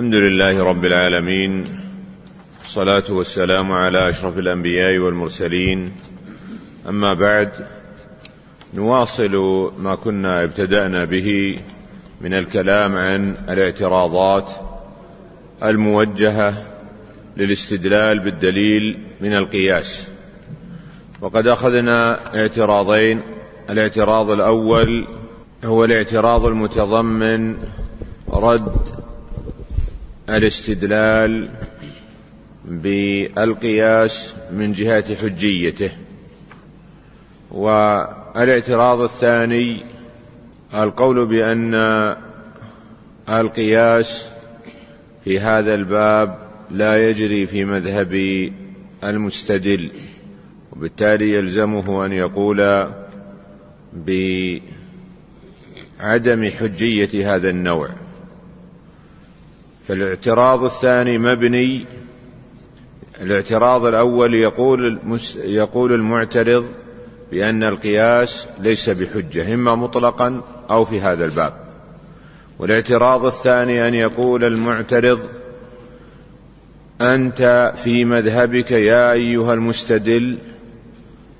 الحمد لله رب العالمين الصلاة والسلام على أشرف الأنبياء والمرسلين. أما بعد نواصل ما كنا ابتدأنا به من الكلام عن الاعتراضات الموجهة للاستدلال بالدليل من القياس. وقد أخذنا اعتراضين. الاعتراض الأول هو الاعتراض المتضمن رد الاستدلال بالقياس من جهة حجيته. والاعتراض الثاني القول بأن القياس في هذا الباب لا يجري في مذهب المستدل وبالتالي يلزمه أن يقول بعدم حجية هذا النوع. فالاعتراض الثاني مبني الاعتراض الأول يقول يقول المعترض بأن القياس ليس بحجة إما مطلقا أو في هذا الباب. والاعتراض الثاني أن يقول المعترض أنت في مذهبك يا أيها المستدل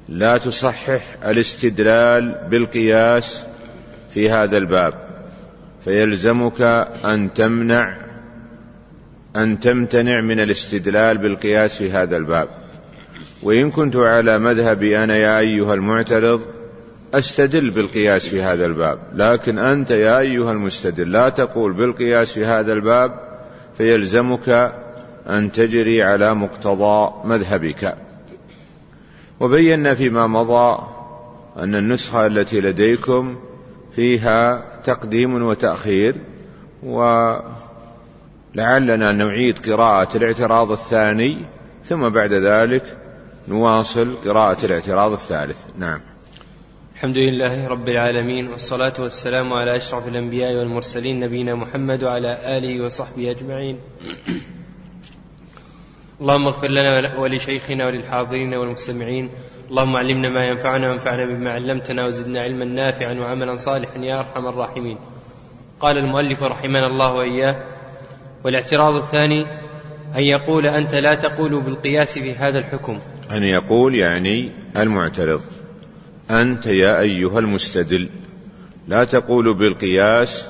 لا تصحح الاستدلال بالقياس في هذا الباب فيلزمك أن تمنع أن تمتنع من الاستدلال بالقياس في هذا الباب. وإن كنت على مذهبي أنا يا أيها المعترض أستدل بالقياس في هذا الباب. لكن أنت يا أيها المستدل لا تقول بالقياس في هذا الباب فيلزمك أن تجري على مقتضى مذهبك. وبينا فيما مضى أن النسخة التي لديكم فيها تقديم وتأخير ولعلنا نعيد قراءة الاعتراض الثاني ثم بعد ذلك نواصل قراءة الاعتراض الثالث. نعم. الحمد لله رب العالمين والصلاة والسلام على أشرف الأنبياء والمرسلين نبينا محمد وعلى آله وصحبه أجمعين. اللهم اغفر لنا ولشيخنا وللحاضرين والمستمعين. اللهم علمنا ما ينفعنا وانفعنا بما علمتنا وزدنا علما نافعا وعملا صالحا يا أرحم الراحمين. قال المؤلف رحمنا الله وإياه والاعتراض الثاني أن يقول أنت لا تقول بالقياس في هذا الحكم. أن يقول يعني المعترض أنت يا أيها المستدل لا تقول بالقياس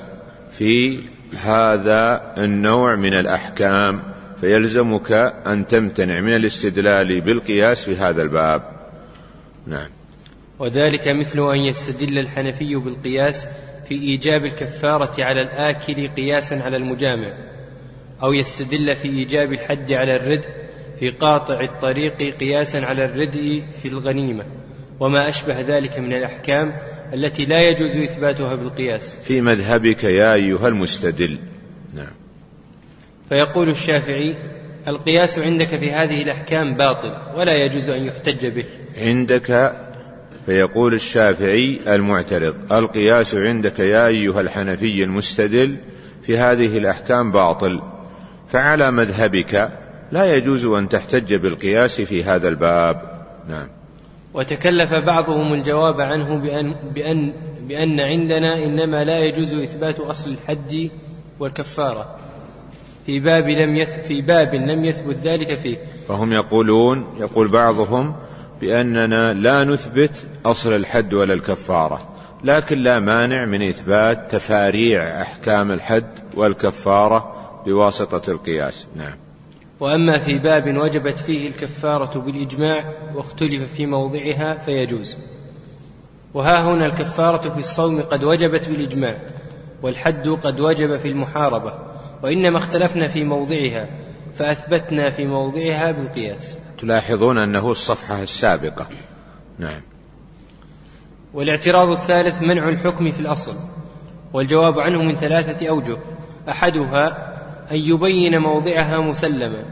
في هذا النوع من الأحكام فيلزمك أن تمتنع من الاستدلال بالقياس في هذا الباب. نعم. وذلك مثل أن يستدل الحنفي بالقياس في إيجاب الكفارة على الآكل قياسا على المجامع. أو يستدل في إيجاب الحد على الرد في قاطع الطريق قياسا على الردء في الغنيمة. وما أشبه ذلك من الأحكام التي لا يجوز إثباتها بالقياس. في مذهبك يا أيها المستدل. نعم. فيقول الشافعي القياس عندك في هذه الأحكام باطل ولا يجوز أن يحتج به. عندك فيقول الشافعي المعترض القياس عندك يا أيها الحنفي المستدل في هذه الأحكام باطل. فعلى مذهبك لا يجوز أن تحتج بالقياس في هذا الباب. نعم. وتكلف بعضهم الجواب عنه بأن, بأن, بأن عندنا إنما لا يجوز إثبات أصل الحد والكفارة في باب لم يث في باب لم يثبت ذلك فيه. فهم يقولون يقول بعضهم بأننا لا نثبت أصل الحد ولا الكفارة لكن لا مانع من إثبات تفاريع أحكام الحد والكفارة بواسطة القياس. نعم. وأما في باب وجبت فيه الكفارة بالإجماع واختلف في موضعها فيجوز. وها هنا الكفارة في الصوم قد وجبت بالإجماع والحد قد وجب في المحاربة وإنما اختلفنا في موضعها فأثبتنا في موضعها بالقياس. تلاحظون أنه الصفحة السابقة. نعم. والاعتراض الثالث منع الحكم في الأصل والجواب عنه من ثلاثة أوجه أحدها أن يبين موضعها مسلما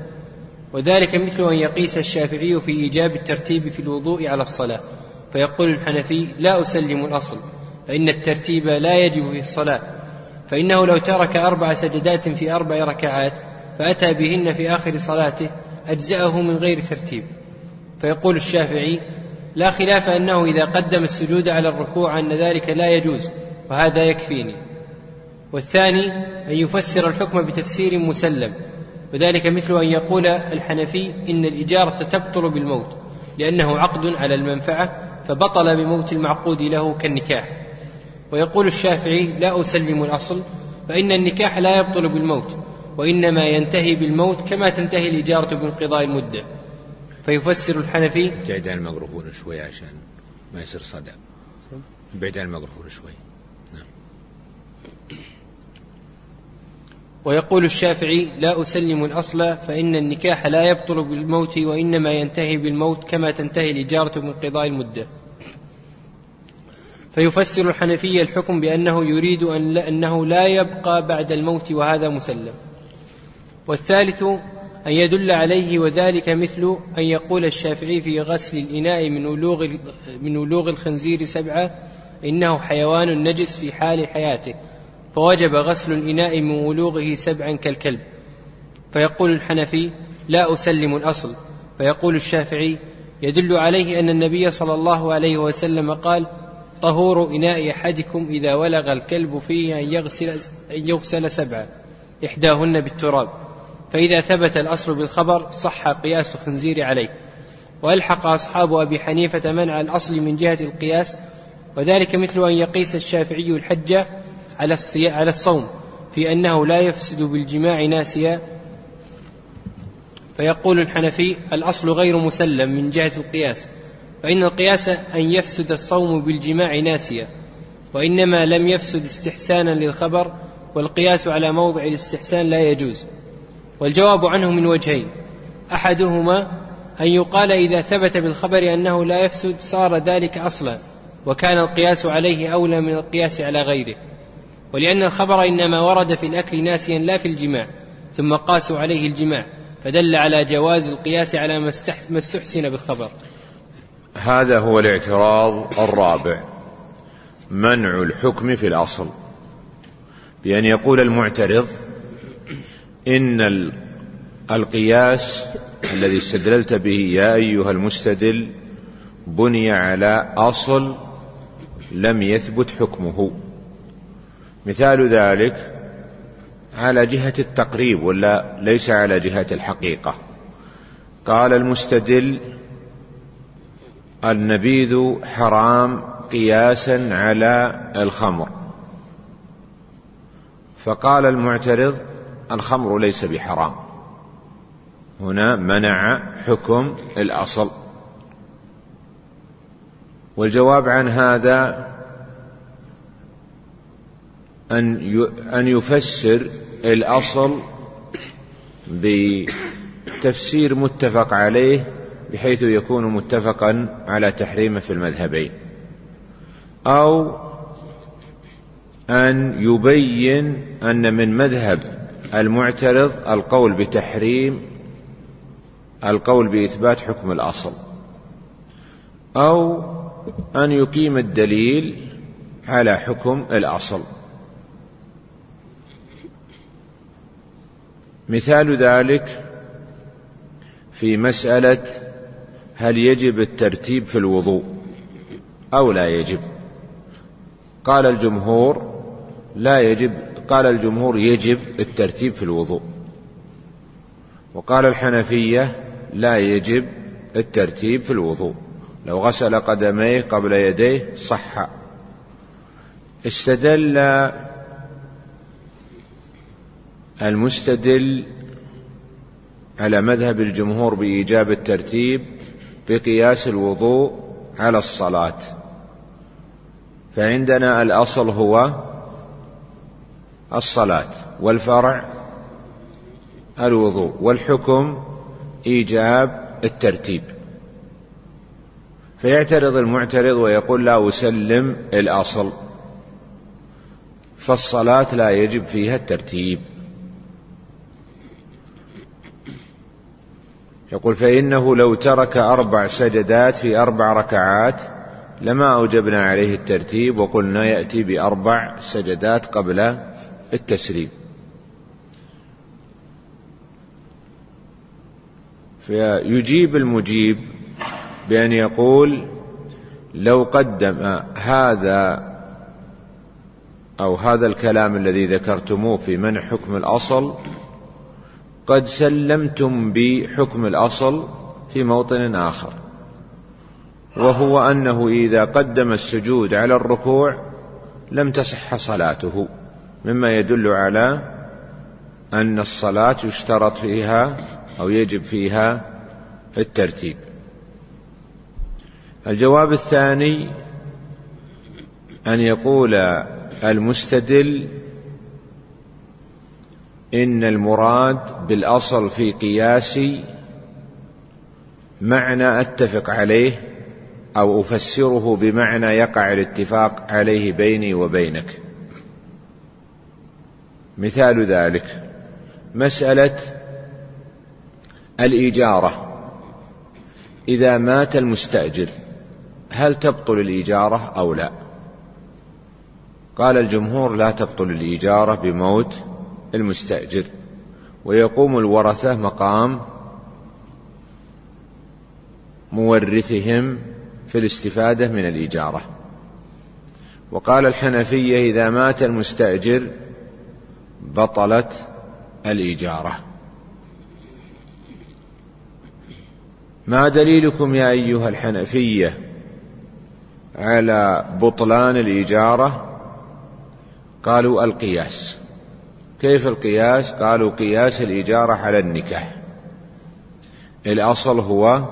وذلك مثل أن يقيس الشافعي في إيجاب الترتيب في الوضوء على الصلاة فيقول الحنفي لا أسلم الأصل فإن الترتيب لا يجب في الصلاة فإنه لو ترك أربع سجدات في أربع ركعات فأتى بهن في آخر صلاته أجزأه من غير ترتيب. فيقول الشافعي لا خلاف أنه إذا قدم السجود على الركوع أن ذلك لا يجوز وهذا يكفيني. والثاني أن يفسر الحكم بتفسير مسلم. وذلك مثل أن يقول الحنفي إن الإجارة تبطل بالموت لأنه عقد على المنفعة فبطل بموت المعقود له كالنكاح. ويقول الشافعي لا أسلم الأصل فإن النكاح لا يبطل بالموت وإنما ينتهي بالموت كما تنتهي الإجارة بانقضاء المدة. فيفسر الحنفي ابعد عن الميكروفون شوي عشان ما يصير صدى ابعد عن الميكروفون شوي. ويقول الشافعي لا أسلم الأصل فإن النكاح لا يبطل بالموت وإنما ينتهي بالموت كما تنتهي الإجارة بانقضاء المدة. فيفسر الحنفية الحكم بأنه يريد أن أنه لا يبقى بعد الموت وهذا مسلم. والثالث أن يدل عليه وذلك مثل أن يقول الشافعي في غسل الإناء من ولوغ من ولوغ الخنزير سبعة إنه حيوان نجس في حال حياته. فوجب غسل الإناء من ولوغه سبعا كالكلب. فيقول الحنفي لا أسلم الأصل. فيقول الشافعي يدل عليه أن النبي صلى الله عليه وسلم قال طهور إناء أحدكم إذا ولغ الكلب فيه أن يغسل, أن يغسل سبعا إحداهن بالتراب. فإذا ثبت الأصل بالخبر صح قياس الخنزير عليه. وألحق أصحاب أبي حنيفة منع الأصل من جهة القياس. وذلك مثل أن يقيس الشافعي الحج على على الصوم في أنه لا يفسد بالجماع ناسيا. فيقول الحنفي الأصل غير مسلم من جهة القياس فإن القياس أن يفسد الصوم بالجماع ناسيا وإنما لم يفسد استحسانا للخبر والقياس على موضع الاستحسان لا يجوز. والجواب عنه من وجهين أحدهما أن يقال إذا ثبت بالخبر أنه لا يفسد صار ذلك أصلا وكان القياس عليه أولى من القياس على غيره. ولأن الخبر إنما ورد في الأكل ناسيا لا في الجماع ثم قاسوا عليه الجماع فدل على جواز القياس على ما استحسن بالخبر. هذا هو الاعتراض الرابع منع الحكم في الأصل. بأن يقول المعترض إن القياس الذي استدللت به يا أيها المستدل بني على أصل لم يثبت حكمه. مثال ذلك على جهة التقريب ولا ليس على جهة الحقيقة. قال المستدل النبيذ حرام قياسا على الخمر. فقال المعترض الخمر ليس بحرام. هنا منع حكم الأصل. والجواب عن هذا أن أن يفسر الأصل بتفسير متفق عليه بحيث يكون متفقا على تحريمه في المذهبين. أو أن يبين أن من مذهب المعترض القول بتحريم القول بإثبات حكم الأصل. أو أن يقيم الدليل على حكم الأصل. مثال ذلك في مسألة هل يجب الترتيب في الوضوء أو لا يجب؟ قال الجمهور لا يجب قال الجمهور يجب الترتيب في الوضوء. وقال الحنفية لا يجب الترتيب في الوضوء. لو غسل قدميه قبل يديه صح. استدل المستدل على مذهب الجمهور بإيجاب الترتيب بقياس الوضوء على الصلاة. فعندنا الأصل هو الصلاة والفرع الوضوء والحكم إيجاب الترتيب. فيعترض المعترض ويقول لا أسلم الأصل فالصلاة لا يجب فيها الترتيب. يقول فإنه لو ترك أربع سجدات في أربع ركعات لما أوجبنا عليه الترتيب وقلنا يأتي بأربع سجدات قبل التسليم. فيجيب المجيب بأن يقول لو قدم هذا أو هذا الكلام الذي ذكرتموه في منع حكم الأصل قد سلمتم بحكم الأصل في موطن آخر وهو أنه إذا قدم السجود على الركوع لم تصح صلاته مما يدل على أن الصلاة يشترط فيها أو يجب فيها الترتيب. الجواب الثاني أن يقول المستدل إن المراد بالأصل في قياسي معنى أتفق عليه أو أفسره بمعنى يقع الاتفاق عليه بيني وبينك مثال ذلك مسألة الإيجارة إذا مات المستأجر هل تبطل الإيجارة أو لا؟ قال الجمهور لا تبطل الإيجارة بموت المستأجر ويقوم الورثة مقام مورثهم في الاستفادة من الإجارة وقال الحنفية إذا مات المستأجر بطلت الإجارة ما دليلكم يا أيها الحنفية على بطلان الإجارة قالوا القياس. كيف القياس؟ قالوا قياس الإجارة على النكاح. الأصل هو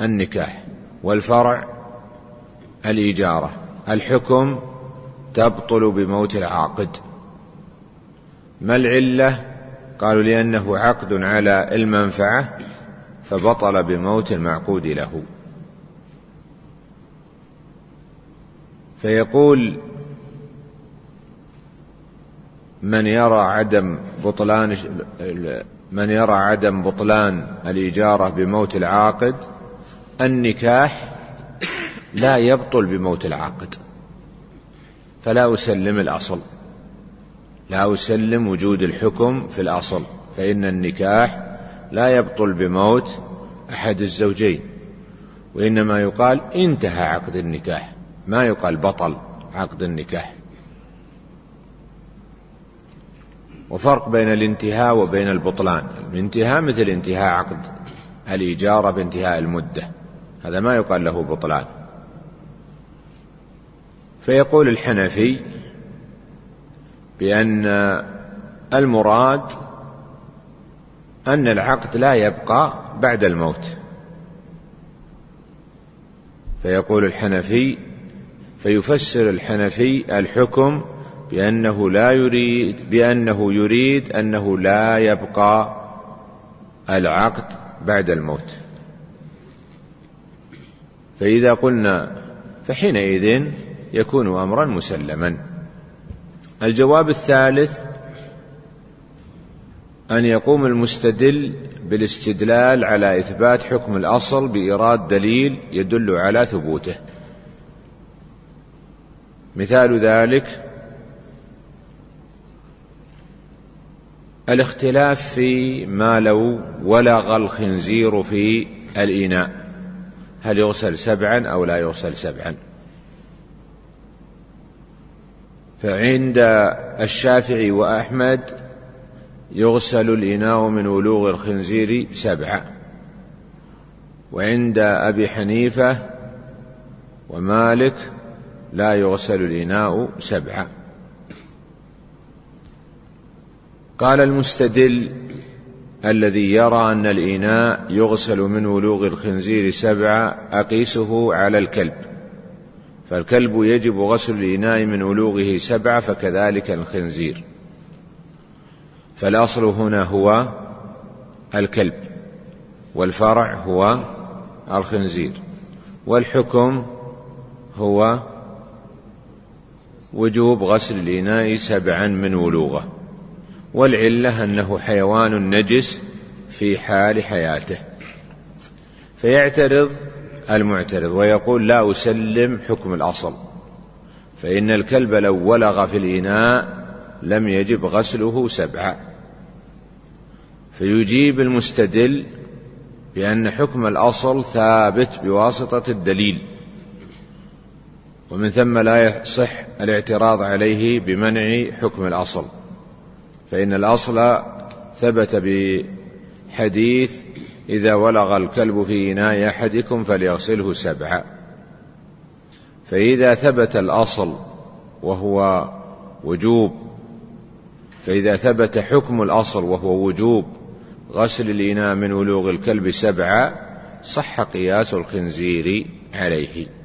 النكاح والفرع الإجارة. الحكم تبطل بموت العاقد. ما العلة؟ قالوا لأنه عقد على المنفعة فبطل بموت المعقود له. فيقول من يرى عدم بطلان من يرى عدم بطلان الإجارة بموت العاقد النكاح لا يبطل بموت العاقد. فلا أسلم الأصل. لا أسلم وجود الحكم في الأصل. فإن النكاح لا يبطل بموت أحد الزوجين. وإنما يقال انتهى عقد النكاح ما يقال بطل عقد النكاح. وفرق بين الانتهاء وبين البطلان. الانتهاء مثل انتهاء عقد الإجارة بانتهاء المدة. هذا ما يقال له بطلان. فيقول الحنفي بأن المراد أن العقد لا يبقى بعد الموت. فيقول الحنفي فيفسر الحنفي الحكم بأنه لا يريد بأنه يريد أنه لا يبقى العقد بعد الموت. فإذا قلنا فحينئذ يكون أمرا مسلما. الجواب الثالث أن يقوم المستدل بالاستدلال على إثبات حكم الأصل بإيراد دليل يدل على ثبوته. مثال ذلك الاختلاف في ما لو ولغ الخنزير في الإناء. هل يغسل سبعا أو لا يغسل سبعا؟ فعند الشافعي وأحمد يغسل الإناء من ولوغ الخنزير سبعا. وعند أبي حنيفة ومالك لا يغسل الإناء سبعا. قال المستدل الذي يرى أن الإناء يغسل من ولوغ الخنزير سبعة أقيسه على الكلب فالكلب يجب غسل الإناء من ولوغه سبعة فكذلك الخنزير. فالأصل هنا هو الكلب والفرع هو الخنزير والحكم هو وجوب غسل الإناء سبعا من ولوغه. والعلة أنه حيوان نجس في حال حياته. فيعترض المعترض ويقول لا أسلم حكم الأصل. فإن الكلب لو ولغ في الإناء لم يجب غسله سبعا فيجيب المستدل بأن حكم الأصل ثابت بواسطة الدليل. ومن ثم لا يصح الاعتراض عليه بمنع حكم الأصل. فإن الأصل ثبت بحديث إذا ولغ الكلب في إناء أحدكم فليغسله سبعا. فإذا ثبت الأصل وهو وجوب فإذا ثبت حكم الأصل وهو وجوب غسل الإناء من ولوغ الكلب سبعا صح قياس الخنزير عليه.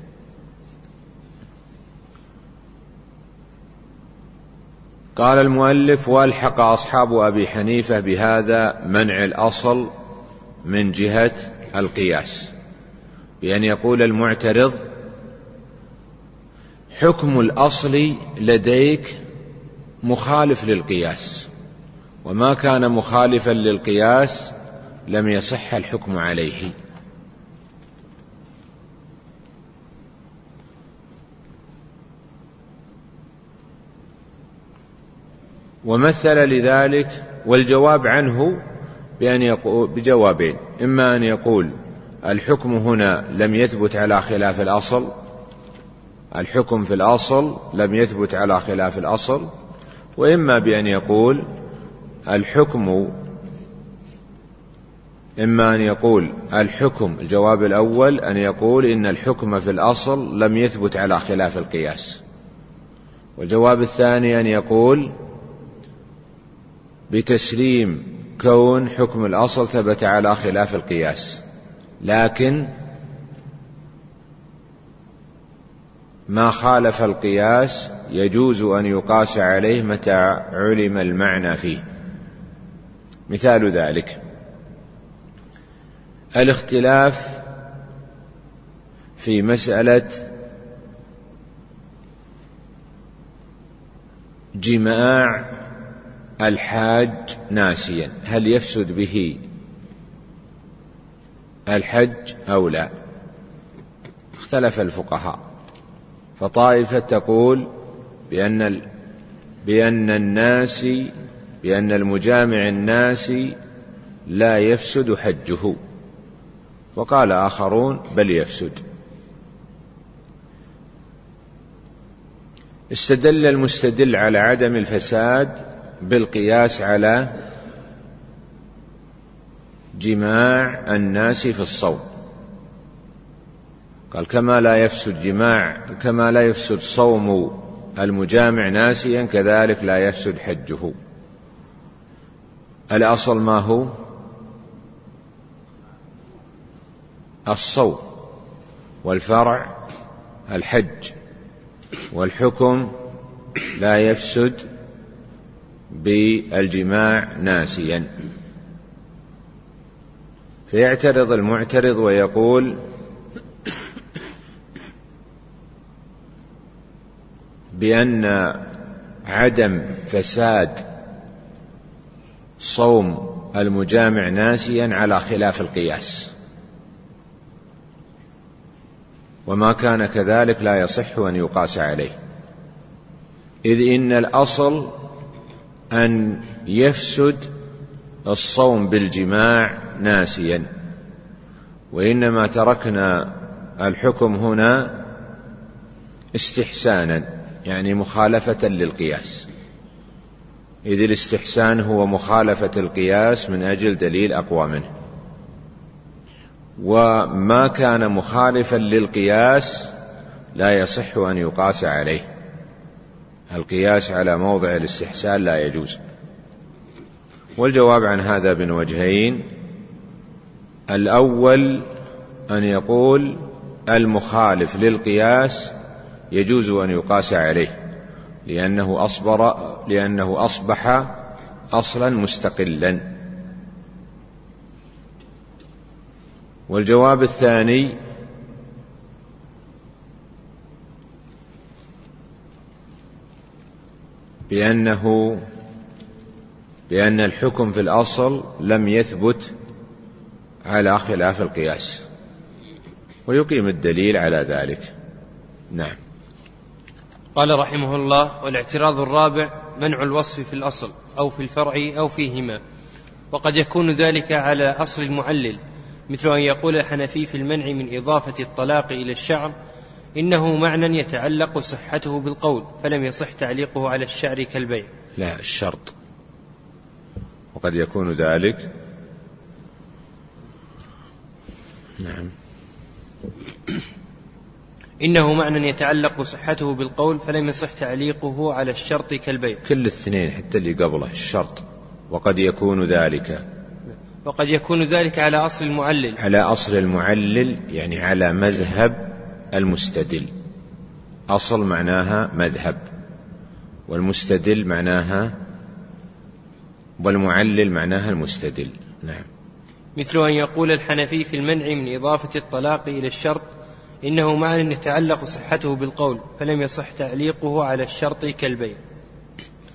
قال المؤلف والحق أصحاب أبي حنيفة بهذا منع الأصل من جهة القياس. بأن يقول المعترض حكم الأصل لديك مخالف للقياس وما كان مخالفا للقياس لم يصح الحكم عليه. ومثل لذلك والجواب عنه بأن يقول بجوابين. إما أن يقول الحكم هنا لم يثبت على خلاف الأصل الحكم في الأصل لم يثبت على خلاف الأصل وإما بأن يقول الحكم إما أن يقول الحكم الجواب الأول أن يقول إن الحكم في الأصل لم يثبت على خلاف القياس. والجواب الثاني أن يقول بتسليم كون حكم الأصل ثبت على خلاف القياس. لكن ما خالف القياس يجوز أن يقاس عليه متى علم المعنى فيه. مثال ذلك. الاختلاف في مسألة جماع الحاج ناسيا. هل يفسد به الحج أو لا؟ اختلف الفقهاء. فطائفة تقول بأن بأن الناس بأن المجامع الناس لا يفسد حجه. وقال آخرون بل يفسد. استدل المستدل على عدم الفساد بالقياس على جماع الناس في الصوم قال كما لا يفسد جماع كما لا يفسد صوم المجامع ناسيا كذلك لا يفسد حجه. الأصل ما هو؟ الصوم والفرع الحج والحكم لا يفسد بالجماع ناسيا. فيعترض المعترض ويقول بأن عدم فساد صوم المجامع ناسيا على خلاف القياس. وما كان كذلك لا يصح أن يقاس عليه. إذ إن الأصل أن يفسد الصوم بالجماع ناسيا. وإنما تركنا الحكم هنا استحسانا يعني مخالفة للقياس. إذ الاستحسان هو مخالفة القياس من أجل دليل أقوى منه. وما كان مخالفا للقياس لا يصح أن يقاس عليه. القياس على موضع الاستحسان لا يجوز. والجواب عن هذا من وجهين الأول أن يقول المخالف للقياس يجوز أن يقاس عليه لأنه أصبر لأنه أصبح أصلا مستقلا. والجواب الثاني بأنه بأن الحكم في الأصل لم يثبت على خلاف القياس. ويقيم الدليل على ذلك. نعم. قال رحمه الله والاعتراض الرابع منع الوصف في الأصل أو في الفرع أو فيهما. وقد يكون ذلك على أصل المعلل مثل أن يقول الحنفي في المنع من إضافة الطلاق إلى الشعر إنه معنى يتعلق صحته بالقول فلم يصح تعليقه على الشعر كالبيع. لا الشرط. وقد يكون ذلك. نعم. إنه معنى يتعلق صحته بالقول فلم يصح تعليقه على الشرط كالبيع. كل الاثنين حتى اللي قبله الشرط. وقد يكون ذلك. وقد يكون ذلك على أصل المعلل. على أصل المعلل يعني على مذهب المستدل. أصل معناها مذهب والمستدل معناها والمعلل معناها المستدل. نعم. مثل أن يقول الحنفي في المنع من إضافة الطلاق إلى الشرط إنه معنى يتعلق صحته بالقول فلم يصح تعليقه على الشرط كالبيع.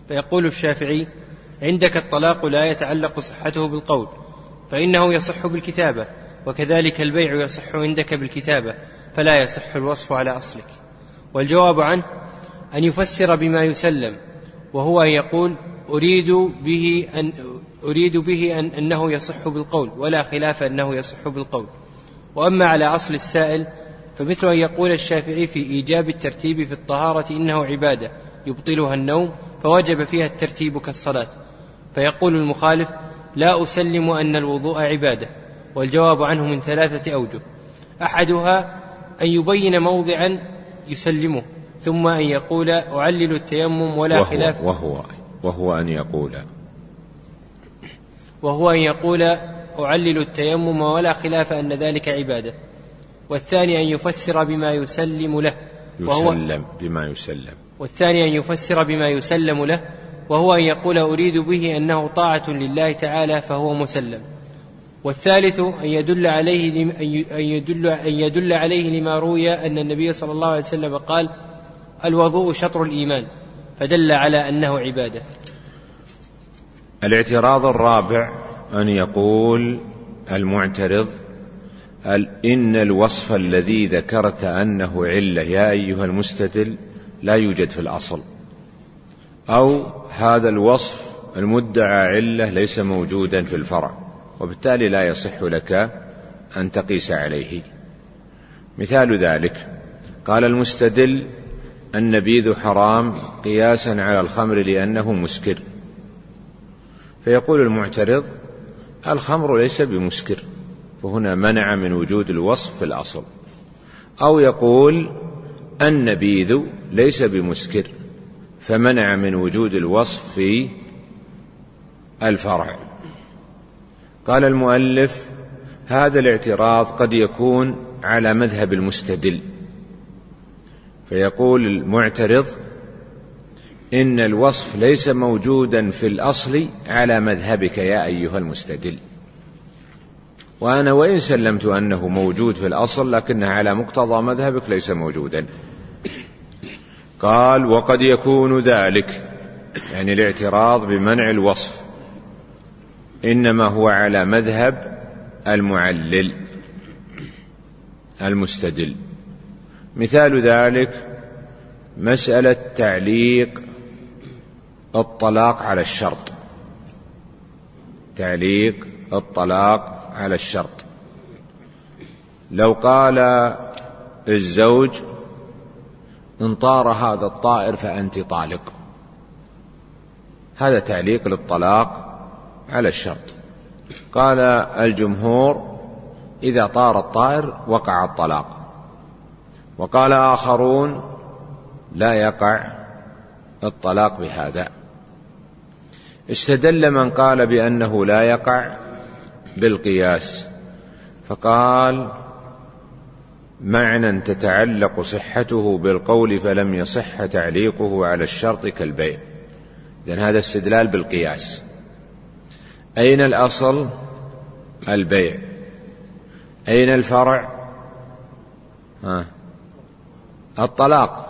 فيقول الشافعي عندك الطلاق لا يتعلق صحته بالقول فإنه يصح بالكتابة وكذلك البيع يصح عندك بالكتابة. فلا يصح الوصف على أصلك. والجواب عنه أن يفسر بما يسلم وهو أن يقول أريد به أن أريد به أن أنه يصح بالقول ولا خلاف أنه يصح بالقول. وأما على أصل السائل فمثل أن يقول الشافعي في إيجاب الترتيب في الطهارة إنه عبادة يبطلها النوم فوجب فيها الترتيب كالصلاة. فيقول المخالف لا أسلم أن الوضوء عبادة. والجواب عنه من ثلاثة أوجه. أحدها أن يبين موضعا يسلمه ثم أن يقول أعلل التيمم ولا وهو خلاف. وهو وهو أن يقول. وهو أن يقول أعلل التيمم ولا خلاف أن ذلك عبادة. والثاني أن يفسر بما يسلم له وهو يسلم بما يسلم. والثاني أن يفسر بما يسلم له وهو أن يقول أريد به أنه طاعة لله تعالى فهو مسلم. والثالث أن يدل عليه أن يدل أن يدل عليه لما روي أن النبي صلى الله عليه وسلم قال الوضوء شطر الإيمان. فدل على أنه عبادة. الاعتراض الرابع أن يقول المعترض إن الوصف الذي ذكرت أنه علة يا أيها المستدل لا يوجد في الأصل. أو هذا الوصف المدعى علة ليس موجودا في الفرع. وبالتالي لا يصح لك أن تقيس عليه. مثال ذلك قال المستدل النبيذ حرام قياسا على الخمر لأنه مسكر. فيقول المعترض الخمر ليس بمسكر فهنا منع من وجود الوصف في الأصل. أو يقول النبيذ ليس بمسكر فمنع من وجود الوصف في الفرع. قال المؤلف هذا الاعتراض قد يكون على مذهب المستدل. فيقول المعترض إن الوصف ليس موجودا في الأصل على مذهبك يا أيها المستدل. وأنا وإن سلمت أنه موجود في الأصل لكنه على مقتضى مذهبك ليس موجودا. قال وقد يكون ذلك يعني الاعتراض بمنع الوصف. إنما هو على مذهب المعلل المستدل. مثال ذلك مسألة تعليق الطلاق على الشرط. تعليق الطلاق على الشرط. لو قال الزوج إن طار هذا الطائر فأنت طالق. هذا تعليق للطلاق على الشرط. قال الجمهور إذا طار الطائر وقع الطلاق. وقال آخرون لا يقع الطلاق بهذا. استدل من قال بأنه لا يقع بالقياس. فقال معنى تتعلق صحته بالقول فلم يصح تعليقه على الشرط كالبيع. إذن هذا استدلال بالقياس. أين الأصل؟ البيع. أين الفرع؟ ها. الطلاق.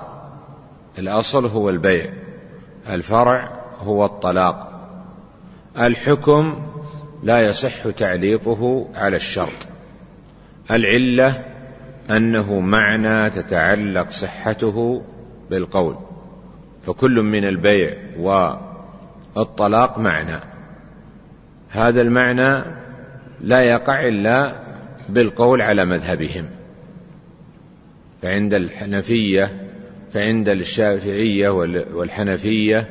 الأصل هو البيع. الفرع هو الطلاق. الحكم لا يصح تعليقه على الشرط. العلة أنه معنى تتعلق صحته بالقول. فكل من البيع والطلاق معنى. هذا المعنى لا يقع إلا بالقول على مذهبهم. فعند الحنفية فعند الشافعية والحنفية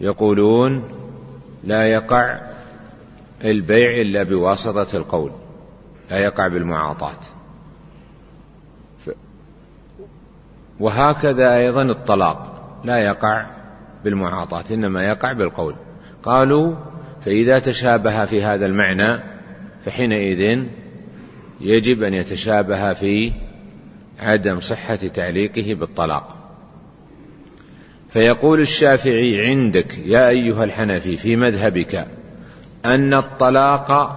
يقولون لا يقع البيع إلا بواسطة القول لا يقع بالمعاطاة. وهكذا أيضا الطلاق لا يقع بالمعاطاة إنما يقع بالقول. قالوا فإذا تشابه في هذا المعنى فحينئذ يجب أن يتشابه في عدم صحة تعليقه بالطلاق. فيقول الشافعي عندك يا أيها الحنفي في مذهبك أن الطلاق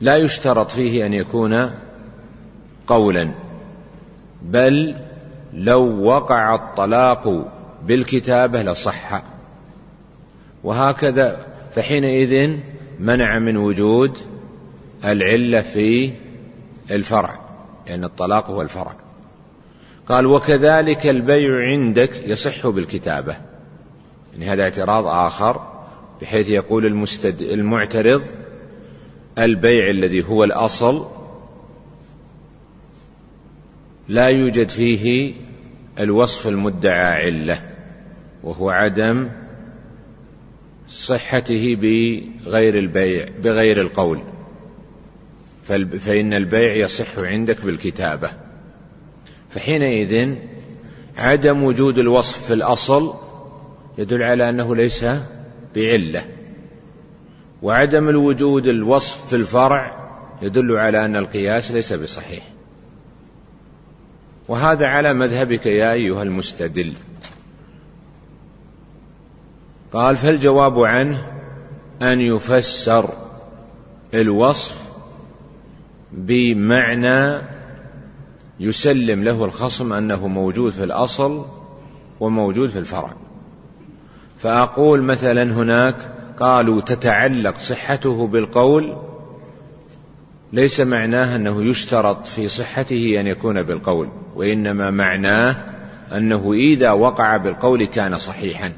لا يشترط فيه أن يكون قولا بل لو وقع الطلاق بالكتابة لصح. وهكذا فحينئذ منع من وجود العلة في الفرع لأن يعني الطلاق هو الفرع. قال وكذلك البيع عندك يصح بالكتابة. يعني هذا اعتراض آخر بحيث يقول المستد... المعترض البيع الذي هو الأصل لا يوجد فيه الوصف المدعى علة وهو عدم صحته بغير البيع بغير القول. فإن البيع يصح عندك بالكتابة. فحينئذ عدم وجود الوصف في الأصل يدل على أنه ليس بعلة. وعدم الوجود الوصف في الفرع يدل على أن القياس ليس بصحيح. وهذا على مذهبك يا أيها المستدل. قال فالجواب عنه أن يفسر الوصف بمعنى يسلم له الخصم أنه موجود في الأصل وموجود في الفرع. فأقول مثلا هناك قالوا تتعلق صحته بالقول ليس معناه أنه يشترط في صحته أن يكون بالقول وإنما معناه أنه إذا وقع بالقول كان صحيحا.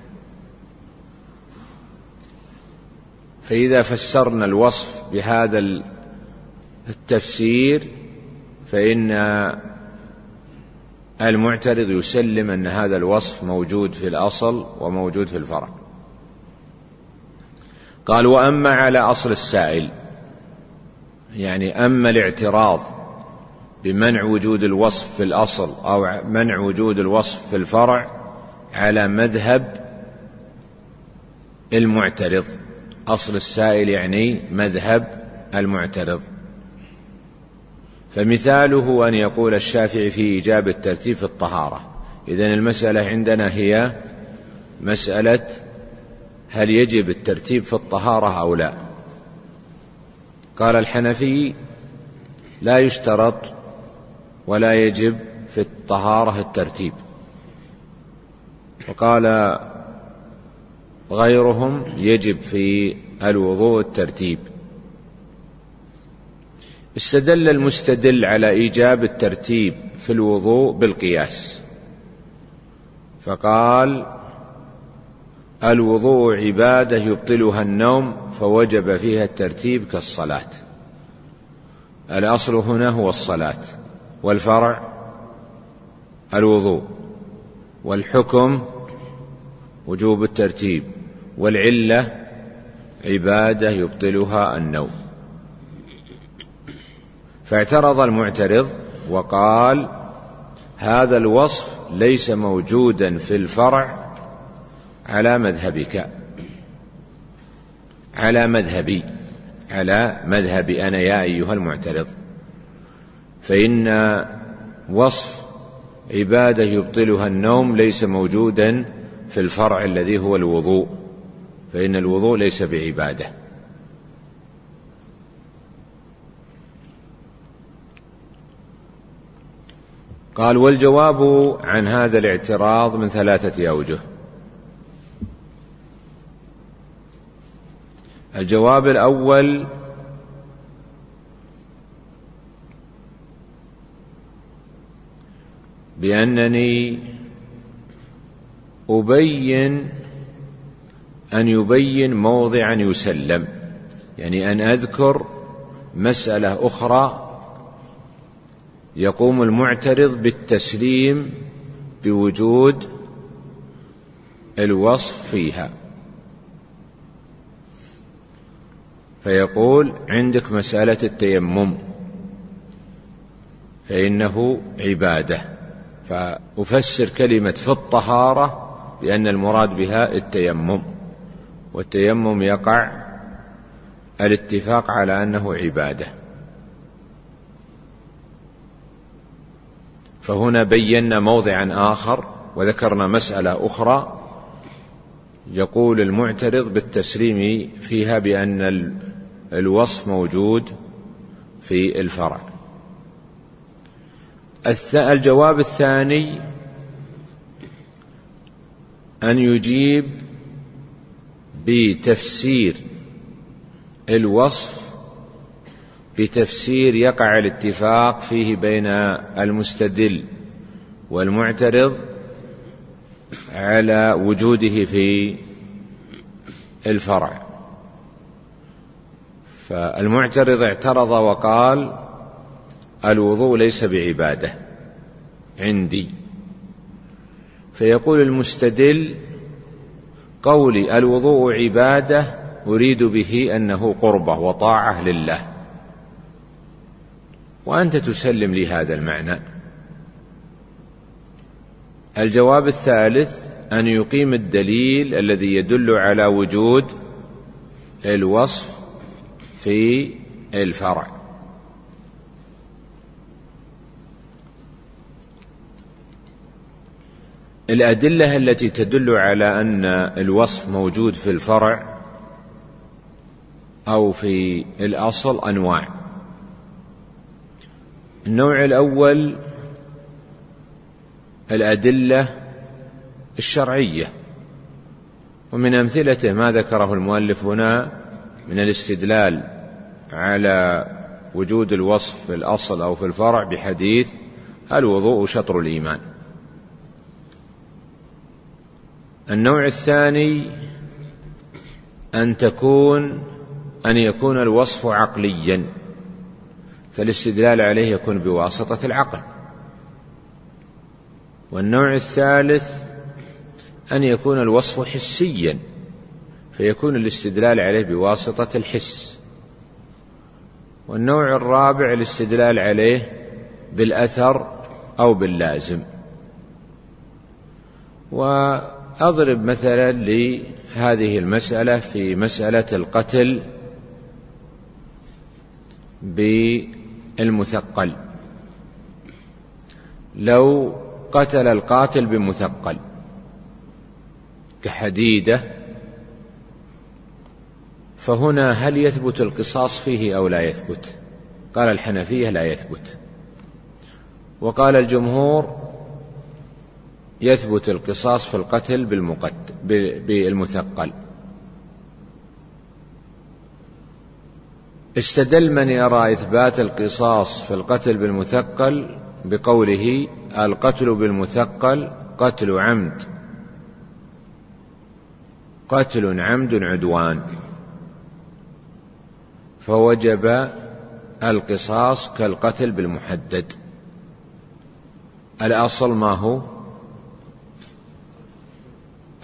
فإذا فسرنا الوصف بهذا التفسير فإن المعترض يسلم أن هذا الوصف موجود في الأصل وموجود في الفرع. قال وأما على أصل السائل يعني أما الاعتراض بمنع وجود الوصف في الأصل أو منع وجود الوصف في الفرع على مذهب المعترض. أصل السائل يعني مذهب المعترض. فمثاله أن يقول الشافعي في إيجاب الترتيب في الطهارة. إذا المسألة عندنا هي مسألة هل يجب الترتيب في الطهارة أو لا. قال الحنفي لا يشترط ولا يجب في الطهارة الترتيب. وقال غيرهم يجب في الوضوء الترتيب استدل المستدل على إيجاب الترتيب في الوضوء بالقياس. فقال الوضوء عبادة يبطلها النوم فوجب فيها الترتيب كالصلاة. الأصل هنا هو الصلاة والفرع الوضوء والحكم وجوب الترتيب. والعلة عبادة يبطلها النوم. فاعترض المعترض وقال هذا الوصف ليس موجودا في الفرع على مذهبك على مذهبي على مذهبي أنا يا أيها المعترض. فإن وصف عبادة يبطلها النوم ليس موجودا في الفرع الذي هو الوضوء. فإن الوضوء ليس بعبادة. قال والجواب عن هذا الاعتراض من ثلاثة أوجه. الجواب الأول بأنني أبين أن يبين موضعا يسلم يعني أن أذكر مسألة أخرى يقوم المعترض بالتسليم بوجود الوصف فيها. فيقول عندك مسألة التيمم فإنه عبادة. فأفسر كلمة في الطهارة بأن المراد بها التيمم. والتيمم يقع الاتفاق على أنه عبادة. فهنا بينا موضعا آخر وذكرنا مسألة أخرى. يقول المعترض بالتسليم فيها بأن الوصف موجود في الفرع. الجواب الثاني أن يجيب بتفسير الوصف بتفسير يقع الاتفاق فيه بين المستدل والمعترض على وجوده في الفرع. فالمعترض اعترض وقال الوضوء ليس بعبادة عندي. فيقول المستدل قولي الوضوء عبادة أريد به أنه قربة وطاعة لله. وأنت تسلم لي هذا المعنى. الجواب الثالث أن يقيم الدليل الذي يدل على وجود الوصف في الفرع. الأدلة التي تدل على أن الوصف موجود في الفرع أو في الأصل أنواع. النوع الأول الأدلة الشرعية. ومن أمثلته ما ذكره المؤلف هنا من الاستدلال على وجود الوصف في الأصل أو في الفرع بحديث الوضوء شطر الإيمان. النوع الثاني أن تكون أن يكون الوصف عقليا فالاستدلال عليه يكون بواسطة العقل. والنوع الثالث أن يكون الوصف حسيا فيكون الاستدلال عليه بواسطة الحس. والنوع الرابع الاستدلال عليه بالأثر أو باللازم. وأضرب مثلا لهذه المسألة في مسألة القتل بالمثقل. لو قتل القاتل بمثقل كحديدة فهنا هل يثبت القصاص فيه أو لا يثبت؟ قال الحنفية لا يثبت. وقال الجمهور يثبت القصاص في القتل بالمقد بالمثقل. استدل من يرى إثبات القصاص في القتل بالمثقل بقوله القتل بالمثقل قتل عمد. قتل عمد عدوان. فوجب القصاص كالقتل بالمحدد. الأصل ما هو؟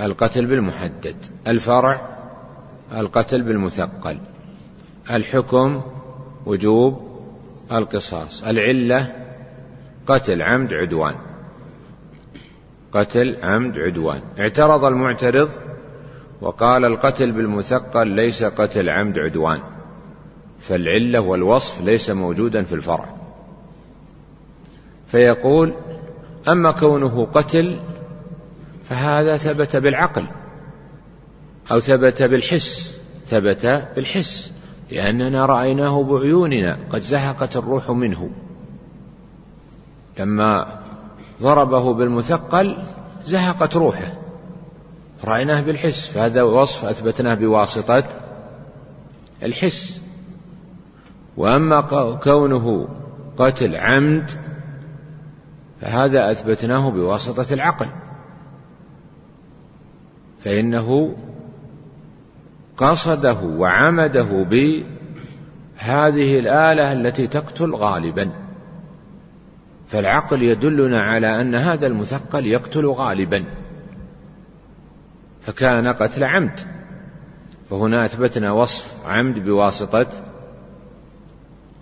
القتل بالمحدد الفرع القتل بالمثقل الحكم وجوب القصاص العلة قتل عمد عدوان قتل عمد عدوان. اعترض المعترض وقال القتل بالمثقل ليس قتل عمد عدوان فالعلة والوصف ليس موجودا في الفرع. فيقول أما كونه قتل فهذا ثبت بالعقل أو ثبت بالحس ثبت بالحس لأننا رأيناه بعيوننا قد زهقت الروح منه. لما ضربه بالمثقل زهقت روحه. رأيناه بالحس فهذا وصف أثبتناه بواسطة الحس. وأما كونه قتل عمد فهذا أثبتناه بواسطة العقل. فإنه قصده وعمده بهذه الآلة التي تقتل غالبا. فالعقل يدلنا على أن هذا المثقل يقتل غالبا. فكان قتل عمد. فهنا أثبتنا وصف عمد بواسطة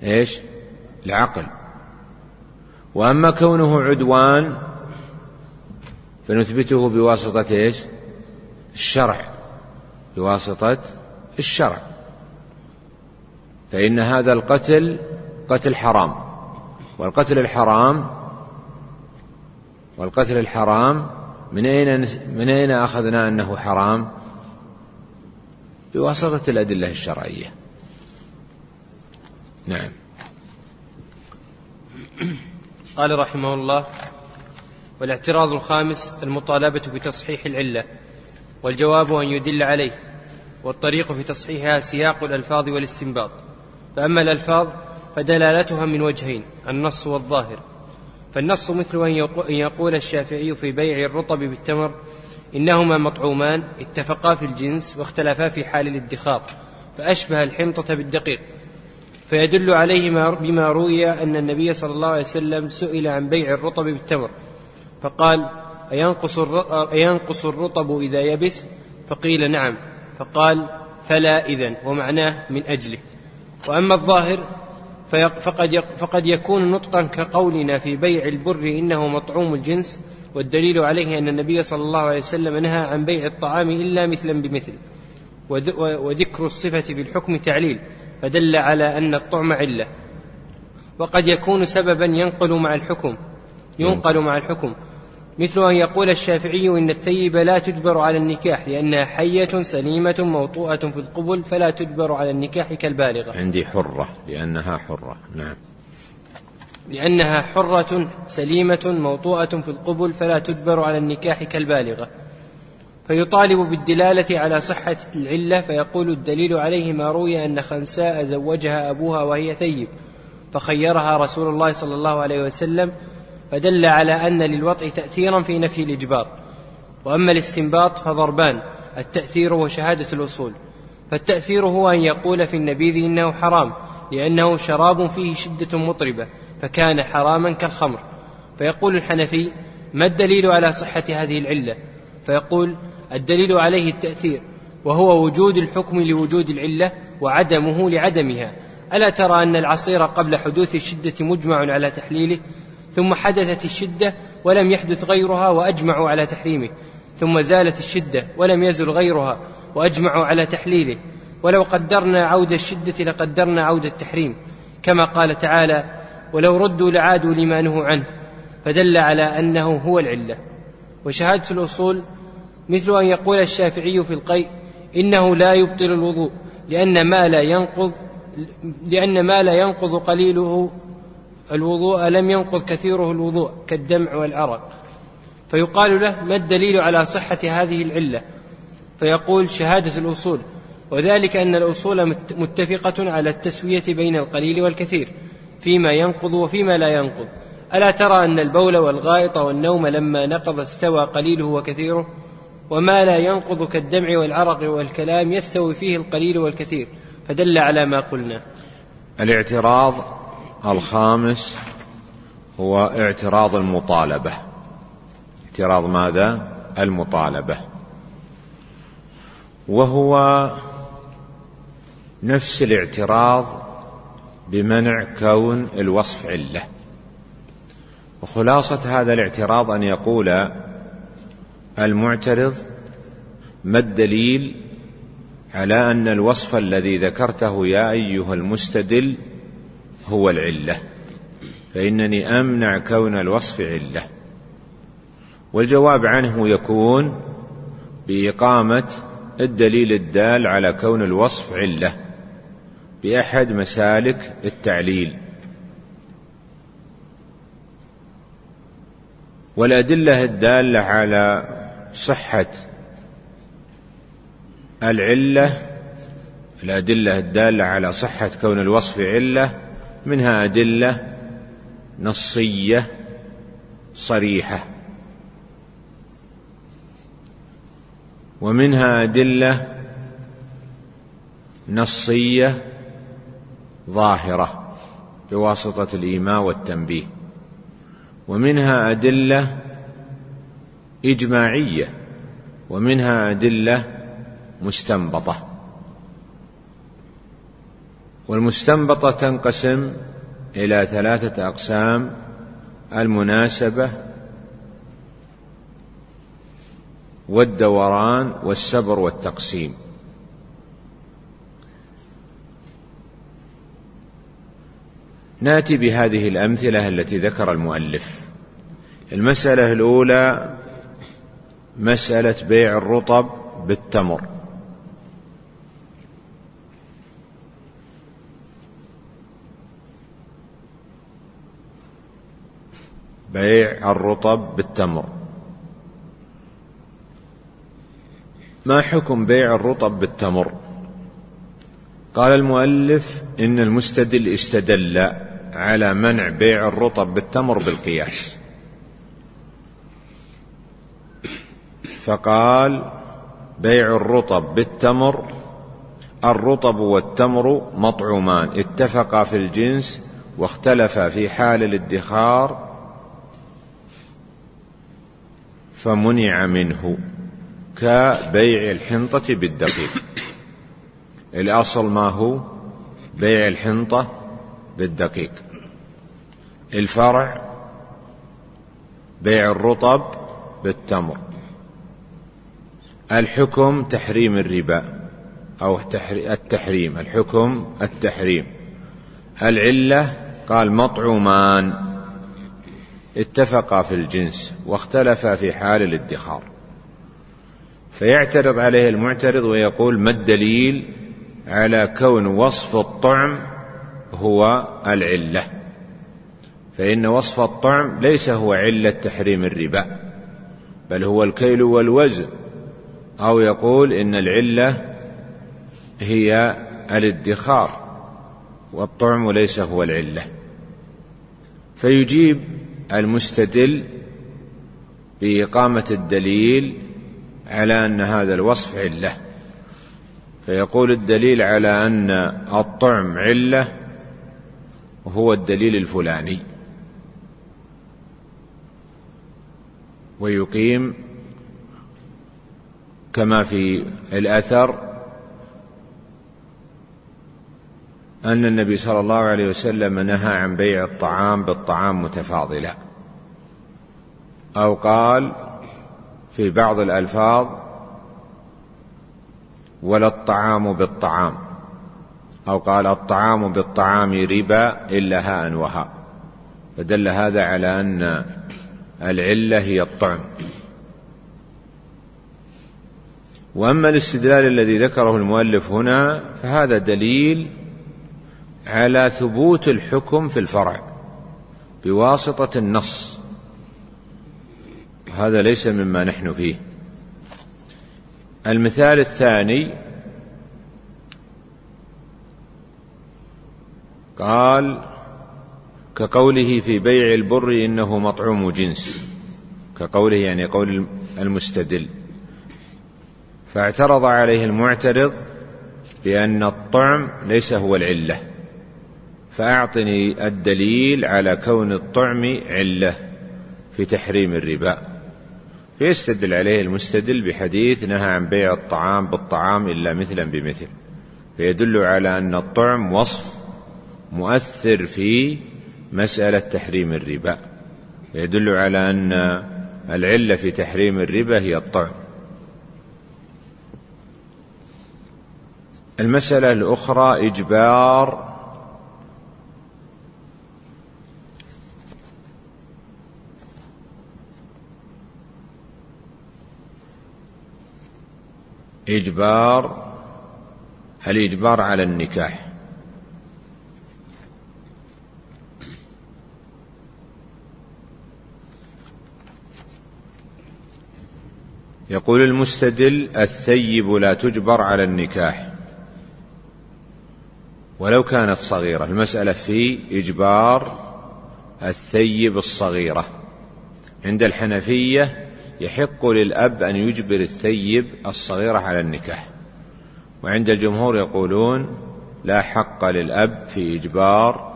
إيش؟ العقل. وأما كونه عدوان فنثبته بواسطة إيش؟ الشرع بواسطة الشرع فإن هذا القتل قتل حرام والقتل الحرام والقتل الحرام من أين من أين أخذنا أنه حرام؟ بواسطة الأدلة الشرعية. نعم. قال رحمه الله: والاعتراض الخامس المطالبة بتصحيح العلة والجواب أن يدل عليه والطريق في تصحيحها سياق الألفاظ والاستنباط. فأما الألفاظ فدلالتها من وجهين النص والظاهر. فالنص مثل أن يقول الشافعي في بيع الرطب بالتمر إنهما مطعومان اتفقا في الجنس واختلفا في حال الادخار فأشبه الحنطة بالدقيق. فيدل عليه بما روي أن النبي صلى الله عليه وسلم سئل عن بيع الرطب بالتمر فقال أينقص أينقص الرطب إذا يبس؟ فقيل نعم. فقال فلا إذن ومعناه من أجله. وأما الظاهر فقد فقد يكون نطقا كقولنا في بيع البر إنه مطعوم الجنس والدليل عليه أن النبي صلى الله عليه وسلم نهى عن بيع الطعام إلا مثلا بمثل. وذكر الصفة في الحكم تعليل فدل على أن الطعم علة. وقد يكون سببا ينقل مع الحكم ينقل مع الحكم. مثل أن يقول الشافعي إن الثيب لا تجبر على النكاح لأنها حية سليمة موطوءة في القبل فلا تجبر على النكاح كالبالغة. عندي حرة لأنها حرة. نعم. لأنها حرة سليمة موطوءة في القبل فلا تجبر على النكاح كالبالغة. فيطالب بالدلالة على صحة العلة فيقول الدليل عليه ما روي أن خنساء زوجها أبوها وهي ثيب فخيرها رسول الله صلى الله عليه وسلم فدل على أن للوطء تأثيرا في نفي الإجبار. وأما الاستنباط فضربان التأثير وشهادة الأصول. فالتأثير هو أن يقول في النبيذ إنه حرام لأنه شراب فيه شدة مطربة فكان حراما كالخمر. فيقول الحنفي ما الدليل على صحة هذه العلة؟ فيقول الدليل عليه التأثير وهو وجود الحكم لوجود العلة وعدمه لعدمها. ألا ترى أن العصير قبل حدوث الشدة مجمع على تحليله؟ ثم حدثت الشدة ولم يحدث غيرها وأجمعوا على تحريمه. ثم زالت الشدة ولم يزل غيرها وأجمعوا على تحليله. ولو قدرنا عود الشدة لقدرنا عود التحريم. كما قال تعالى ولو ردوا لعادوا لما نهوا عنه فدل على أنه هو العلة. وشهادة الأصول مثل أن يقول الشافعي في القيء إنه لا يبطل الوضوء لأن ما لا ينقض لأن ما لا ينقض قليله الوضوء لم ينقض كثيره الوضوء كالدمع والعرق فيقال له ما الدليل على صحة هذه العلة؟ فيقول شهادة الأصول وذلك أن الأصول متفقة على التسوية بين القليل والكثير فيما ينقض وفيما لا ينقض. ألا ترى أن البول والغائط والنوم لما نقض استوى قليله وكثيره؟ وما لا ينقض كالدمع والعرق والكلام يستوي فيه القليل والكثير. فدل على ما قلنا. الاعتراض الخامس هو اعتراض المطالبة. اعتراض ماذا؟ المطالبة. وهو نفس الاعتراض بمنع كون الوصف عله. وخلاصة هذا الاعتراض أن يقول المعترض ما الدليل على أن الوصف الذي ذكرته يا أيها المستدل هو العلة. فإنني أمنع كون الوصف علة. والجواب عنه يكون بإقامة الدليل الدال على كون الوصف علة بأحد مسالك التعليل. والأدلة الدالة على صحة العلة الأدلة الدالة على صحة كون الوصف علة منها أدلة نصية صريحة. ومنها أدلة نصية ظاهرة بواسطة الإيماء والتنبيه. ومنها أدلة إجماعية. ومنها أدلة مستنبطة. والمستنبطة تنقسم إلى ثلاثة أقسام. المناسبة والدوران والسبر والتقسيم. نأتي بهذه الأمثلة التي ذكر المؤلف. المسألة الأولى مسألة بيع الرطب بالتمر. بيع الرطب بالتمر. ما حكم بيع الرطب بالتمر؟ قال المؤلف إن المستدل استدل على منع بيع الرطب بالتمر بالقياس. فقال بيع الرطب بالتمر الرطب والتمر مطعومان اتفقا في الجنس واختلفا في حال الادخار فمنع منه كبيع الحنطة بالدقيق. الأصل ما هو؟ بيع الحنطة بالدقيق. الفرع بيع الرطب بالتمر. الحكم تحريم الربا أو التحريم. الحكم التحريم. العلة قال مطعومان. اتفقا في الجنس واختلفا في حال الادخار. فيعترض عليه المعترض ويقول ما الدليل على كون وصف الطعم هو العلة؟ فإن وصف الطعم ليس هو علة تحريم الربا بل هو الكيل والوزن. أو يقول إن العلة هي الادخار والطعم ليس هو العلة. فيجيب المستدل بإقامة الدليل على أن هذا الوصف علة. فيقول الدليل على أن الطعم علة وهو الدليل الفلاني. ويقيم كما في الأثر أن النبي صلى الله عليه وسلم نهى عن بيع الطعام بالطعام متفاضلا. أو قال في بعض الألفاظ ولا الطعام بالطعام. أو قال الطعام بالطعام ربا إلا هاء وهاء. فدل هذا على أن العلة هي الطعم. وأما الاستدلال الذي ذكره المؤلف هنا فهذا دليل على ثبوت الحكم في الفرع بواسطة النص. هذا ليس مما نحن فيه. المثال الثاني قال كقوله في بيع البر إنه مطعوم جنس كقوله يعني قول المستدل. فاعترض عليه المعترض بأن الطعم ليس هو العلة. فأعطني الدليل على كون الطعم علة في تحريم الربا. فيستدل عليه المستدل بحديث نهى عن بيع الطعام بالطعام إلا مثلا بمثل. فيدل على أن الطعم وصف مؤثر في مسألة تحريم الربا. فيدل على أن العلة في تحريم الربا هي الطعم. المسألة الأخرى إجبار إجبار الإجبار على النكاح؟ يقول المستدل الثيب لا تجبر على النكاح. ولو كانت صغيرة المسألة في إجبار الثيب الصغيرة. عند الحنفية يحق للأب أن يجبر الثيب الصغيرة على النكاح. وعند الجمهور يقولون لا حق للأب في إجبار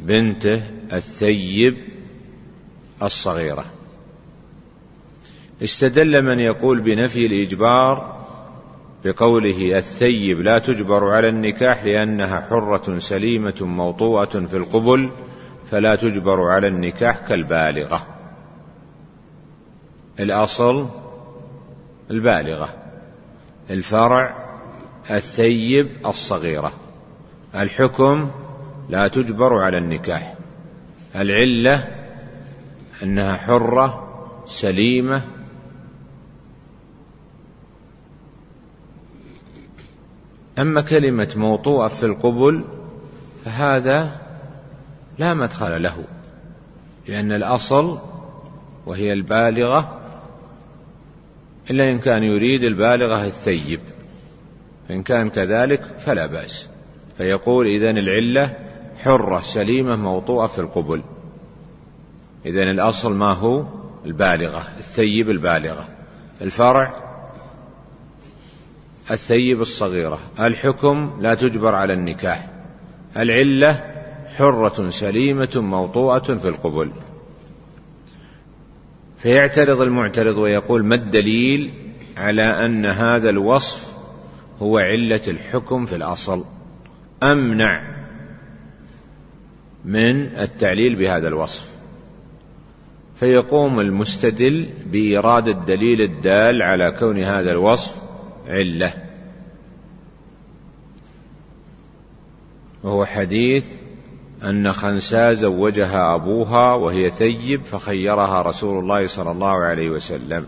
بنته الثيب الصغيرة. استدل من يقول بنفي الإجبار بقوله الثيب لا تجبر على النكاح لأنها حرة سليمة موطوءة في القبل فلا تجبر على النكاح كالبالغة. الأصل البالغة الفرع الثيب الصغيرة الحكم لا تجبر على النكاح العلة أنها حرة سليمة. أما كلمة موطوءة في القبل فهذا لا مدخل له لأن الأصل وهي البالغة إلا إن كان يريد البالغة الثيب. فإن كان كذلك فلا بأس. فيقول إذن العلة حرة سليمة موطوءة في القبل. إذن الأصل ما هو؟ البالغة الثيب البالغة. الفرع الثيب الصغيرة. الحكم لا تجبر على النكاح. العلة حرة سليمة موطوءة في القبل. فيعترض المعترض ويقول ما الدليل على أن هذا الوصف هو علة الحكم في الأصل؟ أمنع من التعليل بهذا الوصف. فيقوم المستدل بإيراد الدليل الدال على كون هذا الوصف علة. وهو حديث أن خنساء زوجها أبوها وهي ثيب فخيرها رسول الله صلى الله عليه وسلم.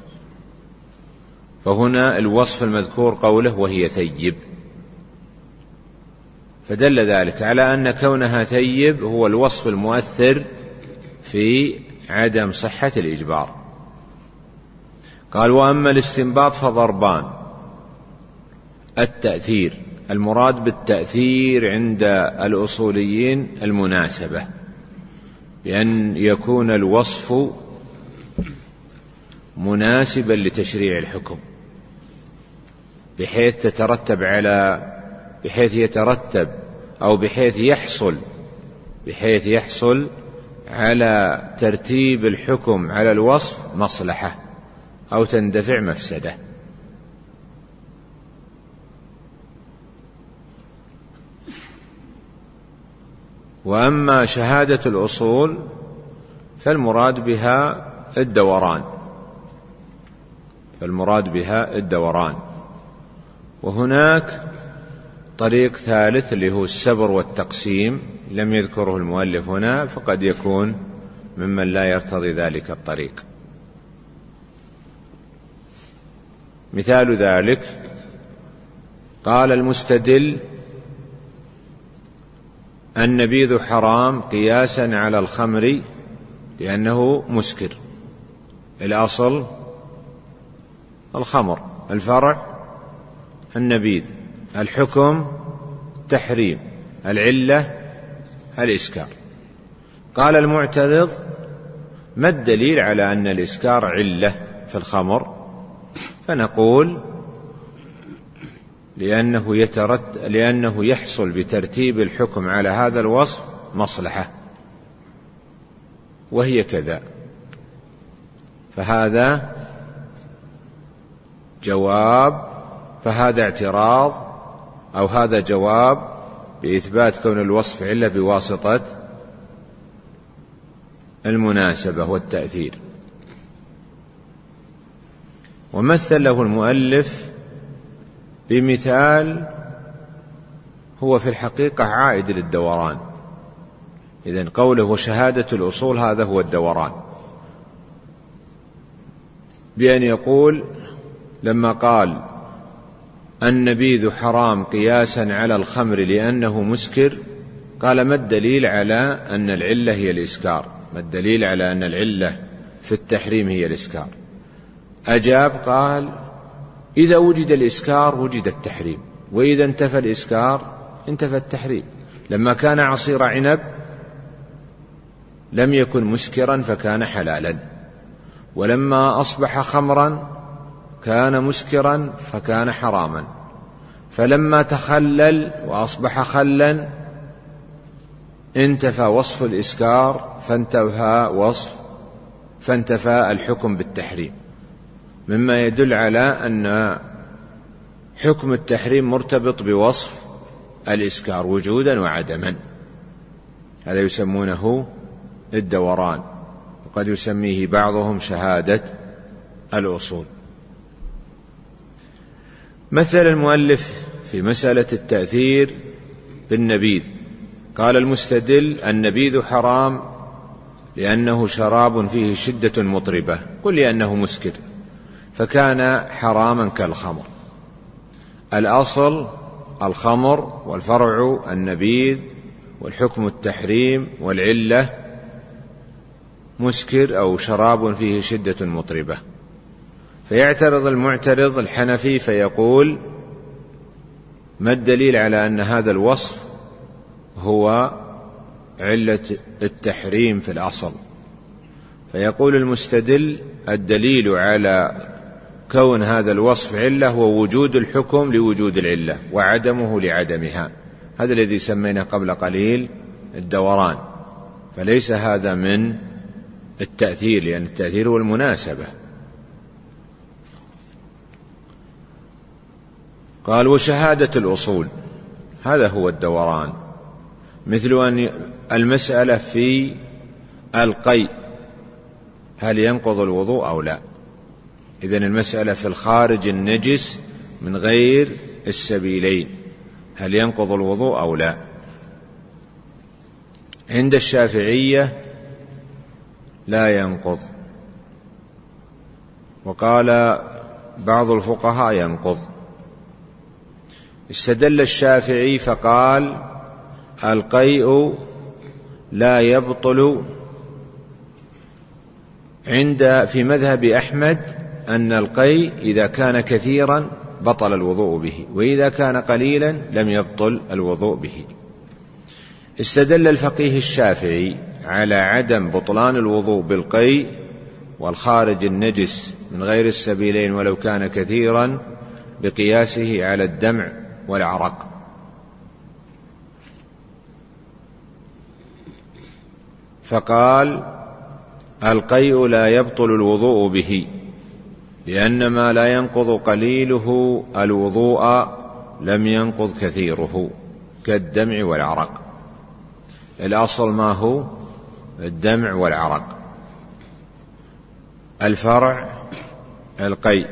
فهنا الوصف المذكور قوله وهي ثيب. فدل ذلك على أن كونها ثيب هو الوصف المؤثر في عدم صحة الإجبار. قال وأما الاستنباط فضربان. التأثير. المراد بالتأثير عند الأصوليين المناسبة بأن يكون الوصف مناسبا لتشريع الحكم بحيث تترتب على بحيث يترتب أو بحيث يحصل بحيث يحصل على ترتيب الحكم على الوصف مصلحة أو تندفع مفسدة. وأما شهادة الأصول فالمراد بها الدوران. فالمراد بها الدوران. وهناك طريق ثالث اللي هو السبر والتقسيم. لم يذكره المؤلف هنا فقد يكون ممن لا يرتضي ذلك الطريق. مثال ذلك قال المستدل النبيذ حرام قياسا على الخمر لأنه مسكر. الأصل الخمر الفرع النبيذ الحكم تحريم العلة الإسكار. قال المعترض ما الدليل على أن الإسكار علة في الخمر؟ فنقول لأنه يترت لأنه يحصل بترتيب الحكم على هذا الوصف مصلحة. وهي كذا. فهذا جواب فهذا اعتراض أو هذا جواب بإثبات كون الوصف علة بواسطة المناسبة والتأثير. ومثل له المؤلف بمثال هو في الحقيقة عائد للدوران. إذا قوله وشهادة الأصول هذا هو الدوران. بأن يقول لما قال النبيذ حرام قياسا على الخمر لأنه مسكر قال ما الدليل على أن العلة هي الإسكار؟ ما الدليل على أن العلة في التحريم هي الإسكار؟ أجاب قال إذا وجد الإسكار وجد التحريم. وإذا انتفى الإسكار انتفى التحريم. لما كان عصير عنب لم يكن مسكرا فكان حلالا. ولما أصبح خمرا كان مسكرا فكان حراما. فلما تخلل وأصبح خلا انتفى وصف الإسكار فانتفى وصف فانتفى الحكم بالتحريم. مما يدل على أن حكم التحريم مرتبط بوصف الإسكار وجودا وعدما. هذا يسمونه الدوران. وقد يسميه بعضهم شهادة الأصول. مثل المؤلف في مسألة التأثير بالنبيذ. قال المستدل النبيذ حرام لأنه شراب فيه شدة مطربة. قل لأنه مسكر. فكان حراما كالخمر. الأصل الخمر والفرع النبيذ والحكم التحريم والعلة مسكر أو شراب فيه شدة مطربة. فيعترض المعترض الحنفي فيقول ما الدليل على أن هذا الوصف هو علة التحريم في الأصل؟ فيقول المستدل الدليل على كون هذا الوصف علة هو وجود الحكم لوجود العلة وعدمه لعدمها. هذا الذي سميناه قبل قليل الدوران. فليس هذا من التأثير لأن التأثير هو المناسبة. قال وشهادة الأصول. هذا هو الدوران. مثل أن المسألة في القيء. هل ينقض الوضوء أو لا؟ إذا المسألة في الخارج النجس من غير السبيلين. هل ينقض الوضوء أو لا؟ عند الشافعية لا ينقض. وقال بعض الفقهاء ينقض. استدل الشافعي فقال القيء لا يبطل عند في مذهب أحمد أن القيء إذا كان كثيرا بطل الوضوء به وإذا كان قليلا لم يبطل الوضوء به. استدل الفقيه الشافعي على عدم بطلان الوضوء بالقيء والخارج النجس من غير السبيلين ولو كان كثيرا بقياسه على الدمع والعرق. فقال القيء لا يبطل الوضوء به. لأن ما لا ينقض قليله الوضوء لم ينقض كثيره كالدمع والعرق. الأصل ما هو؟ الدمع والعرق. الفرع القيء.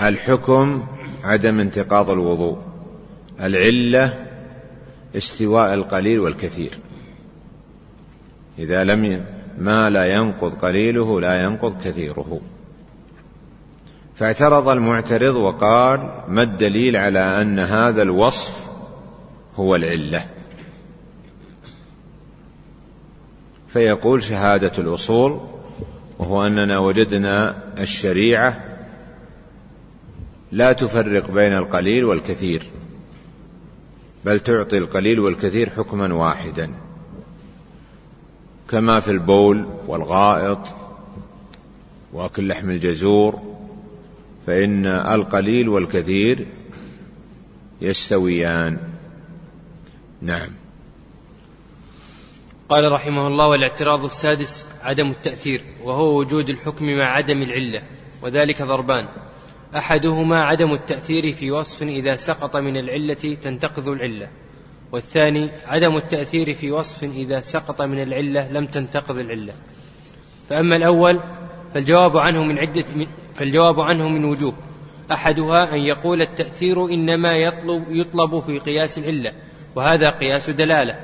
الحكم عدم انتقاض الوضوء. العلة استواء القليل والكثير. إذا لم ما لا ينقض قليله لا ينقض كثيره. فاعترض المعترض وقال ما الدليل على أن هذا الوصف هو العلة؟ فيقول شهادة الأصول وهو أننا وجدنا الشريعة لا تفرق بين القليل والكثير بل تعطي القليل والكثير حكما واحدا كما في البول والغائط وأكل لحم الجزور فإن القليل والكثير يستويان. نعم. قال رحمه الله والاعتراض السادس عدم التأثير وهو وجود الحكم مع عدم العلة وذلك ضربان أحدهما عدم التأثير في وصف إذا سقط من العلة تنتقض العلة والثاني عدم التأثير في وصف إذا سقط من العلة لم تنتقض العلة. فأما الأول فالجواب عنه من من فالجواب عنه من وجوه أحدها أن يقول التأثير إنما يطلب يطلب في قياس العلة وهذا قياس دلالة.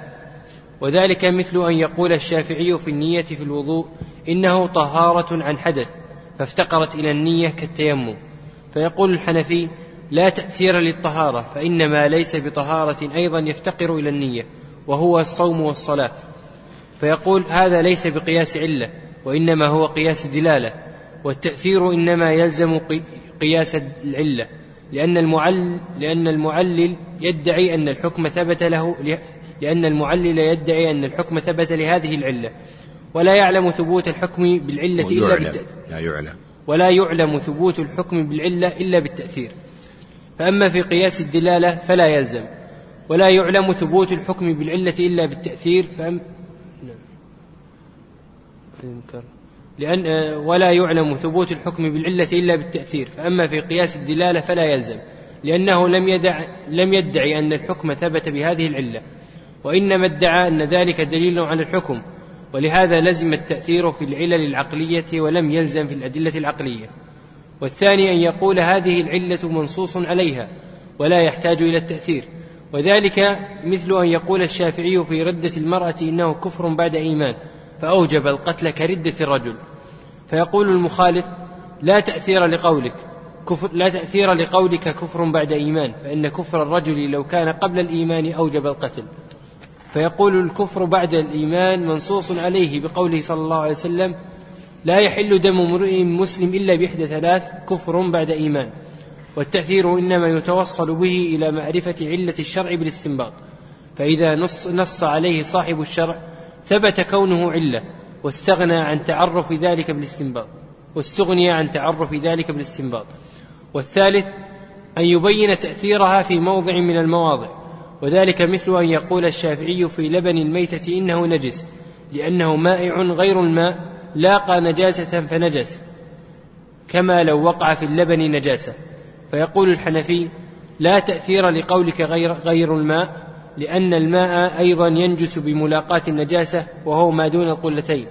وذلك مثل أن يقول الشافعي في النية في الوضوء إنه طهارة عن حدث فافتقرت إلى النية كالتيمم. فيقول الحنفي لا تأثير للطهارة فإنما ليس بطهارة أيضا يفتقر إلى النية وهو الصوم والصلاة. فيقول هذا ليس بقياس علة وإنما هو قياس دلالة. والتأثير إنما يلزم قياس العلة لأن المعلل لأن المعلل يدعي أن الحكم ثبت له لأن المعلل يدعي أن الحكم ثبت لهذه العلة. ولا يعلم ثبوت الحكم بالعلة إلا بالتأثير. لا يعلم. ولا يعلم ثبوت الحكم بالعلة إلا بالتأثير. فأما في قياس الدلالة فلا يلزم. ولا يعلم ثبوت الحكم بالعلة إلا بالتأثير فأم... نعم. لأن ولا يعلم ثبوت الحكم بالعلة إلا بالتأثير فأما في قياس الدلالة فلا يلزم لأنه لم يدع لم يدعي أن الحكم ثبت بهذه العلة وإنما ادعى أن ذلك دليل على الحكم ولهذا لزم التأثير في العلل العقلية ولم يلزم في الأدلة العقلية. والثاني أن يقول هذه العلة منصوص عليها ولا يحتاج إلى التأثير وذلك مثل أن يقول الشافعي في ردة المرأة إنه كفر بعد إيمان فأوجب القتل كردة الرجل. فيقول المخالف لا تأثير لقولك كفر لا تأثير لقولك كفر بعد إيمان فإن كفر الرجل لو كان قبل الإيمان أوجب القتل. فيقول الكفر بعد الإيمان منصوص عليه بقوله صلى الله عليه وسلم لا يحل دم امرئ مسلم إلا بإحدى ثلاث كفر بعد إيمان. والتأثير إنما يتوصل به إلى معرفة علة الشرع بالاستنباط. فإذا نص, نص عليه صاحب الشرع ثبت كونه علة. واستغنى عن تعرف ذلك بالاستنباط واستغني عن تعرف ذلك بالاستنباط والثالث أن يبين تأثيرها في موضع من المواضع. وذلك مثل أن يقول الشافعي في لبن الميتة إنه نجس لأنه مائع غير الماء لاقى نجاسة فنجس كما لو وقع في اللبن نجاسة. فيقول الحنفي لا تأثير لقولك غير, غير الماء لأن الماء أيضا ينجس بملاقاة النجاسة وهو ما دون القلتين.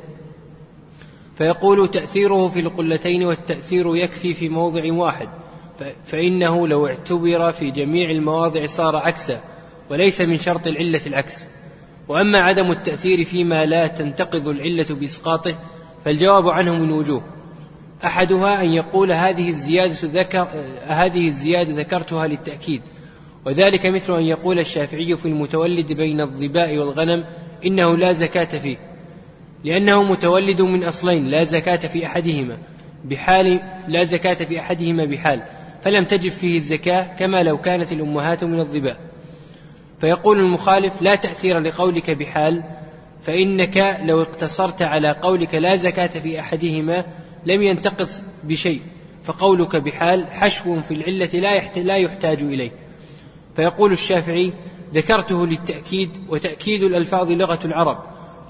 فيقول تأثيره في القلتين والتأثير يكفي في موضع واحد فإنه لو اعتبر في جميع المواضع صار عكسا وليس من شرط العلة العكس. وأما عدم التأثير فيما لا تنتقض العلة بإسقاطه فالجواب عنه من وجوه. أحدها أن يقول هذه الزيادة ذكر هذه الزيادة ذكرتها للتأكيد. وذلك مثل أن يقول الشافعي في المتولد بين الظباء والغنم إنه لا زكاة فيه لأنه متولد من أصلين لا زكاة في أحدهما بحال لا زكاة في أحدهما بحال فلم تجب فيه الزكاة كما لو كانت الأمهات من الظباء فيقول المخالف لا تأثير لقولك بحال فإنك لو اقتصرت على قولك لا زكاة في أحدهما لم ينتقض بشيء فقولك بحال حشو في العلة لا يحتاج إليه. فيقول الشافعي ذكرته للتأكيد وتأكيد الألفاظ لغة العرب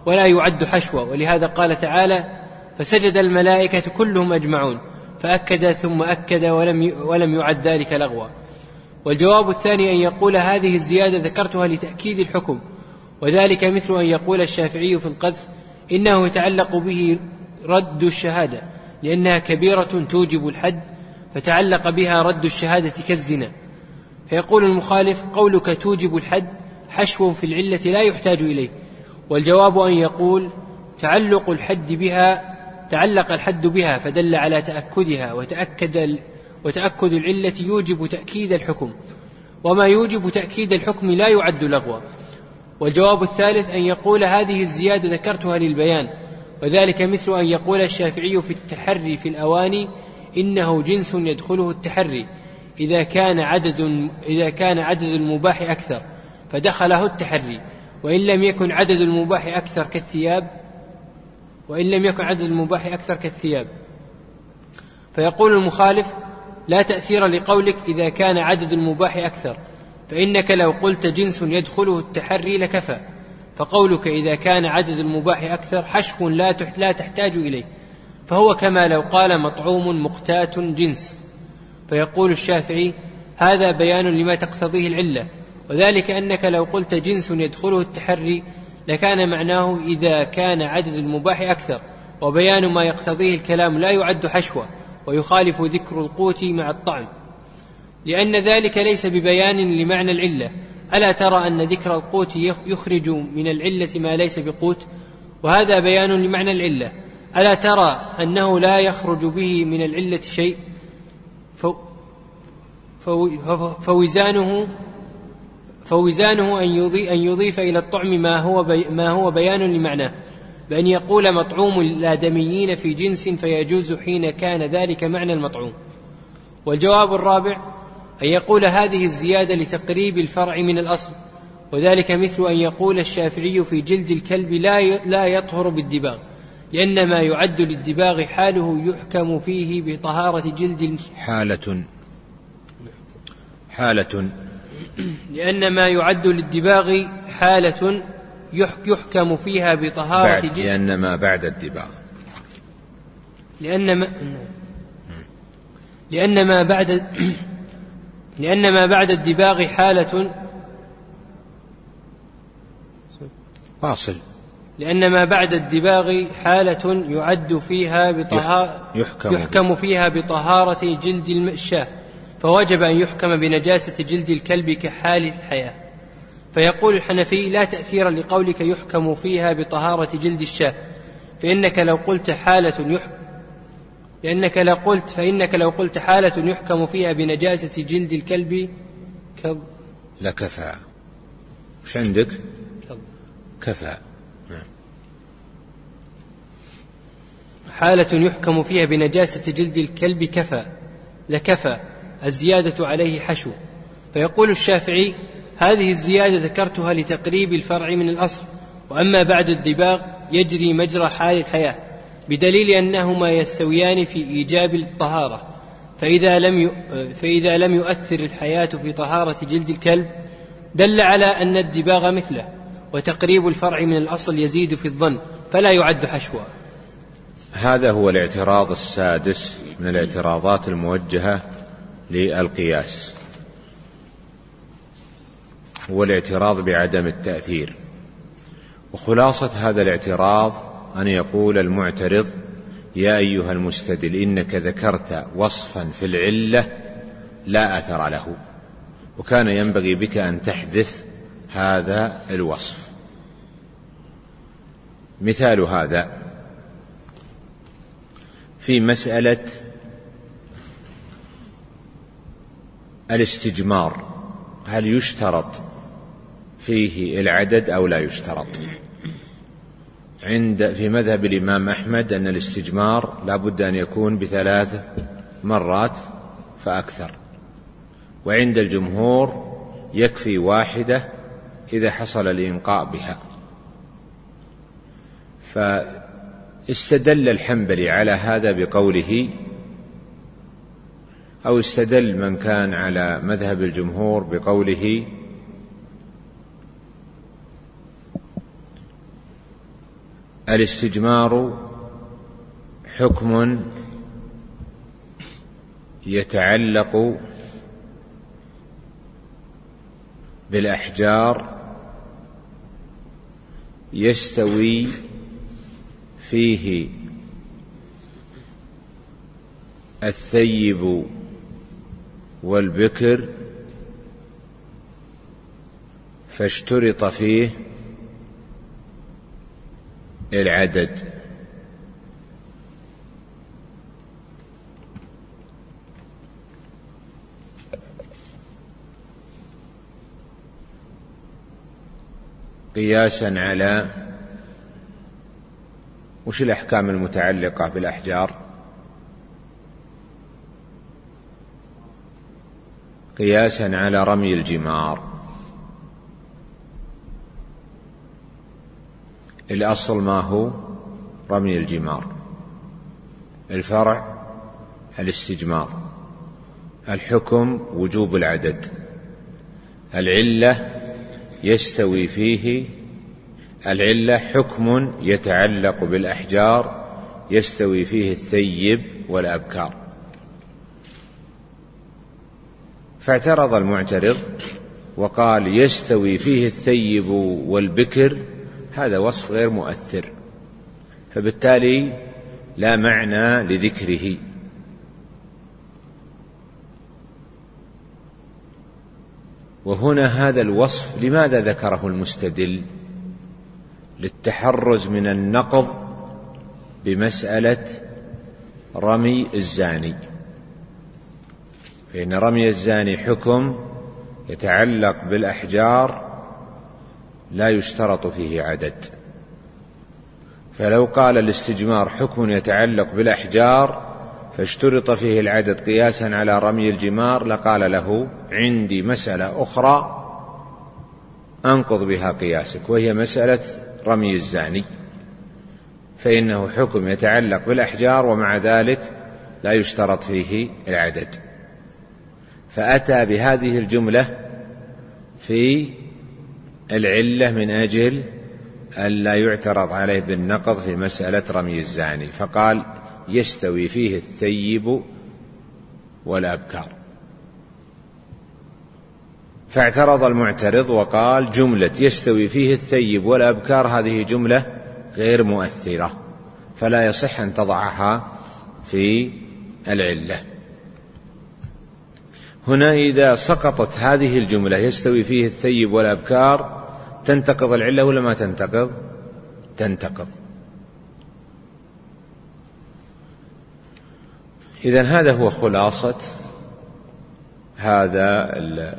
ولا يعد حشوا ولهذا قال تعالى فسجد الملائكة كلهم أجمعون فأكد ثم أكد ولم ولم يعد ذلك لغوا والجواب الثاني أن يقول هذه الزيادة ذكرتها لتأكيد الحكم وذلك مثل أن يقول الشافعي في القذف إنه يتعلق به رد الشهادة لأنها كبيرة توجب الحد فتعلق بها رد الشهادة كالزنا. فيقول المخالف قولك توجب الحد حشو في العلة لا يحتاج إليه. والجواب أن يقول تعلق الحد بها تعلق الحد بها فدل على تأكدها وتأكد وتأكد العلة يوجب تأكيد الحكم. وما يوجب تأكيد الحكم لا يعد لغوا والجواب الثالث أن يقول هذه الزيادة ذكرتها للبيان. وذلك مثل أن يقول الشافعي في التحري في الأواني إنه جنس يدخله التحري. إذا كان عدد إذا كان عدد المباح أكثر فدخله التحري. وإن لم يكن عدد المباح أكثر كالثياب وإن لم يكن عدد المباح أكثر كالثياب. فيقول المخالف لا تأثير لقولك إذا كان عدد المباح أكثر فإنك لو قلت جنس يدخله التحري لكفى. فقولك إذا كان عدد المباح أكثر حشو لا تحتاج إليه. فهو كما لو قال مطعوم مقتات جنس. فيقول الشافعي هذا بيان لما تقتضيه العلة وذلك أنك لو قلت جنس يدخله التحري لكان معناه إذا كان عدد المباح أكثر وبيان ما يقتضيه الكلام لا يعد حشوة ويخالف ذكر القوت مع الطعم لأن ذلك ليس ببيان لمعنى العلة ألا ترى أن ذكر القوت يخرج من العلة ما ليس بقوت؟ وهذا بيان لمعنى العلة ألا ترى أنه لا يخرج به من العلة شيء؟ فوزانه فوزانه أن يضيف, أن يضيف إلى الطعم ما هو ما هو بيان لمعناه بأن يقول مطعوم الآدميين في جنس فيجوز حين كان ذلك معنى المطعوم. والجواب الرابع أن يقول هذه الزيادة لتقريب الفرع من الأصل وذلك مثل أن يقول الشافعي في جلد الكلب لا لا يطهر بالدباغ لأن ما يعد للدباغ حاله يحكم فيه بطهارة جلد حالة حالة. لأن ما يعد للدباغ حالة يحكم فيها بطهارة بعد لأن ما بعد الدباغ. لأن ما لأن ما بعد لأن ما بعد الدباغ حالة. واصل لأن ما بعد الدباغ حالة يعد فيها بطهارة يحكم, يحكم فيها بطهارة جلد الشاة فوجب أن يحكم بنجاسة جلد الكلب كحال الحياة. فيقول الحنفي لا تأثير لقولك يحكم فيها بطهارة جلد الشاة. فإنك لو قلت حالة يحكم لأنك لو قلت فإنك لو قلت حالة يحكم فيها بنجاسة جلد الكلب كب لكفى وش عندك؟ كب. كفى. نعم. حالة يحكم فيها بنجاسة جلد الكلب كفى. لكفى. الزيادة عليه حشو. فيقول الشافعي هذه الزيادة ذكرتها لتقريب الفرع من الأصل وأما بعد الدباغ يجري مجرى حال الحياة بدليل أنهما يستويان في إيجاب الطهارة. فإذا لم فإذا لم يؤثر الحياة في طهارة جلد الكلب دل على أن الدباغ مثله وتقريب الفرع من الأصل يزيد في الظن فلا يعد حشوا هذا هو الاعتراض السادس من الاعتراضات الموجهة للقياس هو الاعتراض بعدم التأثير. وخلاصة هذا الاعتراض أن يقول المعترض يا أيها المستدل إنك ذكرت وصفا في العلة لا أثر له وكان ينبغي بك أن تحذف هذا الوصف. مثال هذا في مسألة الاستجمار هل يشترط فيه العدد أو لا يشترط؟ عند في مذهب الإمام أحمد أن الاستجمار لا بد أن يكون بثلاث مرات فأكثر. وعند الجمهور يكفي واحدة إذا حصل الإنقاء بها. فاستدل الحنبلي على هذا بقوله أو استدل من كان على مذهب الجمهور بقوله الاستجمار حكم يتعلق بالأحجار يستوي فيه الثيب والبكر فاشترط فيه العدد. قياسا على وش الأحكام المتعلقة بالأحجار؟ قياسا على رمي الجمار. الأصل ما هو رمي الجمار؟ الفرع الاستجمار. الحكم وجوب العدد. العلة يستوي فيه العلة حكم يتعلق بالأحجار يستوي فيه الثيب والأبكار. فاعترض المعترض وقال يستوي فيه الثيب والبكر هذا وصف غير مؤثر. فبالتالي لا معنى لذكره. وهنا هذا الوصف لماذا ذكره المستدل؟ للتحرز من النقض بمسألة رمي الزاني. فإن رمي الزاني حكم يتعلق بالأحجار لا يشترط فيه عدد. فلو قال الاستجمار حكم يتعلق بالأحجار فاشترط فيه العدد قياسا على رمي الجمار لقال له عندي مسألة أخرى أنقض بها قياسك وهي مسألة رمي الزاني. فإنه حكم يتعلق بالأحجار ومع ذلك لا يشترط فيه العدد. فأتى بهذه الجملة في العلة من أجل ألا يعترض عليه بالنقض في مسألة رمي الزاني فقال يستوي فيه الثيب والأبكار. فاعترض المعترض وقال جملة يستوي فيه الثيب والأبكار هذه جملة غير مؤثرة فلا يصح أن تضعها في العلة. هنا إذا سقطت هذه الجملة يستوي فيه الثيب والأبكار تنتقض العلة ولا ما تنتقض؟ تنتقض. إذا هذا هو خلاصة هذا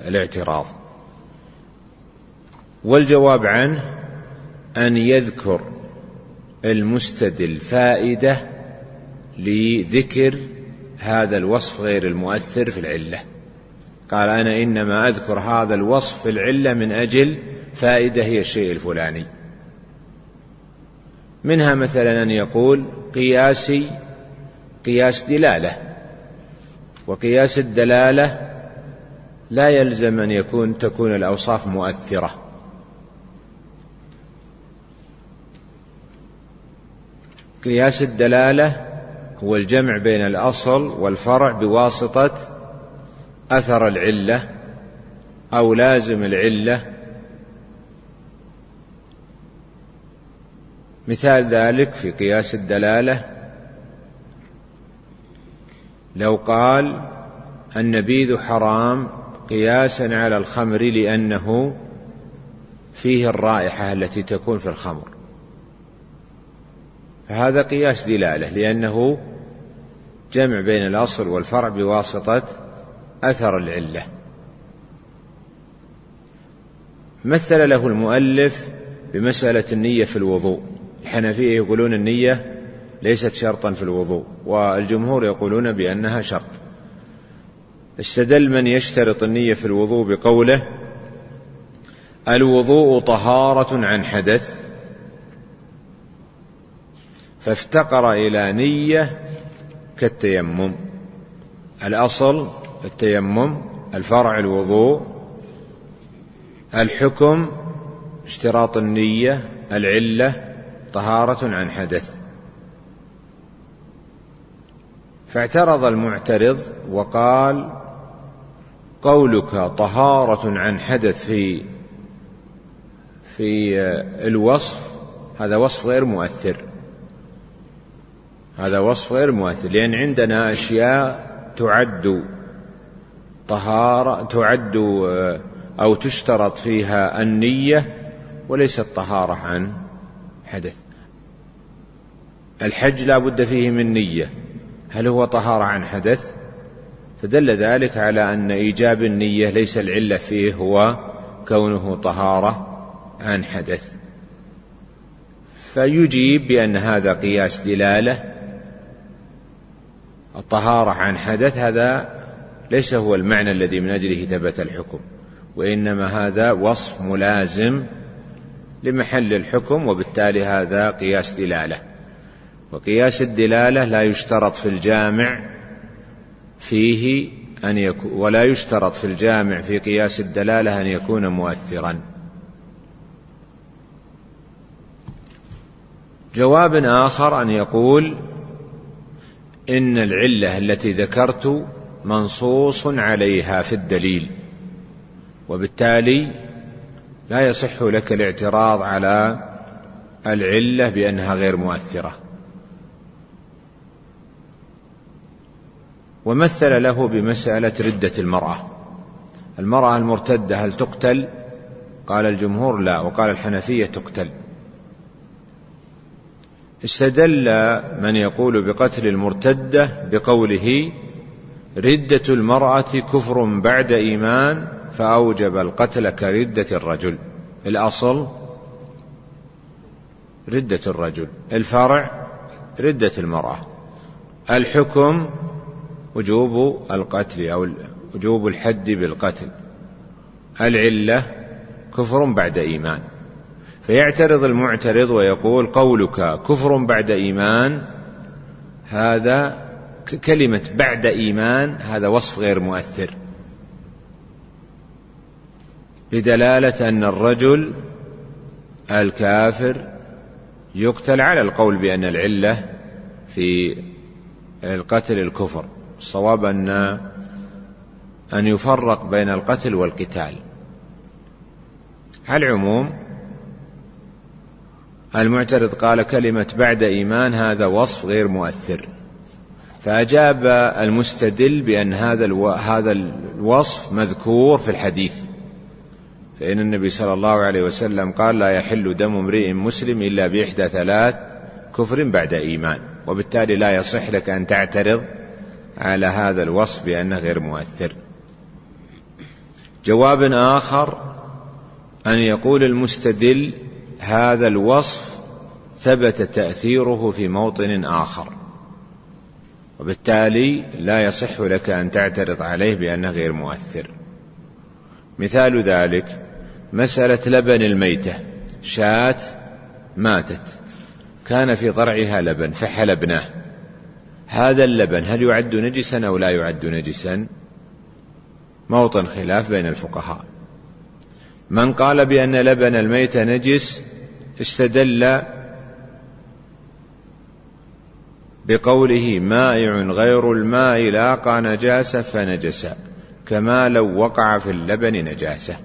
الاعتراض. والجواب عنه أن يذكر المستدل فائدة لذكر هذا الوصف غير المؤثر في العلة. قال أنا إنما أذكر هذا الوصف في العلة من أجل فائدة هي الشيء الفلاني. منها مثلا أن يقول قياسي قياس دلالة وقياس الدلالة لا يلزم أن يكون تكون الأوصاف مؤثرة. قياس الدلالة هو الجمع بين الأصل والفرع بواسطة أثر العلة أو لازم العلة. مثال ذلك في قياس الدلالة. لو قال النبيذ حرام قياسا على الخمر لأنه فيه الرائحة التي تكون في الخمر. فهذا قياس دلالة لأنه جمع بين الأصل والفرع بواسطة أثر العلة. مثل له المؤلف بمسألة النية في الوضوء. الحنفية يقولون النية ليست شرطا في الوضوء والجمهور يقولون بأنها شرط. استدل من يشترط النية في الوضوء بقوله الوضوء طهارة عن حدث. فافتقر إلى نية كالتيمم. الأصل التيمم الفرع الوضوء الحكم اشتراط النية العلة طهارة عن حدث. فاعترض المعترض وقال قولك طهارة عن حدث في في الوصف هذا وصف غير مؤثر. هذا وصف غير مؤثر لأن عندنا أشياء تعد طهارة تعد أو تشترط فيها النية وليست طهارة عن حدث. الحج لا بد فيه من نية. هل هو طهارة عن حدث؟ فدل ذلك على أن إيجاب النية ليس العلة فيه هو كونه طهارة عن حدث. فيجيب بأن هذا قياس دلالة. الطهارة عن حدث هذا ليس هو المعنى الذي من أجله ثبت الحكم وإنما هذا وصف ملازم لمحل الحكم وبالتالي هذا قياس دلالة. وقياس الدلالة لا يشترط في الجامع فيه أن يكون ولا يشترط في الجامع في قياس الدلالة أن يكون مؤثرا. جواب آخر أن يقول إن العلة التي ذكرت منصوص عليها في الدليل وبالتالي لا يصح لك الاعتراض على العلة بأنها غير مؤثرة. ومثل له بمسألة ردة المرأة. المرأة المرتدة هل تقتل؟ قال الجمهور لا وقال الحنفية تقتل. استدل من يقول بقتل المرتدة بقوله ردة المرأة كفر بعد إيمان فأوجب القتل كردة الرجل. الأصل ردة الرجل الفرع ردة المرأة. الحكم وجوب القتل أو وجوب الحد بالقتل. العلة كفر بعد إيمان. فيعترض المعترض ويقول قولك كفر بعد إيمان هذا كلمة بعد إيمان هذا وصف غير مؤثر. بدلالة أن الرجل الكافر يقتل على القول بأن العلة في القتل الكفر. الصواب أن أن يفرق بين القتل والقتال. على العموم المعترض قال كلمة بعد إيمان هذا وصف غير مؤثر. فأجاب المستدل بأن هذا هذا الوصف مذكور في الحديث. فإن النبي صلى الله عليه وسلم قال لا يحل دم امرئ مسلم إلا بإحدى ثلاث كفر بعد إيمان وبالتالي لا يصح لك أن تعترض على هذا الوصف بأنه غير مؤثر. جواب آخر أن يقول المستدل هذا الوصف ثبت تأثيره في موطن آخر. وبالتالي لا يصح لك أن تعترض عليه بأنه غير مؤثر. مثال ذلك مسألة لبن الميتة. شاة ماتت. كان في ضرعها لبن فحلبناه. هذا اللبن هل يعد نجسا أو لا يعد نجسا؟ موطن خلاف بين الفقهاء. من قال بأن لبن الميت نجس استدل بقوله مائع غير الماء لاقى نجاسة فنجس كما لو وقع في اللبن نجاسة.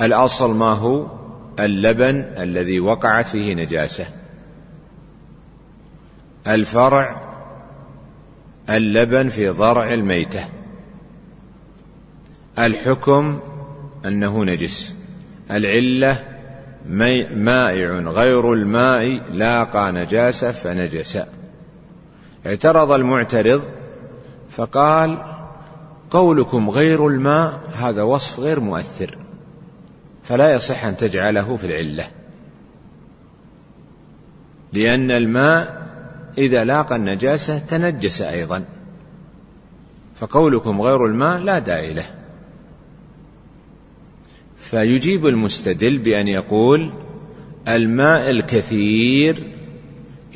الأصل ما هو؟ اللبن الذي وقعت فيه نجاسة. الفرع اللبن في ضرع الميتة. الحكم أنه نجس. العلة مائع غير الماء لاقى نجاسة فنجس. اعترض المعترض فقال قولكم غير الماء هذا وصف غير مؤثر فلا يصح أن تجعله في العلة. لأن الماء إذا لاقى النجاسة تنجس أيضا فقولكم غير الماء لا داعي له. فيجيب المستدل بأن يقول الماء الكثير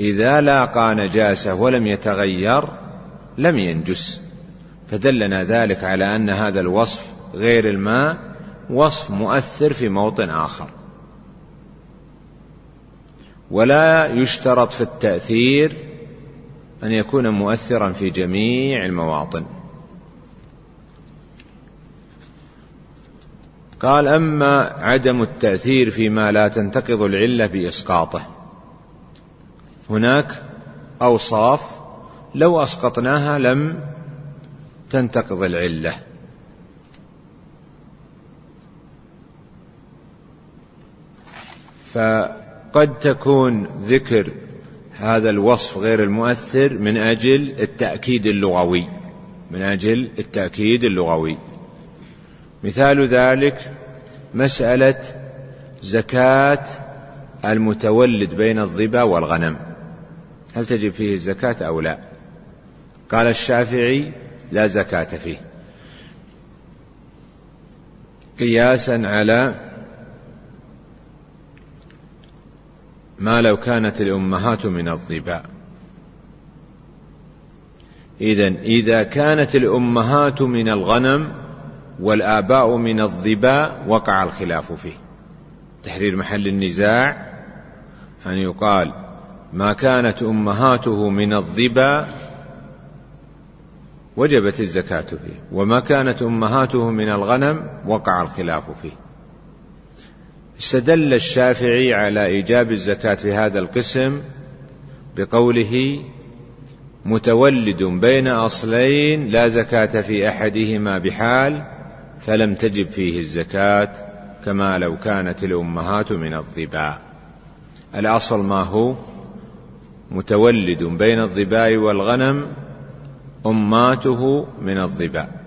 إذا لاقى نجاسة ولم يتغير لم ينجس. فدلنا ذلك على أن هذا الوصف غير الماء وصف مؤثر في موطن آخر. ولا يشترط في التأثير أن يكون مؤثرا في جميع المواطن. قال أما عدم التأثير فيما لا تنتقض العلة بإسقاطه. هناك أوصاف لو أسقطناها لم تنتقض العلة. فقد تكون ذكر هذا الوصف غير المؤثر من أجل التأكيد اللغوي من أجل التأكيد اللغوي. مثال ذلك مسألة زكاة المتولد بين الظبا والغنم. هل تجب فيه الزكاة أو لا؟ قال الشافعي لا زكاة فيه. قياسا على ما لو كانت الأمهات من الظبا إذا إذا كانت الأمهات من الغنم والآباء من الظباء وقع الخلاف فيه. تحرير محل النزاع أن يقال ما كانت أمهاته من الظبا وجبت الزكاة فيه وما كانت أمهاته من الغنم وقع الخلاف فيه. استدل الشافعي على إيجاب الزكاة في هذا القسم بقوله متولد بين أصلين لا زكاة في أحدهما بحال فلم تجب فيه الزكاة كما لو كانت الأمهات من الظباء الأصل ما هو؟ متولد بين الظباء والغنم أماته من الظباء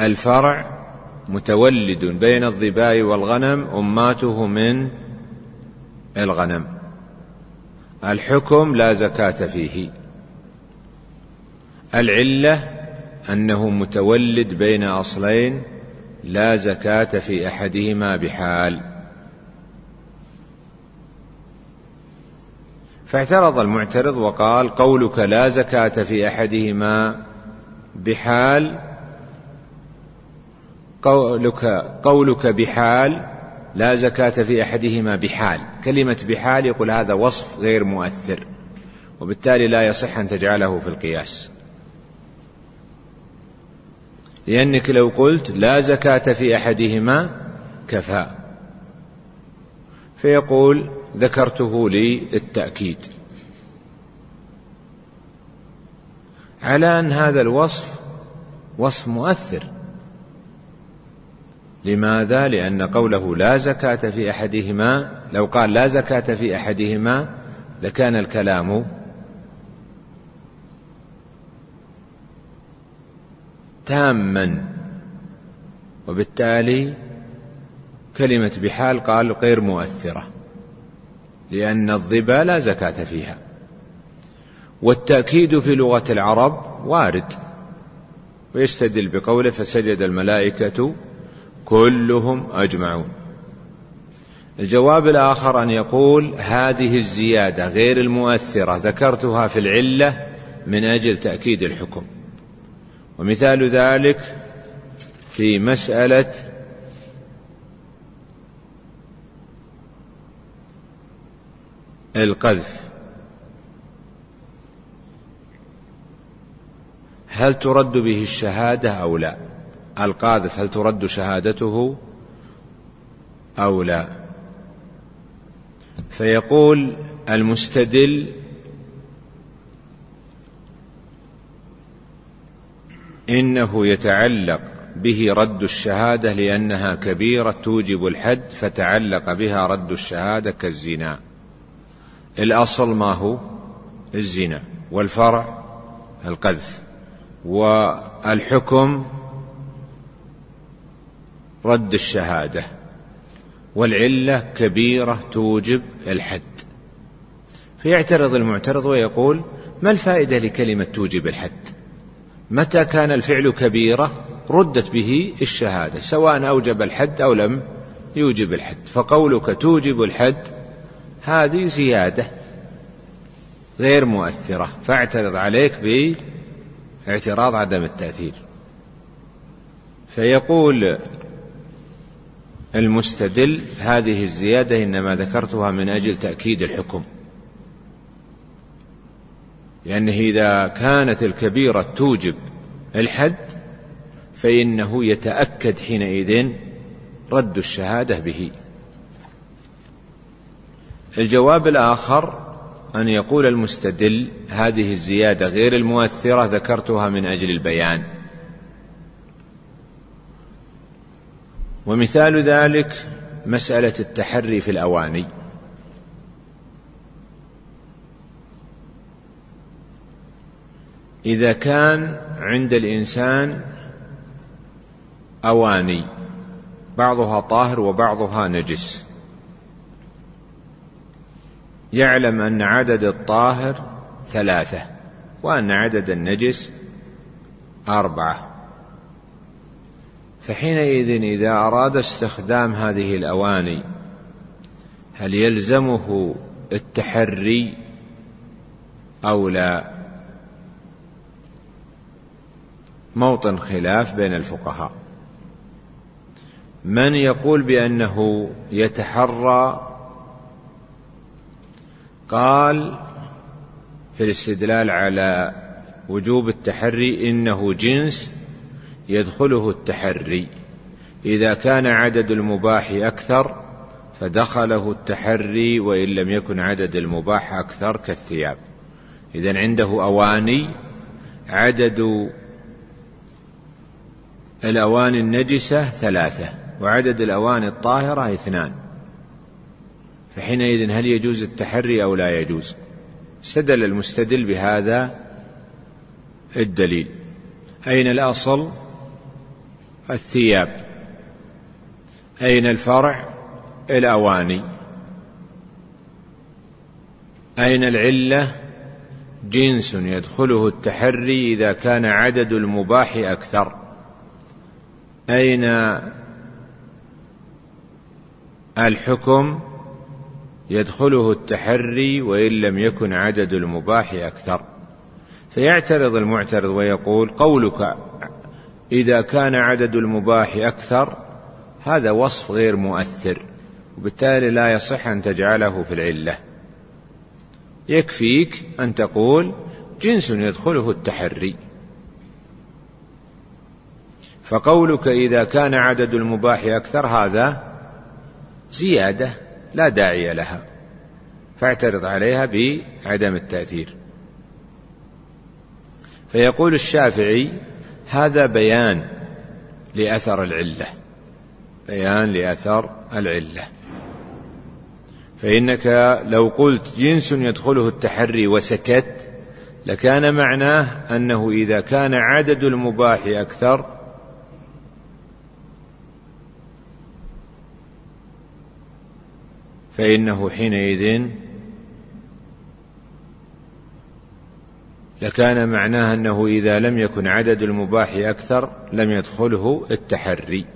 الفرع متولد بين الظباء والغنم أماته من الغنم. الحكم لا زكاة فيه. العلة أنه متولد بين أصلين لا زكاة في أحدهما بحال. فاعترض المعترض وقال قولك لا زكاة في أحدهما بحال قولك قولك بحال لا زكاة في أحدهما بحال. كلمة بحال يقول هذا وصف غير مؤثر وبالتالي لا يصح أن تجعله في القياس. لأنك لو قلت لا زكاة في أحدهما كفى. فيقول ذكرته للتأكيد. على أن هذا الوصف وصف مؤثر. لماذا؟ لأن قوله لا زكاة في أحدهما لو قال لا زكاة في أحدهما لكان الكلام تاما. وبالتالي كلمة بحال قال غير مؤثرة لأن الظبا لا زكاة فيها. والتأكيد في لغة العرب وارد ويستدل بقوله فسجد الملائكة كلهم أجمعون. الجواب الآخر أن يقول هذه الزيادة غير المؤثرة ذكرتها في العلة من أجل تأكيد الحكم. ومثال ذلك في مسألة القذف. هل ترد به الشهادة أو لا؟ القاذف هل ترد شهادته أو لا؟ فيقول المستدل إنه يتعلق به رد الشهادة لأنها كبيرة توجب الحد فتعلق بها رد الشهادة كالزنا. الأصل ما هو؟ الزنا والفرع القذف. والحكم رد الشهادة. والعلة كبيرة توجب الحد. فيعترض المعترض ويقول ما الفائدة لكلمة توجب الحد؟ متى كان الفعل كبيرة؟ ردت به الشهادة سواء أوجب الحد أو لم يوجب الحد فقولك توجب الحد هذه زيادة غير مؤثرة فاعترض عليك باعتراض عدم التأثير. فيقول المستدل هذه الزيادة إنما ذكرتها من أجل تأكيد الحكم. لأنه إذا كانت الكبيرة توجب الحد فإنه يتأكد حينئذ رد الشهادة به. الجواب الآخر أن يقول المستدل هذه الزيادة غير المؤثرة ذكرتها من أجل البيان. ومثال ذلك مسألة التحري في الأواني. إذا كان عند الإنسان أواني بعضها طاهر وبعضها نجس. يعلم أن عدد الطاهر ثلاثة وأن عدد النجس أربعة. فحينئذ إذا أراد استخدام هذه الأواني هل يلزمه التحري أو لا؟ موطن خلاف بين الفقهاء. من يقول بأنه يتحرى؟ قال في الاستدلال على وجوب التحري إنه جنس يدخله التحري. إذا كان عدد المباح أكثر فدخله التحري وإن لم يكن عدد المباح أكثر كالثياب. إذا عنده أواني عدد الأواني النجسة ثلاثة وعدد الأواني الطاهرة اثنان. فحينئذ هل يجوز التحري أو لا يجوز؟ استدل المستدل بهذا الدليل. أين الأصل؟ الثياب. أين الفرع؟ الأواني. أين العلة؟ جنس يدخله التحري إذا كان عدد المباح أكثر. أين الحكم يدخله التحري وإن لم يكن عدد المباح أكثر؟ فيعترض المعترض ويقول قولك إذا كان عدد المباح أكثر هذا وصف غير مؤثر وبالتالي لا يصح أن تجعله في العلة. يكفيك أن تقول جنس يدخله التحري. فقولك إذا كان عدد المباح أكثر هذا زيادة لا داعي لها. فاعترض عليها بعدم التأثير. فيقول الشافعي هذا بيان لأثر العلة. بيان لأثر العلة. فإنك لو قلت جنس يدخله التحري وسكت لكان معناه أنه إذا كان عدد المباح أكثر فإنه حينئذ لكان معناه أنه إذا لم يكن عدد المباح أكثر لم يدخله التحري.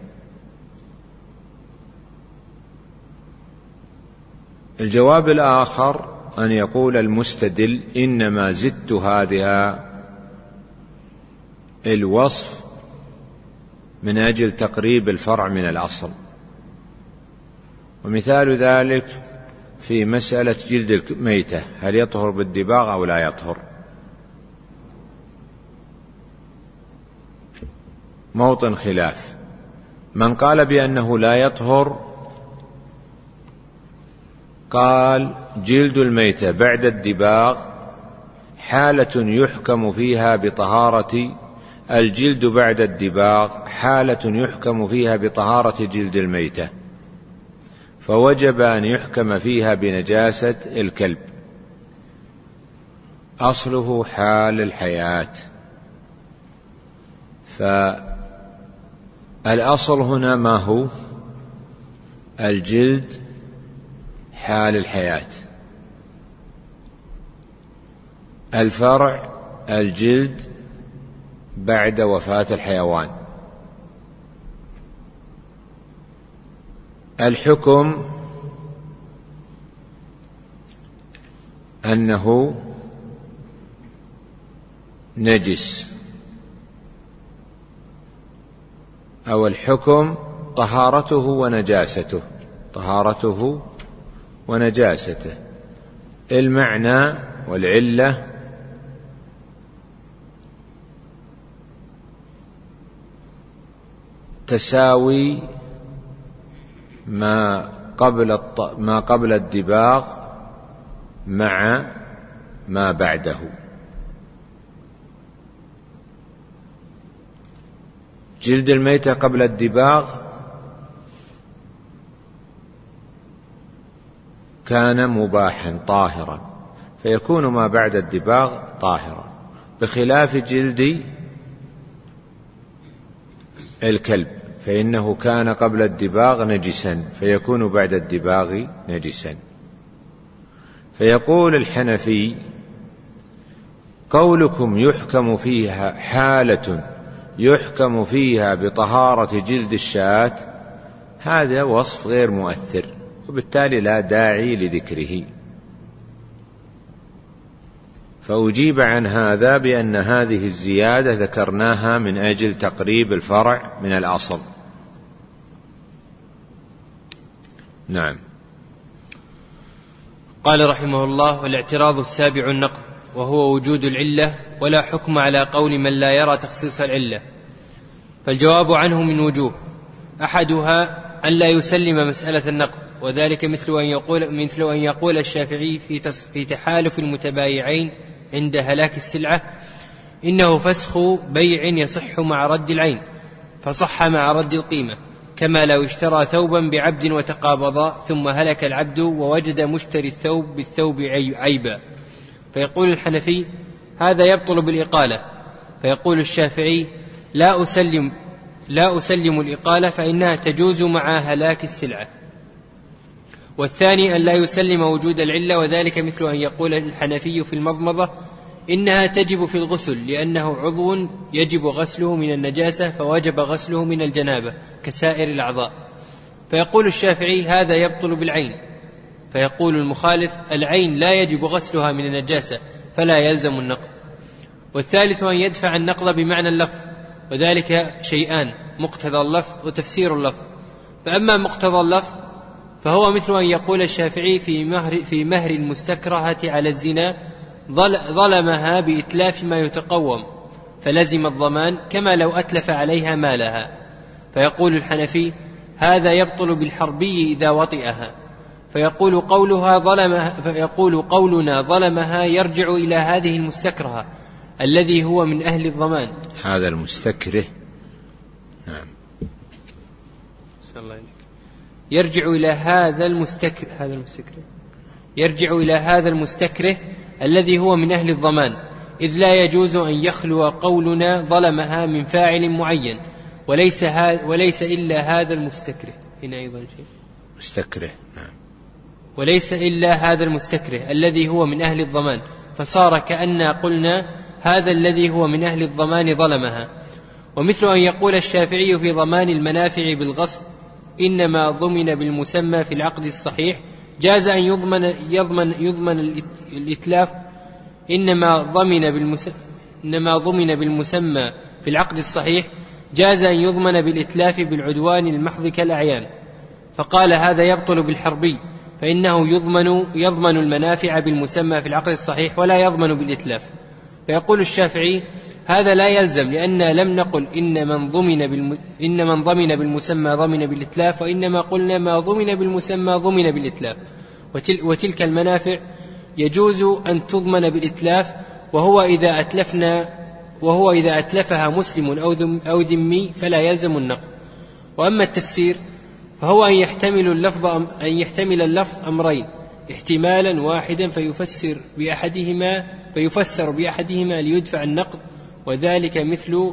الجواب الآخر أن يقول المستدل إنما زدت هذه الوصف من أجل تقريب الفرع من الأصل. ومثال ذلك في مسألة جلد الميتة هل يطهر بالدباغ أو لا يطهر؟ موطن خلاف. من قال بأنه لا يطهر قال جلد الميتة بعد الدباغ حالة يحكم فيها بطهارة الجلد بعد الدباغ حالة يحكم فيها بطهارة جلد الميتة. فوجب أن يحكم فيها بنجاسة الكلب. أصله حال الحياة. فالأصل هنا ما هو؟ الجلد حال الحياة. الفرع الجلد بعد وفاة الحيوان. الحكم أنه نجس أو الحكم طهارته ونجاسته طهارته ونجاسته. المعنى والعلة تساوي ما قبل ما قبل الدباغ مع ما بعده. جلد الميتة قبل الدباغ كان مباحا طاهرا فيكون ما بعد الدباغ طاهرا بخلاف جلد الكلب. فإنه كان قبل الدباغ نجسا فيكون بعد الدباغ نجسا. فيقول الحنفي قولكم يحكم فيها حالة يحكم فيها بطهارة جلد الشاة هذا وصف غير مؤثر وبالتالي لا داعي لذكره. فأجيب عن هذا بأن هذه الزيادة ذكرناها من أجل تقريب الفرع من الأصل. نعم. قال رحمه الله والاعتراض السابع النقض وهو وجود العلة ولا حكم على قول من لا يرى تخصيص العلة. فالجواب عنه من وجوه أحدها أن لا يسلم مسألة النقض وذلك مثل أن يقول مثل أن يقول الشافعي في في تحالف المتبايعين عند هلاك السلعة إنه فسخ بيع يصح مع رد العين فصح مع رد القيمة. كما لو اشترى ثوبا بعبد وتقابضا ثم هلك العبد ووجد مشتري الثوب بالثوب عيبا. فيقول الحنفي هذا يبطل بالإقالة. فيقول الشافعي لا أسلم لا أسلم الإقالة فإنها تجوز مع هلاك السلعة. والثاني أن لا يسلم وجود العلة وذلك مثل أن يقول الحنفي في المضمضة إنها تجب في الغسل لأنه عضو يجب غسله من النجاسة فوجب غسله من الجنابة. كسائر الأعضاء. فيقول الشافعي هذا يبطل بالعين. فيقول المخالف العين لا يجب غسلها من النجاسة فلا يلزم النقض. والثالث أن يدفع النقض بمعنى اللفظ وذلك شيئان مقتضى اللفظ وتفسير اللفظ. فأما مقتضى اللفظ فهو مثل أن يقول الشافعي في مهر, في مهر المستكرهة على الزنا ظلمها بإتلاف ما يتقوم فلزم الضمان كما لو أتلف عليها مالها. فيقول الحنفي هذا يبطل بالحربي إذا وطئها. فيقول قولها ظلمها فيقول قولنا ظلمها يرجع إلى هذه المستكرهة الذي هو من أهل الضمان. هذا المستكره. نعم. الله يرجع إلى هذا المستكره هذا المستكره. يرجع إلى هذا المستكره الذي هو من أهل الضمان. إذ لا يجوز أن يخلو قولنا ظلمها من فاعل معين. وليس وليس إلا هذا المستكره. هنا أيضا شيء. مستكره نعم. وليس إلا هذا المستكره الذي هو من أهل الضمان. فصار كأن قلنا هذا الذي هو من أهل الضمان ظلمها. ومثل أن يقول الشافعي في ضمان المنافع بالغصب إنما ضمن بالمسمى في العقد الصحيح. جاز أن يضمن يضمن يضمن الإتلاف. إنما ضمن بالمس إنما ضمن بالمسمى في العقد الصحيح. جاز أن يضمن بالإتلاف بالعدوان المحض كالأعيان فقال هذا يبطل بالحربي فإنه يضمن يضمن المنافع بالمسمى في العقد الصحيح ولا يضمن بالإتلاف. فيقول الشافعي هذا لا يلزم لأننا لم نقل إن من ضمن بالم... إن من ضمن بالمسمى ضمن بالإتلاف وإنما قلنا ما ضمن بالمسمى ضمن بالإتلاف. وتل... وتلك المنافع يجوز أن تضمن بالإتلاف وهو إذا أتلفنا وهو إذا أتلفها مسلم أو ذمي فلا يلزم النقد. وأما التفسير فهو أن يحتمل اللفظ أن يحتمل اللفظ أمرين احتمالا واحدا فيفسر بأحدهما فيفسر بأحدهما ليدفع النقد وذلك مثل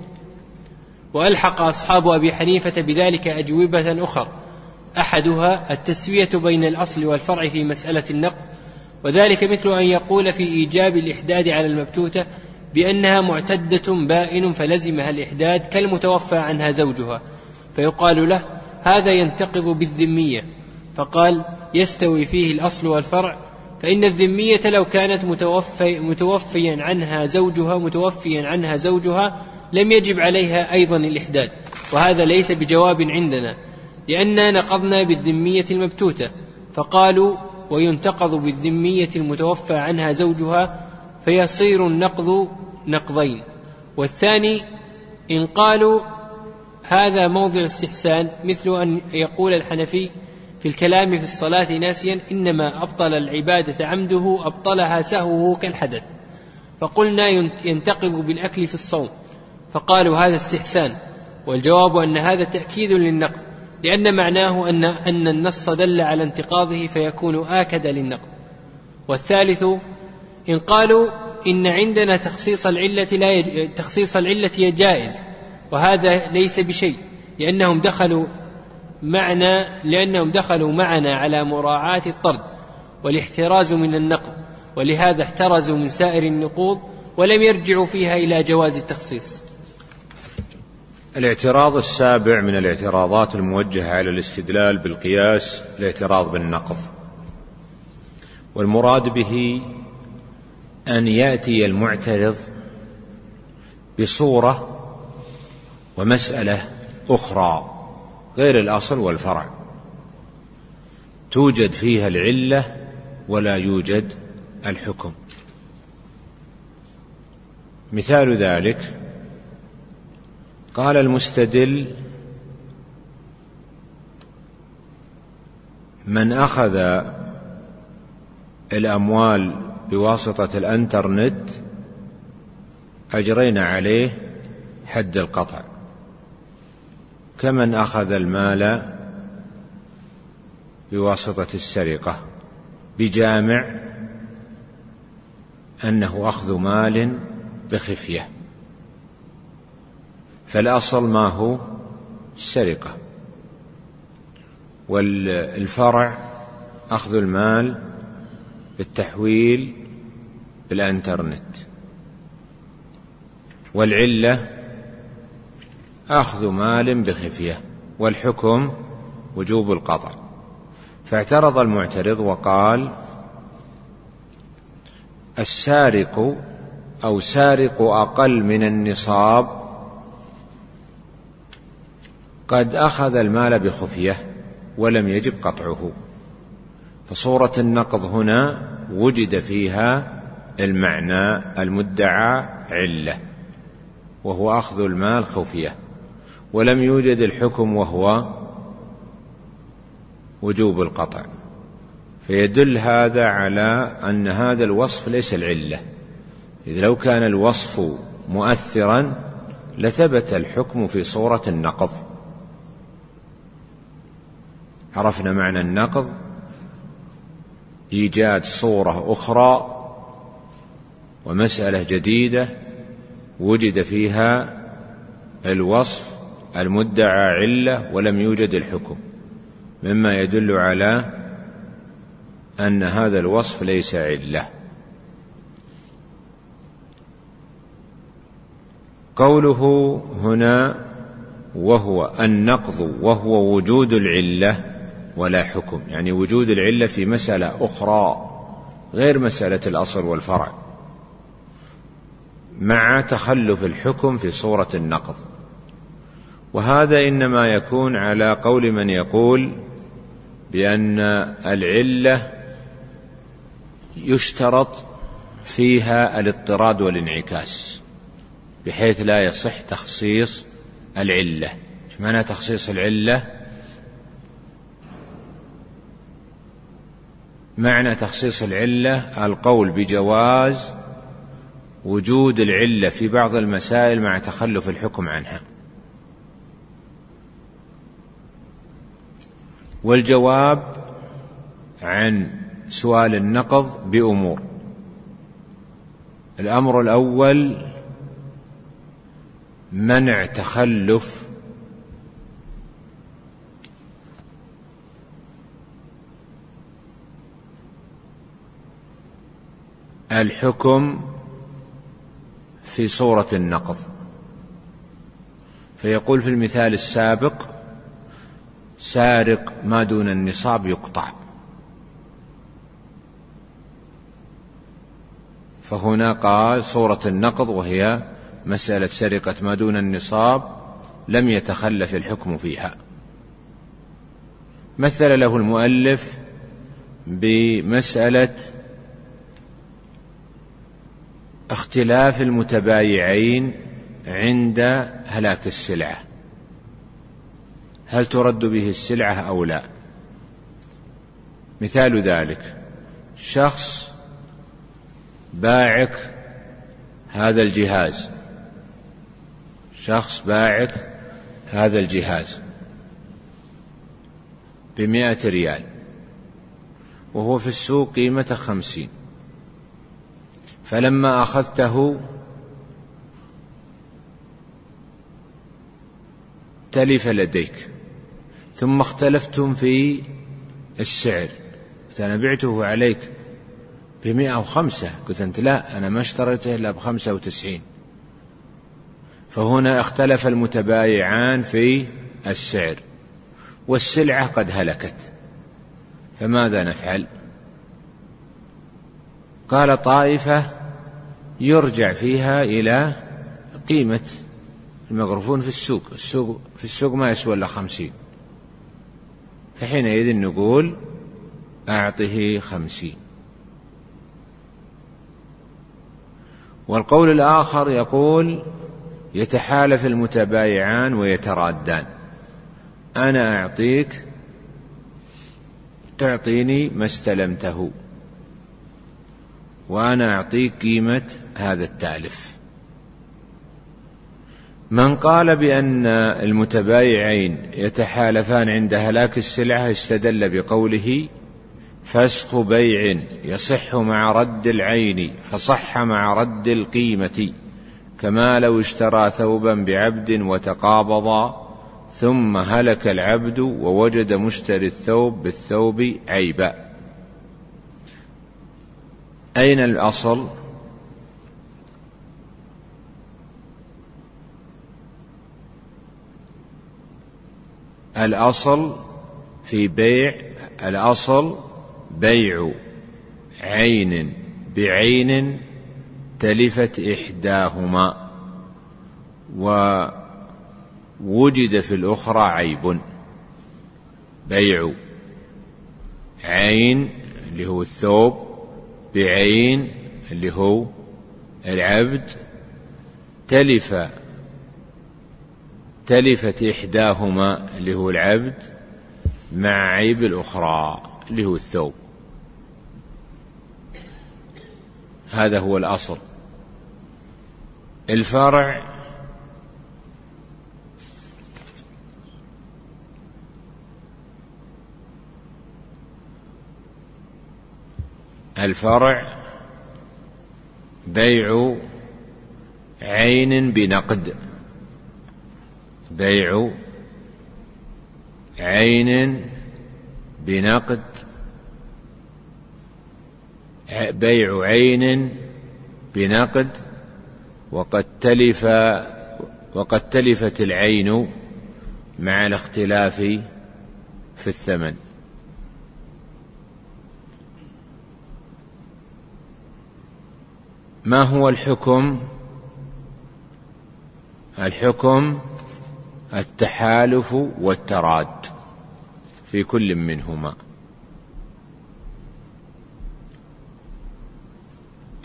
وألحق أصحاب أبي حنيفة بذلك أجوبة أخر أحدها التسوية بين الأصل والفرع في مسألة النقد وذلك مثل أن يقول في إيجاب الإحداد على المبتوتة بأنها معتدة بائن فلزمها الإحداد كالمتوفى عنها زوجها. فيقال له هذا ينتقض بالذمية. فقال يستوي فيه الأصل والفرع. فإن الذمية لو كانت متوفي متوفيا عنها زوجها متوفيا عنها زوجها لم يجب عليها أيضا الإحداد. وهذا ليس بجواب عندنا لأننا نقضنا بالذمية المبتوتة. فقالوا وينتقض بالذمية المتوفى عنها زوجها فيصير النقض نقضين. والثاني إن قالوا هذا موضع استحسان مثل أن يقول الحنفي في الكلام في الصلاة ناسيا إنما أبطل العبادة عمده أبطلها سهوه كالحدث. فقلنا ينتقض بالأكل في الصوم. فقالوا هذا استحسان. والجواب أن هذا تأكيد للنقض لأن معناه أن أن النص دل على انتقاضه فيكون آكد للنقض. والثالث إن قالوا إن عندنا تخصيص العلة لا يج... تخصيص العلة جائز وهذا ليس بشيء لأنهم دخلوا معنا لأنهم دخلوا معنا على مراعاة الطرد والاحتراز من النقض ولهذا احترزوا من سائر النقوض ولم يرجعوا فيها إلى جواز التخصيص. الاعتراض السابع من الاعتراضات الموجهة على الاستدلال بالقياس الاعتراض بالنقض. والمراد به أن يأتي المعترض بصورة ومسألة أخرى غير الأصل والفرع. توجد فيها العلة ولا يوجد الحكم. مثال ذلك قال المستدل من أخذ الأموال بواسطة الأنترنت أجرينا عليه حد القطع. كمن أخذ المال بواسطة السرقة؟ بجامع أنه أخذ مال بخفية. فالأصل ما هو؟ السرقة. والفرع أخذ المال بالتحويل بالانترنت والعلة أخذ مال بخفية والحكم وجوب القطع. فاعترض المعترض وقال السارق أو سارق أقل من النصاب قد أخذ المال بخفية ولم يجب قطعه. فصورة النقض هنا وجد فيها المعنى المدعى علة وهو أخذ المال خفية ولم يوجد الحكم وهو وجوب القطع. فيدل هذا على أن هذا الوصف ليس العلة. إذ لو كان الوصف مؤثرا لثبت الحكم في صورة النقض. عرفنا معنى النقض؟ إيجاد صورة أخرى ومسألة جديدة وجد فيها الوصف المدعى علة ولم يوجد الحكم مما يدل على أن هذا الوصف ليس علة. قوله هنا وهو النقض وهو وجود العلة ولا حكم يعني وجود العلة في مسألة أخرى غير مسألة الأصل والفرع. مع تخلف الحكم في صورة النقض. وهذا إنما يكون على قول من يقول بأن العلة يشترط فيها الاضطراد والانعكاس بحيث لا يصح تخصيص العلة. إيش معنى تخصيص العلة؟ معنى تخصيص العلة القول بجواز وجود العلة في بعض المسائل مع تخلف الحكم عنها. والجواب عن سؤال النقض بأمور. الأمر الأول منع تخلف الحكم في صورة النقض. فيقول في المثال السابق سارق ما دون النصاب يقطع. فهنا قال صورة النقض وهي مسألة سرقة ما دون النصاب لم يتخلف الحكم فيها. مثل له المؤلف بمسألة اختلاف المتبايعين عند هلاك السلعة. هل ترد به السلعة أو لا؟ مثال ذلك شخص باعك هذا الجهاز. شخص باعك هذا الجهاز بمائة ريال وهو في السوق قيمته خمسين. فلما أخذته تلف لديك ثم اختلفتم في السعر. قلت أنا بعته عليك بمئة وخمسة. قلت أنت لا أنا ما اشتريته إلا بخمسة وتسعين. فهنا اختلف المتبايعان في السعر والسلعة قد هلكت. فماذا نفعل؟ قال طائفة يرجع فيها إلى قيمة المغرفون في السوق. السوق في السوق ما يسوى إلا خمسين. فحينئذ نقول أعطه خمسين. والقول الآخر يقول يتحالف المتبايعان ويترادان. أنا أعطيك تعطيني ما استلمته. وأنا أعطيك قيمة هذا التالف من قال بأن المتبايعين يتحالفان عند هلاك السلعة استدل بقوله فسخ بيع يصح مع رد العين فصح مع رد القيمة كما لو اشترى ثوبا بعبد وتقابضا ثم هلك العبد ووجد مشتري الثوب بالثوب عيبا. أين الأصل؟ الأصل في بيع الأصل بيع عين بعين تلفت إحداهما ووجد في الأخرى عيب بيع عين اللي هو الثوب بعين اللي هو العبد تلف تلفت إحداهما اللي هو العبد مع عيب الأخرى اللي هو الثوب. هذا هو الأصل. الفرع الفرع بيع عين بنقد. بيع عين بنقد. بيع عين بنقد. وقد تلف وقد تلفت العين مع الاختلاف في الثمن. ما هو الحكم؟ الحكم التحالف والتراد في كل منهما.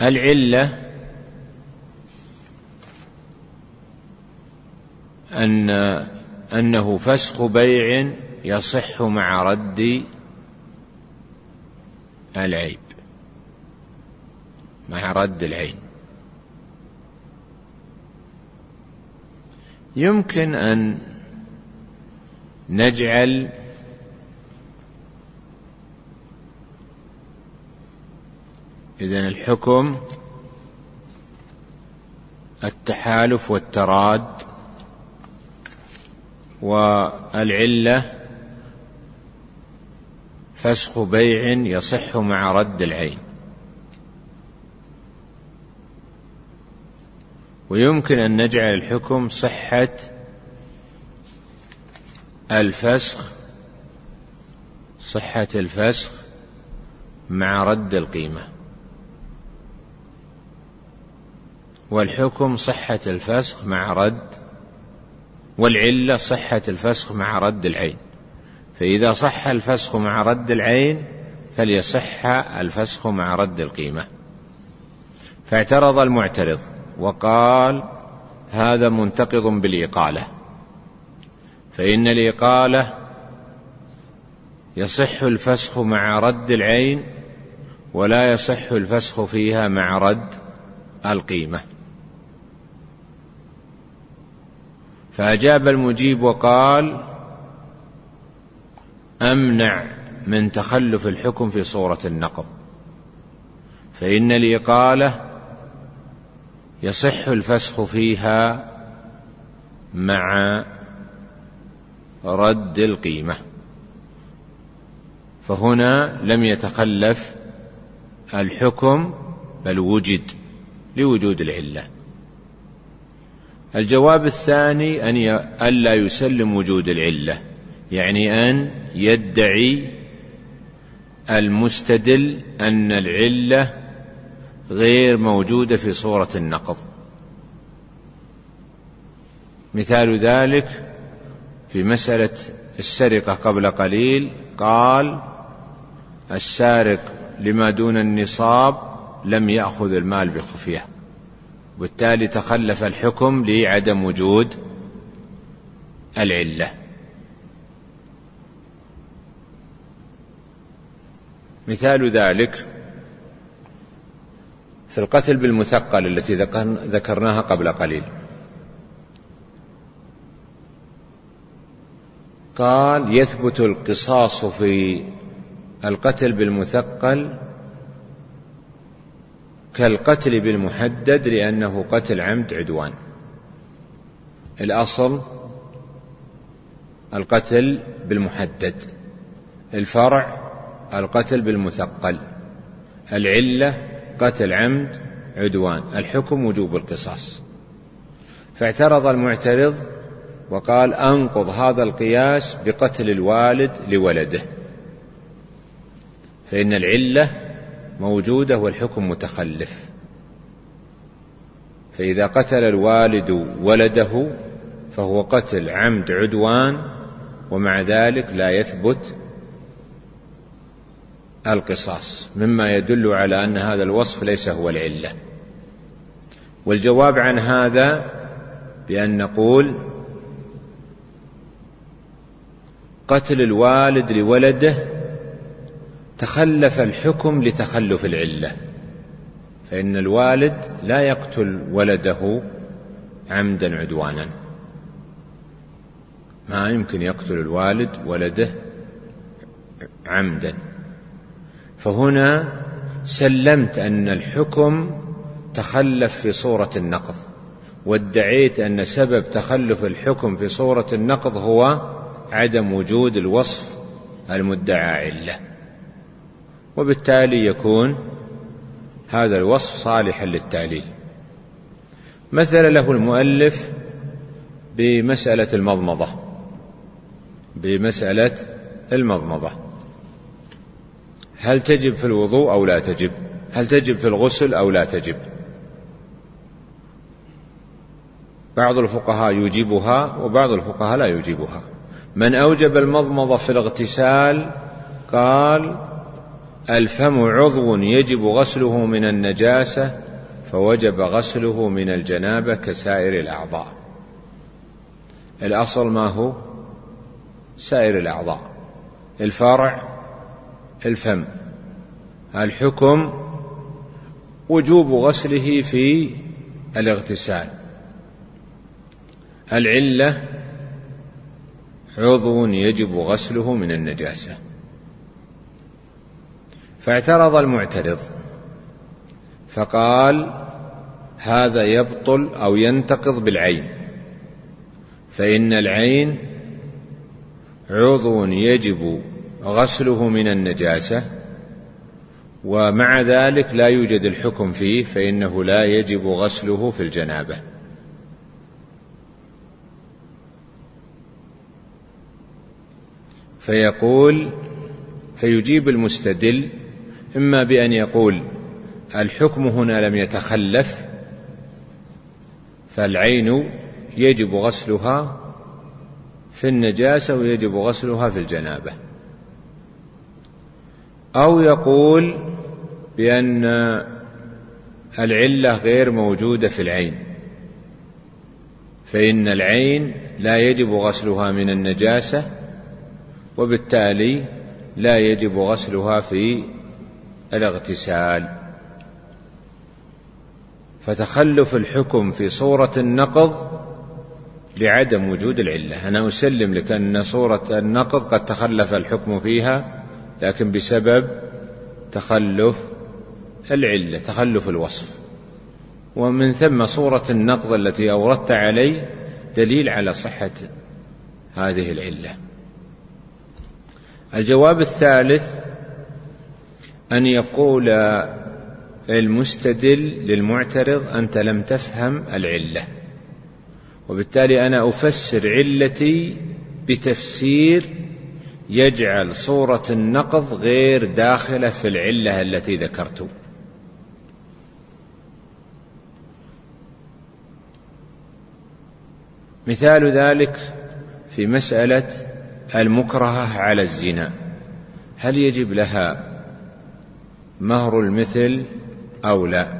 العلة أن أنه فسخ بيع يصح مع رد العيب. مع رد العين. يمكن أن نجعل إذن الحكم التحالف والتراد والعلة فسخ بيع يصح مع رد العين. ويمكن أن نجعل الحكم صحة الفسخ صحة الفسخ مع رد القيمة. والحكم صحة الفسخ مع رد والعلة صحة الفسخ مع رد العين. فإذا صح الفسخ مع رد العين فليصح الفسخ مع رد القيمة. فاعترض المعترض. وقال هذا منتقض بالإقالة. فإن الإقالة يصح الفسخ مع رد العين ولا يصح الفسخ فيها مع رد القيمة. فأجاب المجيب وقال أمنع من تخلف الحكم في صورة النقض. فإن الإقالة يصح الفسخ فيها مع رد القيمة. فهنا لم يتخلف الحكم بل وجد لوجود العلة. الجواب الثاني أن الا يسلم وجود العلة يعني أن يدعي المستدل أن العلة غير موجودة في صورة النقض. مثال ذلك في مسألة السرقة قبل قليل قال السارق لما دون النصاب لم يأخذ المال بخفية وبالتالي تخلف الحكم لعدم وجود العلة. مثال ذلك في القتل بالمثقل التي ذكرناها قبل قليل. قال يثبت القصاص في القتل بالمثقل كالقتل بالمحدد لأنه قتل عمد عدوان. الأصل القتل بالمحدد الفرع القتل بالمثقل العلة قتل عمد عدوان. الحكم وجوب القصاص. فاعترض المعترض وقال أنقض هذا القياس بقتل الوالد لولده. فإن العلة موجودة والحكم متخلف. فإذا قتل الوالد ولده فهو قتل عمد عدوان ومع ذلك لا يثبت القصاص مما يدل على أن هذا الوصف ليس هو العلة. والجواب عن هذا بأن نقول قتل الوالد لولده تخلف الحكم لتخلف العلة. فإن الوالد لا يقتل ولده عمدا عدوانا. ما يمكن يقتل الوالد ولده عمدا. فهنا سلمت أن الحكم تخلف في صورة النقض وادعيت أن سبب تخلف الحكم في صورة النقض هو عدم وجود الوصف المدعى عله وبالتالي يكون هذا الوصف صالحا للتعليل. مثل له المؤلف بمسألة المضمضة بمسألة المضمضة. هل تجب في الوضوء أو لا تجب؟ هل تجب في الغسل أو لا تجب؟ بعض الفقهاء يجيبها وبعض الفقهاء لا يجيبها من أوجب المضمضة في الاغتسال قال الفم عضو يجب غسله من النجاسة فوجب غسله من الجنابة كسائر الأعضاء. الأصل ما هو؟ سائر الأعضاء. الفرع الفم. الحكم وجوب غسله في الاغتسال. العلة عضو يجب غسله من النجاسة. فاعترض المعترض. فقال هذا يبطل أو ينتقض بالعين. فإن العين عضو يجب غسله من النجاسة ومع ذلك لا يوجد الحكم فيه فإنه لا يجب غسله في الجنابة. فيقول فيجيب المستدل إما بأن يقول الحكم هنا لم يتخلف فالعين يجب غسلها في النجاسة ويجب غسلها في الجنابة. أو يقول بأن العلة غير موجودة في العين فإن العين لا يجب غسلها من النجاسة وبالتالي لا يجب غسلها في الاغتسال. فتخلف الحكم في صورة النقض لعدم وجود العلة. أنا أسلم لك أن صورة النقض قد تخلف الحكم فيها لكن بسبب تخلف العلة تخلف الوصف. ومن ثم صورة النقض التي أوردت علي دليل على صحة هذه العلة. الجواب الثالث أن يقول المستدل للمعترض أنت لم تفهم العلة. وبالتالي أنا أفسر علتي بتفسير يجعل صورة النقض غير داخلة في العلة التي ذكرت. مثال ذلك في مسألة المكرهة على الزنا. هل يجب لها مهر المثل أو لا؟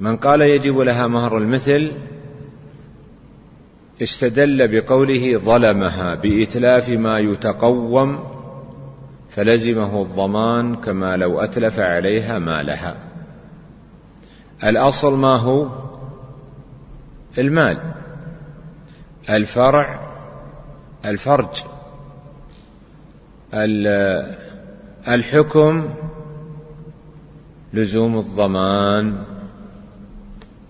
من قال يجب لها مهر المثل استدل بقوله ظلمها بإتلاف ما يتقوم فلزمه الضمان كما لو أتلف عليها مالها. الأصل ما هو؟ المال الفرع الفرج الحكم لزوم الضمان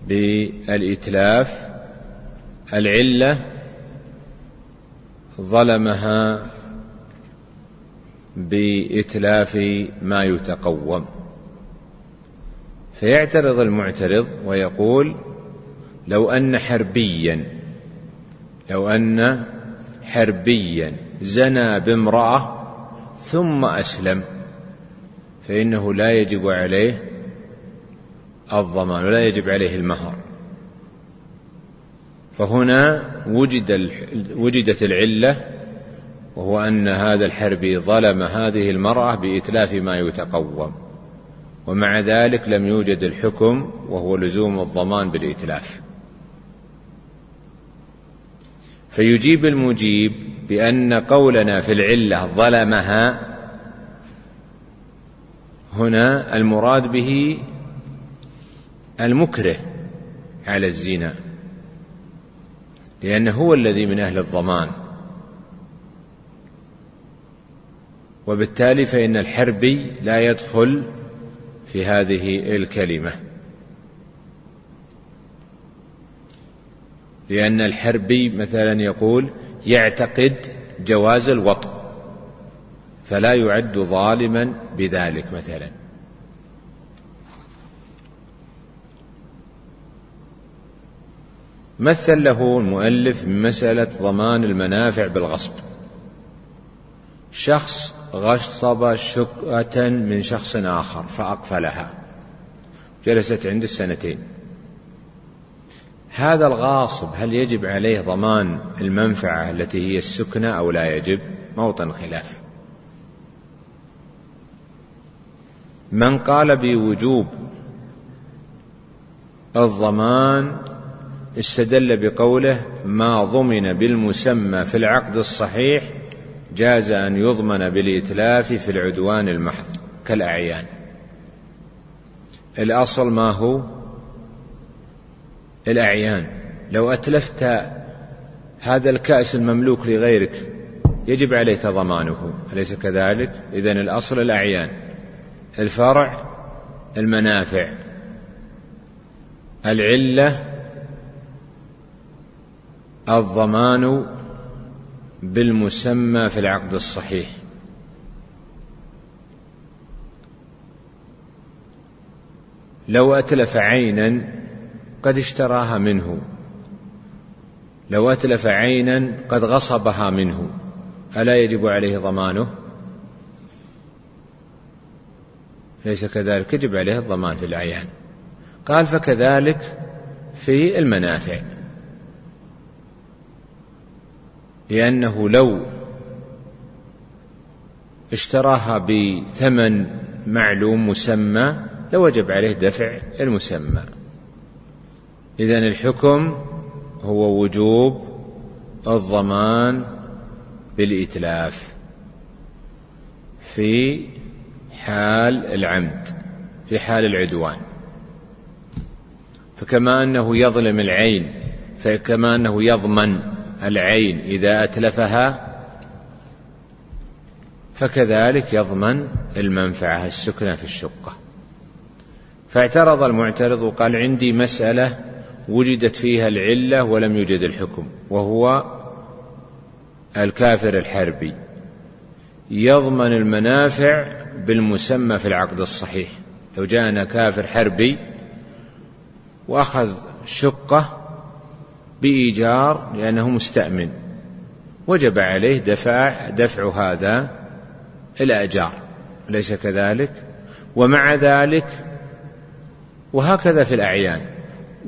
بالإتلاف. العلة ظلمها بإتلاف ما يتقوم. فيعترض المعترض ويقول لو أن حربيا لو أن حربيا زنى بامرأة ثم أسلم فإنه لا يجب عليه الضمان ولا يجب عليه المهر. فهنا وجد وجدت العلة وهو أن هذا الحربي ظلم هذه المرأة بإتلاف ما يتقوم ومع ذلك لم يوجد الحكم وهو لزوم الضمان بالإتلاف. فيجيب المجيب بأن قولنا في العلة ظلمها هنا المراد به المكره على الزنا. لأنه هو الذي من أهل الضمان. وبالتالي فإن الحربي لا يدخل في هذه الكلمة. لأن الحربي مثلا يقول يعتقد جواز الوطء فلا يعد ظالما بذلك مثلا. مثل له المؤلف مسألة ضمان المنافع بالغصب. شخص غصب شقة من شخص آخر فأقفلها. جلست عنده السنتين. هذا الغاصب هل يجب عليه ضمان المنفعة التي هي السكنة أو لا يجب؟ موطن خلاف. من قال بوجوب الضمان استدل بقوله ما ضمن بالمسمى في العقد الصحيح جاز أن يضمن بالإتلاف في العدوان المحض كالأعيان. الأصل ما هو؟ الأعيان. لو أتلفت هذا الكأس المملوك لغيرك يجب عليك ضمانه أليس كذلك؟ إذا الأصل الأعيان. الفرع المنافع. العلة الضمان بالمسمى في العقد الصحيح. لو أتلف عينا قد اشتراها منه. لو أتلف عينا قد غصبها منه. ألا يجب عليه ضمانه؟ ليس كذلك يجب عليه الضمان في الأعيان. قال فكذلك في المنافع. لأنه لو اشتراها بثمن معلوم مسمى لوجب عليه دفع المسمى. إذا الحكم هو وجوب الضمان بالإتلاف في حال العمد في حال العدوان. فكما أنه يظلم العين فكما أنه يضمن العين إذا أتلفها فكذلك يضمن المنفعة السكنة في الشقة. فاعترض المعترض وقال عندي مسألة وجدت فيها العلة ولم يوجد الحكم وهو الكافر الحربي. يضمن المنافع بالمسمى في العقد الصحيح. لو جاءنا كافر حربي وأخذ شقة بإيجار لأنه مستأمن وجب عليه دفع دفع هذا الأجار أليس كذلك؟ ومع ذلك وهكذا في الأعيان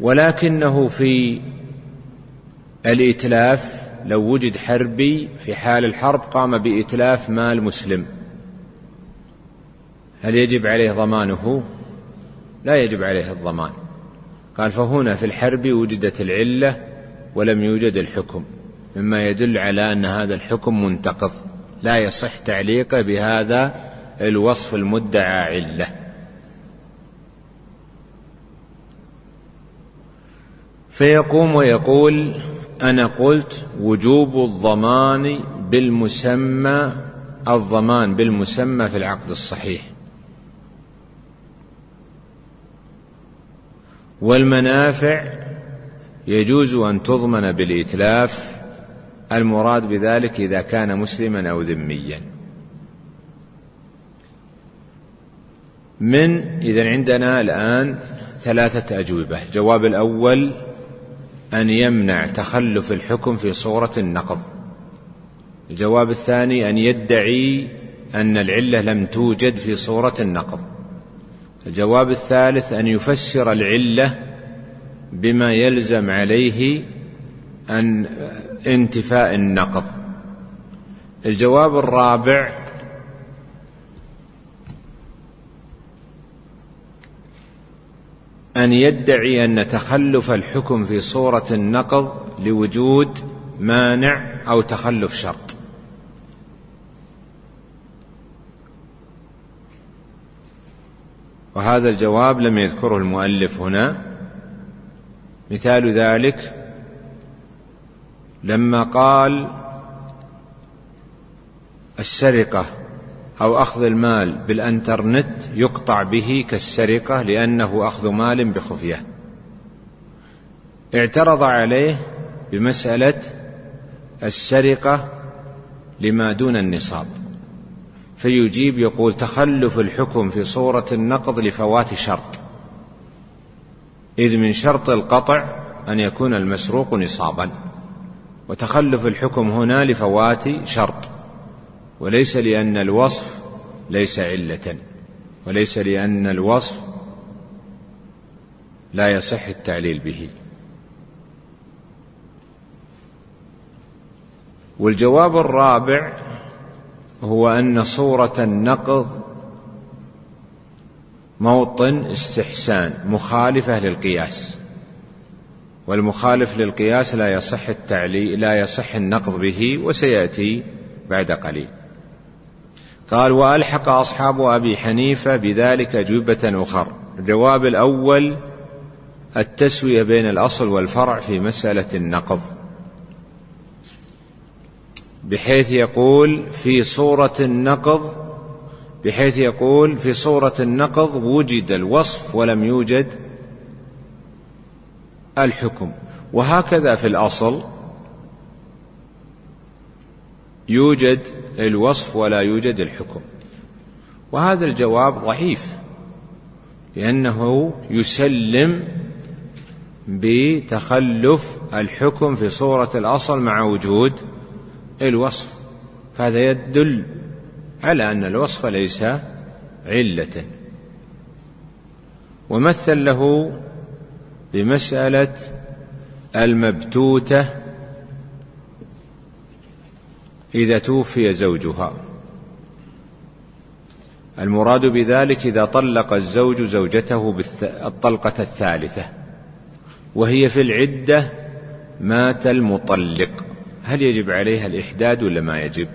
ولكنه في الإتلاف لو وجد حربي في حال الحرب قام بإتلاف مال مسلم هل يجب عليه ضمانه؟ لا يجب عليه الضمان قال فهنا في الحرب وجدت العلة ولم يوجد الحكم مما يدل على أن هذا الحكم منتقض. لا يصح تعليقه بهذا الوصف المدعى علة. فيقوم ويقول أنا قلت وجوب الضمان بالمسمى الضمان بالمسمى في العقد الصحيح. والمنافع يجوز أن تضمن بالإتلاف المراد بذلك إذا كان مسلما أو ذميا. من إذا عندنا الآن ثلاثة أجوبة. الجواب الأول أن يمنع تخلف الحكم في صورة النقض. الجواب الثاني أن يدعي أن العلة لم توجد في صورة النقض. الجواب الثالث أن يفسر العلة بما يلزم عليه أن انتفاء النقض. الجواب الرابع أن يدعي أن تخلف الحكم في صورة النقض لوجود مانع أو تخلف شرط. وهذا الجواب لم يذكره المؤلف هنا. مثال ذلك لما قال السرقة أو أخذ المال بالأنترنت يقطع به كالسرقة لأنه أخذ مال بخفية. اعترض عليه بمسألة السرقة لما دون النصاب. فيجيب يقول تخلف الحكم في صورة النقض لفوات شرط. إذ من شرط القطع أن يكون المسروق نصابا. وتخلف الحكم هنا لفوات شرط وليس لأن الوصف ليس علة وليس لأن الوصف لا يصح التعليل به. والجواب الرابع هو أن صورة النقض موطن استحسان مخالفة للقياس. والمخالف للقياس لا يصح التعليل لا يصح النقض به وسيأتي بعد قليل. قال وألحق أصحاب أبي حنيفة بذلك أجوبة أخر. الجواب الأول التسوية بين الأصل والفرع في مسألة النقض. بحيث يقول في صورة النقض بحيث يقول في صورة النقض وجد الوصف ولم يوجد الحكم. وهكذا في الأصل يوجد الوصف ولا يوجد الحكم. وهذا الجواب ضعيف لأنه يسلم بتخلف الحكم في صورة الأصل مع وجود الوصف. فهذا يدل على أن الوصف ليس علة. ومثل له بمسألة المبتوتة إذا توفي زوجها. المراد بذلك إذا طلق الزوج زوجته بالطلقة الثالثة وهي في العدة مات المطلق. هل يجب عليها الإحداد ولا ما يجب؟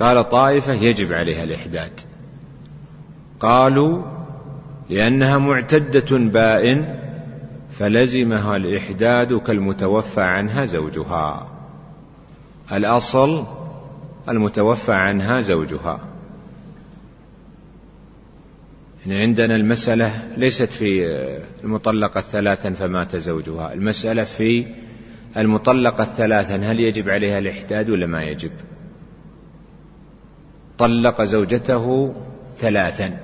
قال طائفة يجب عليها الإحداد. قالوا لأنها معتدة بائن فلزمها الإحداد كالمتوفى عنها زوجها. الأصل المتوفى عنها زوجها. يعني عندنا المسألة ليست في المطلقة ثلاثا فمات زوجها. المسألة في المطلقة ثلاثا هل يجب عليها الإحداد ولا ما يجب؟ طلق زوجته ثلاثا.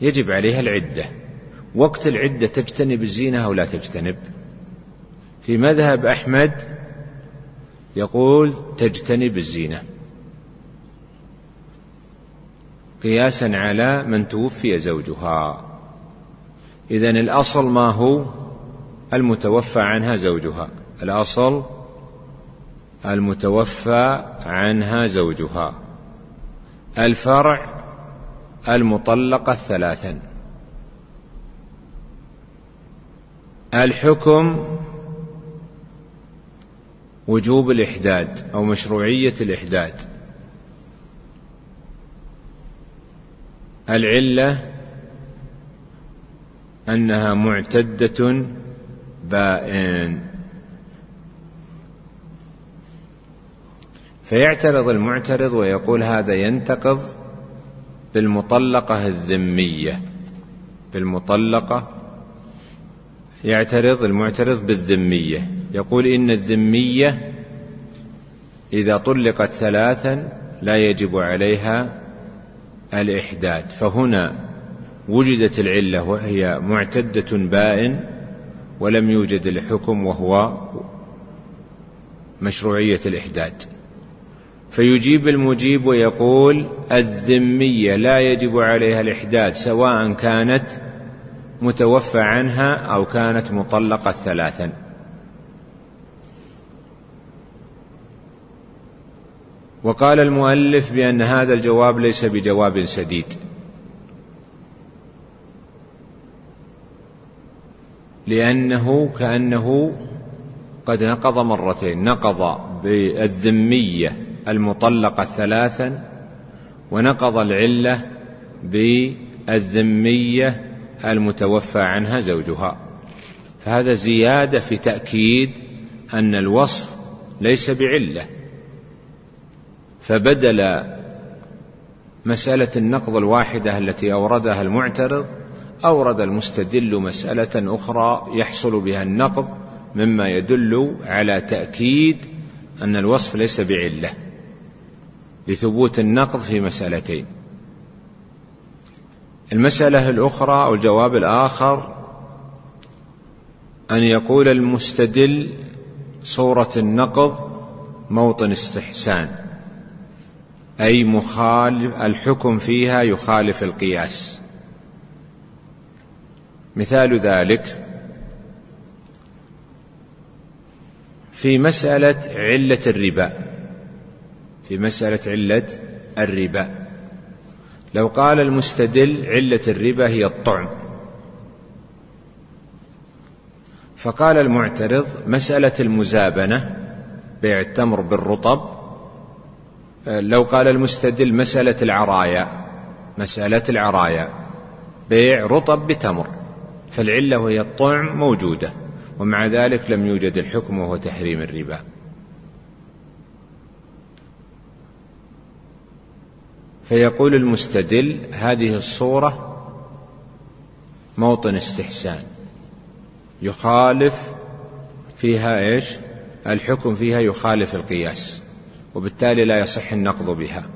يجب عليها العدة. وقت العدة تجتنب الزينة أو لا تجتنب. في مذهب أحمد يقول تجتنب الزينة. قياسا على من توفي زوجها. إذا الأصل ما هو؟ المتوفى عنها زوجها. الأصل المتوفى عنها زوجها. الفرع المطلقة ثلاثا. الحكم وجوب الإحداد أو مشروعية الإحداد. العلة أنها معتدة بائن. فيعترض المعترض ويقول هذا ينتقض بالمطلقة الذمية. بالمطلقة يعترض المعترض بالذمية. يقول إن الذمية إذا طلقت ثلاثا لا يجب عليها الإحداد. فهنا وجدت العلة وهي معتدة بائن ولم يوجد الحكم وهو مشروعية الإحداد. فيجيب المجيب ويقول الذمية لا يجب عليها الإحداد سواء كانت متوفى عنها أو كانت مطلقة ثلاثا. وقال المؤلف بأن هذا الجواب ليس بجواب سديد. لأنه كأنه قد نقض مرتين نقض بالذمية المطلقة ثلاثا ونقض العلة بالذمية المتوفى عنها زوجها. فهذا زيادة في تأكيد أن الوصف ليس بعلة. فبدل مسألة النقض الواحدة التي أوردها المعترض أورد المستدل مسألة أخرى يحصل بها النقض مما يدل على تأكيد أن الوصف ليس بعلة. لثبوت النقض في مسألتين. المسألة الأخرى أو الجواب الآخر أن يقول المستدل صورة النقض موطن استحسان أي مخالف الحكم فيها يخالف القياس. مثال ذلك في مسألة علة الربا. في مسألة علة الربا. لو قال المستدل علة الربا هي الطعم. فقال المعترض مسألة المزابنة بيع التمر بالرطب. لو قال المستدل مسألة العرايا مسألة العرايا بيع رطب بتمر. فالعلة وهي الطعم موجودة ومع ذلك لم يوجد الحكم وهو تحريم الربا. فيقول المستدل هذه الصورة موطن استحسان. يخالف فيها إيش؟ الحكم فيها يخالف القياس وبالتالي لا يصح النقض بها.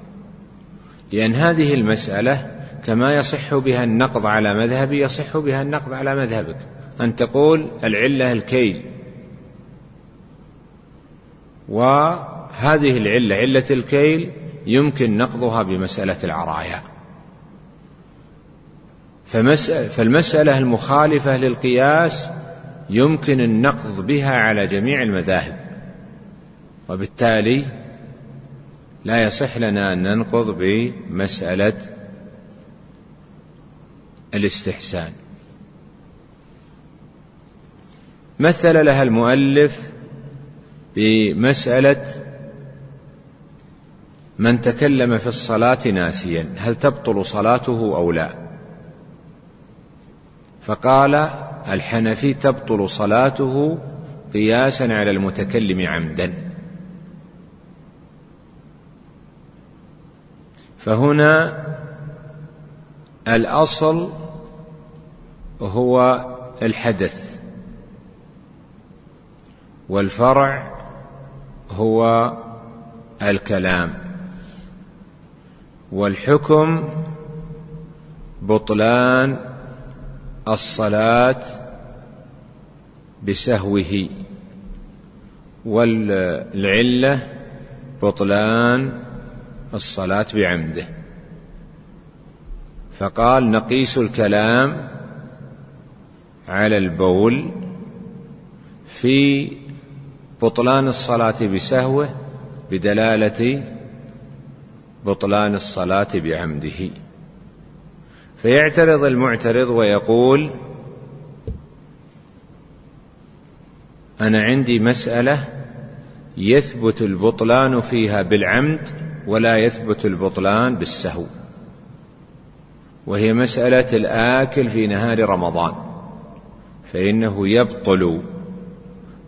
لأن هذه المسألة كما يصح بها النقض على مذهبي يصح بها النقض على مذهبك. أن تقول العلة الكيل. وهذه العلة علة الكيل يمكن نقضها بمسألة العرايا. فالمسألة المخالفة للقياس يمكن النقض بها على جميع المذاهب. وبالتالي لا يصح لنا أن ننقض بمسألة الاستحسان. مثل لها المؤلف بمسألة من تكلم في الصلاة ناسيا هل تبطل صلاته أو لا؟ فقال الحنفي تبطل صلاته قياسا على المتكلم عمدا. فهنا الأصل هو الحدث والفرع هو الكلام. والحكم بطلان الصلاة بسهوه والعلة بطلان الصلاة بعمده. فقال نقيس الكلام على البول في بطلان الصلاة بسهوه بدلالة بطلان الصلاة بعمده. فيعترض المعترض ويقول أنا عندي مسألة يثبت البطلان فيها بالعمد ولا يثبت البطلان بالسهو. وهي مسألة الآكل في نهار رمضان. فإنه يبطل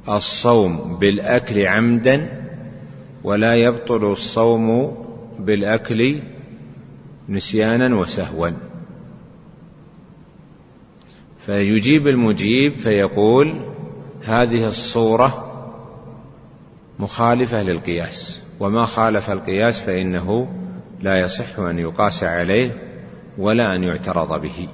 الصوم بالأكل عمدا ولا يبطل الصوم بالأكل نسيانا وسهوا. فيجيب المجيب فيقول هذه الصورة مخالفة للقياس وما خالف القياس فإنه لا يصح أن يقاس عليه ولا أن يعترض به.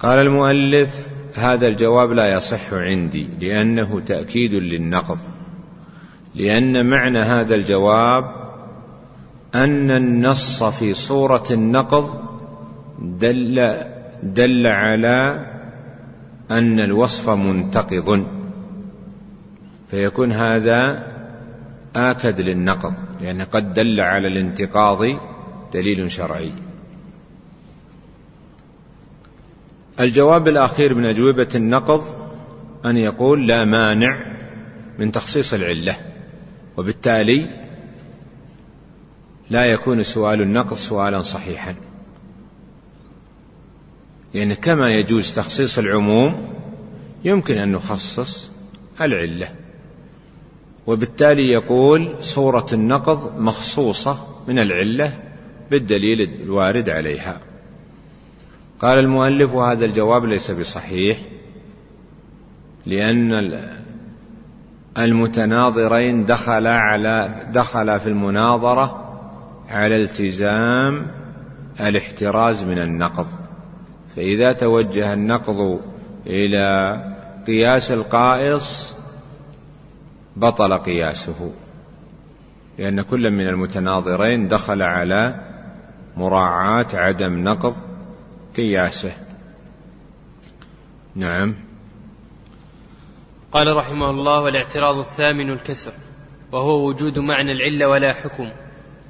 قال المؤلف هذا الجواب لا يصح عندي لأنه تأكيد للنقض. لأن معنى هذا الجواب أن النص في صورة النقض دل دل على أن الوصف منتقض. فيكون هذا آكد للنقض لأنه قد دل على الانتقاض دليل شرعي. الجواب الأخير من أجوبة النقض أن يقول لا مانع من تخصيص العلة وبالتالي لا يكون سؤال النقض سؤالا صحيحا. يعني كما يجوز تخصيص العموم يمكن أن نخصص العلة. وبالتالي يقول صورة النقض مخصوصة من العلة بالدليل الوارد عليها. قال المؤلف وهذا الجواب ليس بصحيح لأن المتناظرين دخل على دخل في المناظرة على التزام الاحتراز من النقض. فإذا توجه النقض إلى قياس القائص بطل قياسه لأن كل من المتناظرين دخل على مراعاة عدم نقض قياسه. نعم. قال رحمه الله والاعتراض الثامن الكسر وهو وجود معنى العلة ولا حكم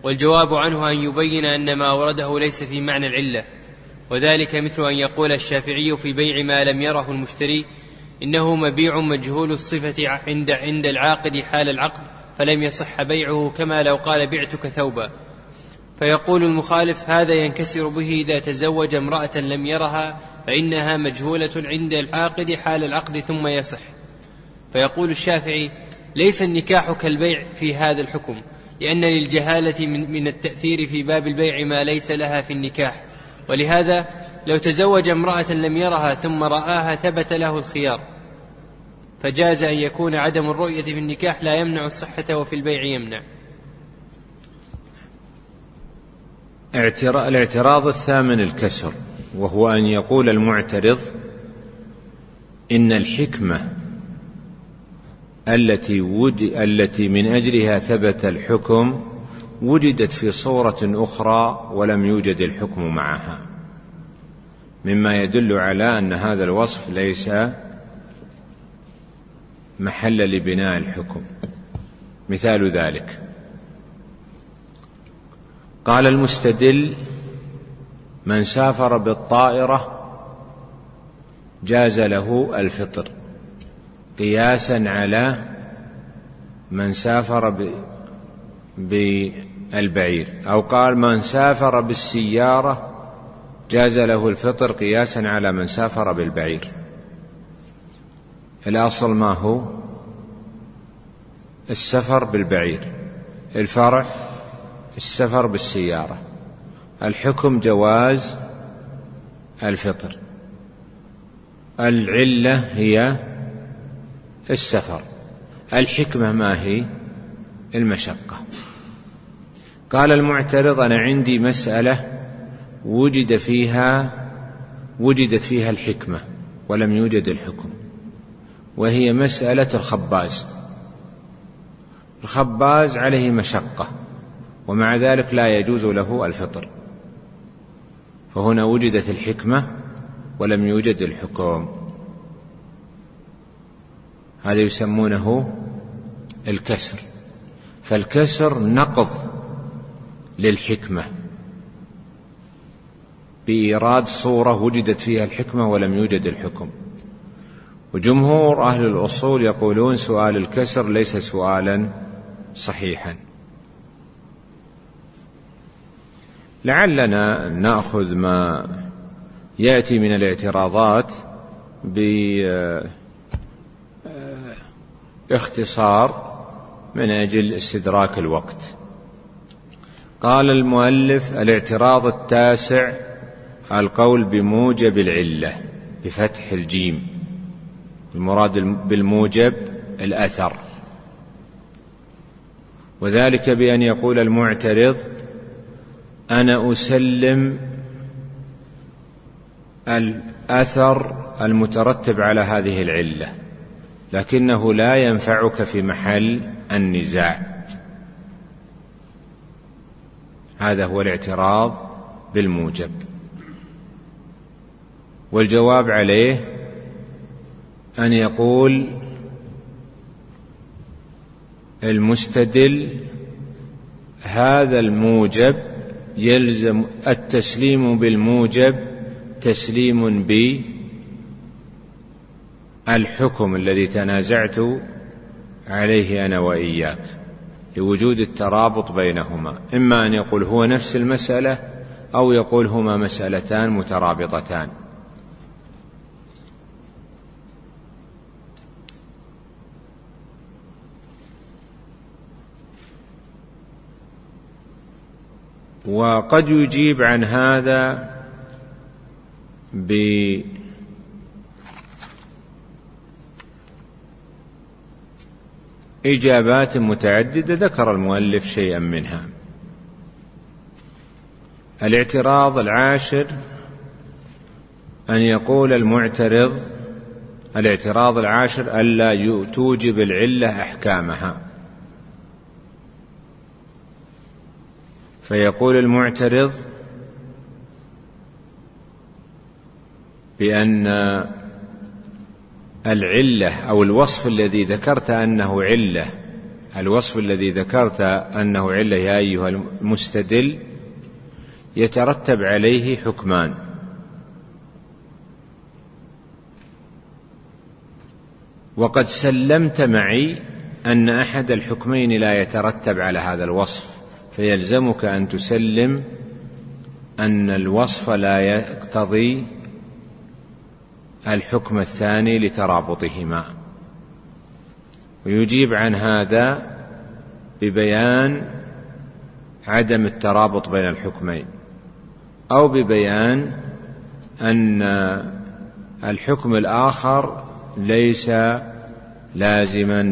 والجواب عنه أن يبين أن ما اورده ليس في معنى العلة وذلك مثل أن يقول الشافعي في بيع ما لم يره المشتري إنه مبيع مجهول الصفة عند عند العاقد حال العقد فلم يصح بيعه كما لو قال بعتك ثوبا فيقول المخالف هذا ينكسر به إذا تزوج امرأة لم يرها فإنها مجهولة عند العاقد حال العقد ثم يصح. فيقول الشافعي ليس النكاح كالبيع في هذا الحكم لأن للجهالة من التأثير في باب البيع ما ليس لها في النكاح. ولهذا لو تزوج امرأة لم يرها ثم رآها ثبت له الخيار. فجاز أن يكون عدم الرؤية في النكاح لا يمنع الصحة وفي البيع يمنع. الاعتراض الثامن الكسر وهو أن يقول المعترض إن الحكمة التي التي من أجلها ثبت الحكم وجدت في صورة أخرى ولم يوجد الحكم معها. مما يدل على أن هذا الوصف ليس محل لبناء الحكم. مثال ذلك. قال المستدل من سافر بالطائرة جاز له الفطر. قياسا على من سافر بالبعير. أو قال من سافر بالسيارة جاز له الفطر. قياسا على من سافر بالبعير. الأصل ما هو؟ السفر بالبعير. الفرع السفر بالسيارة. الحكم جواز الفطر. العلة هي السفر. الحكمة ما هي؟ المشقة. قال المعترض أنا عندي مسألة وجد فيها وجدت فيها الحكمة ولم يوجد الحكم وهي مسألة الخباز. الخباز عليه مشقة. ومع ذلك لا يجوز له الفطر. فهنا وجدت الحكمة ولم يوجد الحكم. هذا يسمونه الكسر. فالكسر نقض للحكمة. بإيراد صورة وجدت فيها الحكمة ولم يوجد الحكم. وجمهور أهل الأصول يقولون سؤال الكسر ليس سؤالا صحيحا. لعلنا نأخذ ما يأتي من الاعتراضات باختصار من أجل استدراك الوقت. قال المؤلف الاعتراض التاسع القول بموجب العلة بفتح الجيم. المراد بالموجب الأثر. وذلك بأن يقول المعترض أنا أسلم الأثر المترتب على هذه العلة لكنه لا ينفعك في محل النزاع. هذا هو الاعتراض بالموجب. والجواب عليه أن يقول المستدل هذا الموجب يلزم التسليم بالموجب تسليم بالحكم الذي تنازعت عليه أنا وإياك لوجود الترابط بينهما. إما أن يقول هو نفس المسألة أو يقول هما مسألتان مترابطتان. وقد يجيب عن هذا بإجابات متعددة ذكر المؤلف شيئا منها. الاعتراض العاشر أن يقول المعترض الاعتراض العاشر ألا توجب العلة أحكامها. فيقول المعترض بأن العلة أو الوصف الذي ذكرت أنه علة الوصف الذي ذكرت أنه علة يا أيها المستدل يترتب عليه حكمان. وقد سلمت معي أن أحد الحكمين لا يترتب على هذا الوصف. فيلزمك أن تسلم أن الوصف لا يقتضي الحكم الثاني لترابطهما. ويجيب عن هذا ببيان عدم الترابط بين الحكمين أو ببيان أن الحكم الآخر ليس لازما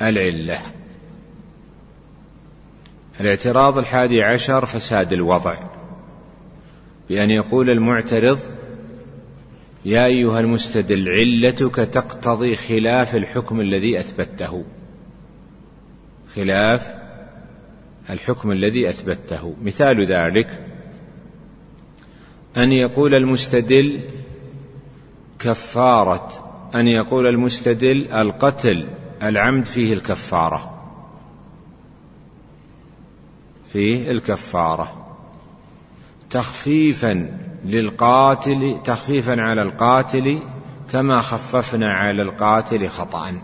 للعلة. الاعتراض الحادي عشر فساد الوضع. بأن يقول المعترض يا أيها المستدل علتك تقتضي خلاف الحكم الذي أثبته. خلاف الحكم الذي أثبته. مثال ذلك أن يقول المستدل كفارة أن يقول المستدل القتل العمد فيه الكفارة. في الكفارة. تخفيفا للقاتل تخفيفا على القاتل كما خففنا على القاتل خطأ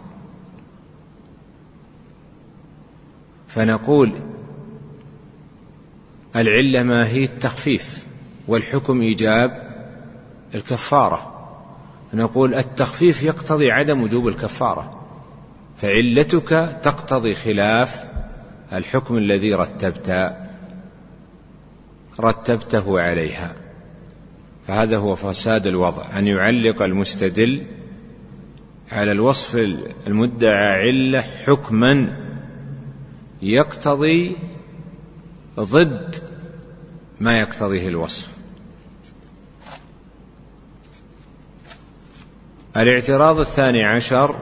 فنقول العلة ما هي التخفيف والحكم إيجاب الكفارة. نقول التخفيف يقتضي عدم وجوب الكفارة فعلتك تقتضي خلاف الحكم الذي رتبت رتبته عليها. فهذا هو فساد الوضع أن يعلق المستدل على الوصف المدعى علة حكما يقتضي ضد ما يقتضيه الوصف. الاعتراض الثاني عشر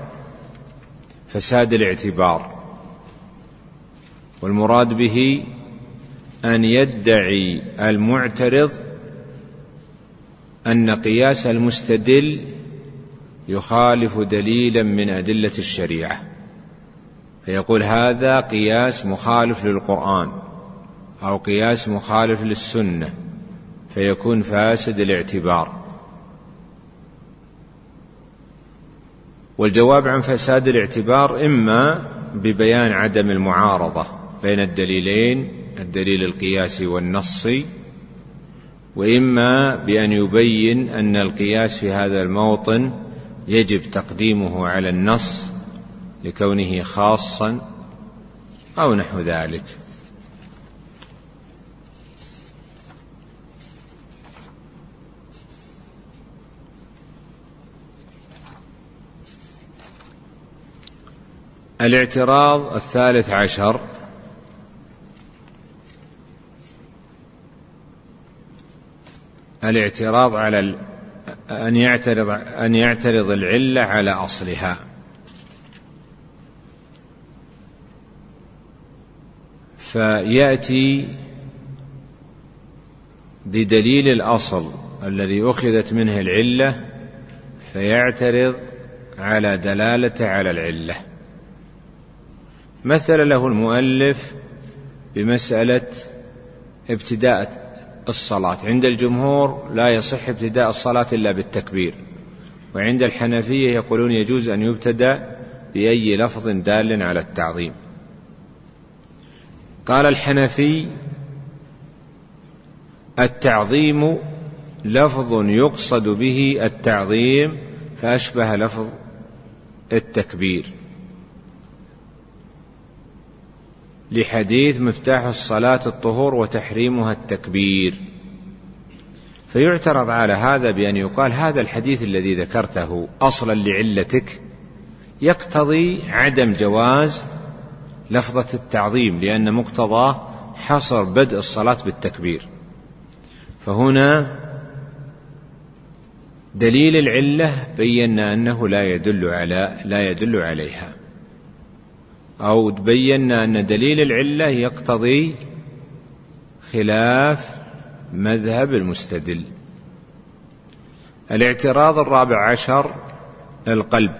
فساد الاعتبار. والمراد به أن يدعي المعترض أن قياس المستدل يخالف دليلا من أدلة الشريعة. فيقول هذا قياس مخالف للقرآن أو قياس مخالف للسنة فيكون فاسد الاعتبار. والجواب عن فساد الاعتبار إما ببيان عدم المعارضة بين الدليلين الدليل القياسي والنصي وإما بأن يبين أن القياس في هذا الموطن يجب تقديمه على النص لكونه خاصا أو نحو ذلك. الاعتراض الثالث عشر الاعتراض على أن يعترض أن يعترض العلة على أصلها. فيأتي بدليل الأصل الذي أخذت منه العلة فيعترض على دلالته على العلة. مثل له المؤلف بمسألة ابتداء الصلاة. عند الجمهور لا يصح ابتداء الصلاة إلا بالتكبير. وعند الحنفية يقولون يجوز أن يبتدأ بأي لفظ دال على التعظيم. قال الحنفي التعظيم لفظ يقصد به التعظيم فأشبه لفظ التكبير. لحديث مفتاح الصلاة الطهور وتحريمها التكبير. فيعترض على هذا بأن يقال هذا الحديث الذي ذكرته أصلا لعلتك يقتضي عدم جواز لفظة التعظيم لأن مقتضاه حصر بدء الصلاة بالتكبير. فهنا دليل العلة بينا أنه لا يدل على لا يدل عليها. أو بينا أن دليل العلة يقتضي خلاف مذهب المستدل. الاعتراض الرابع عشر القلب.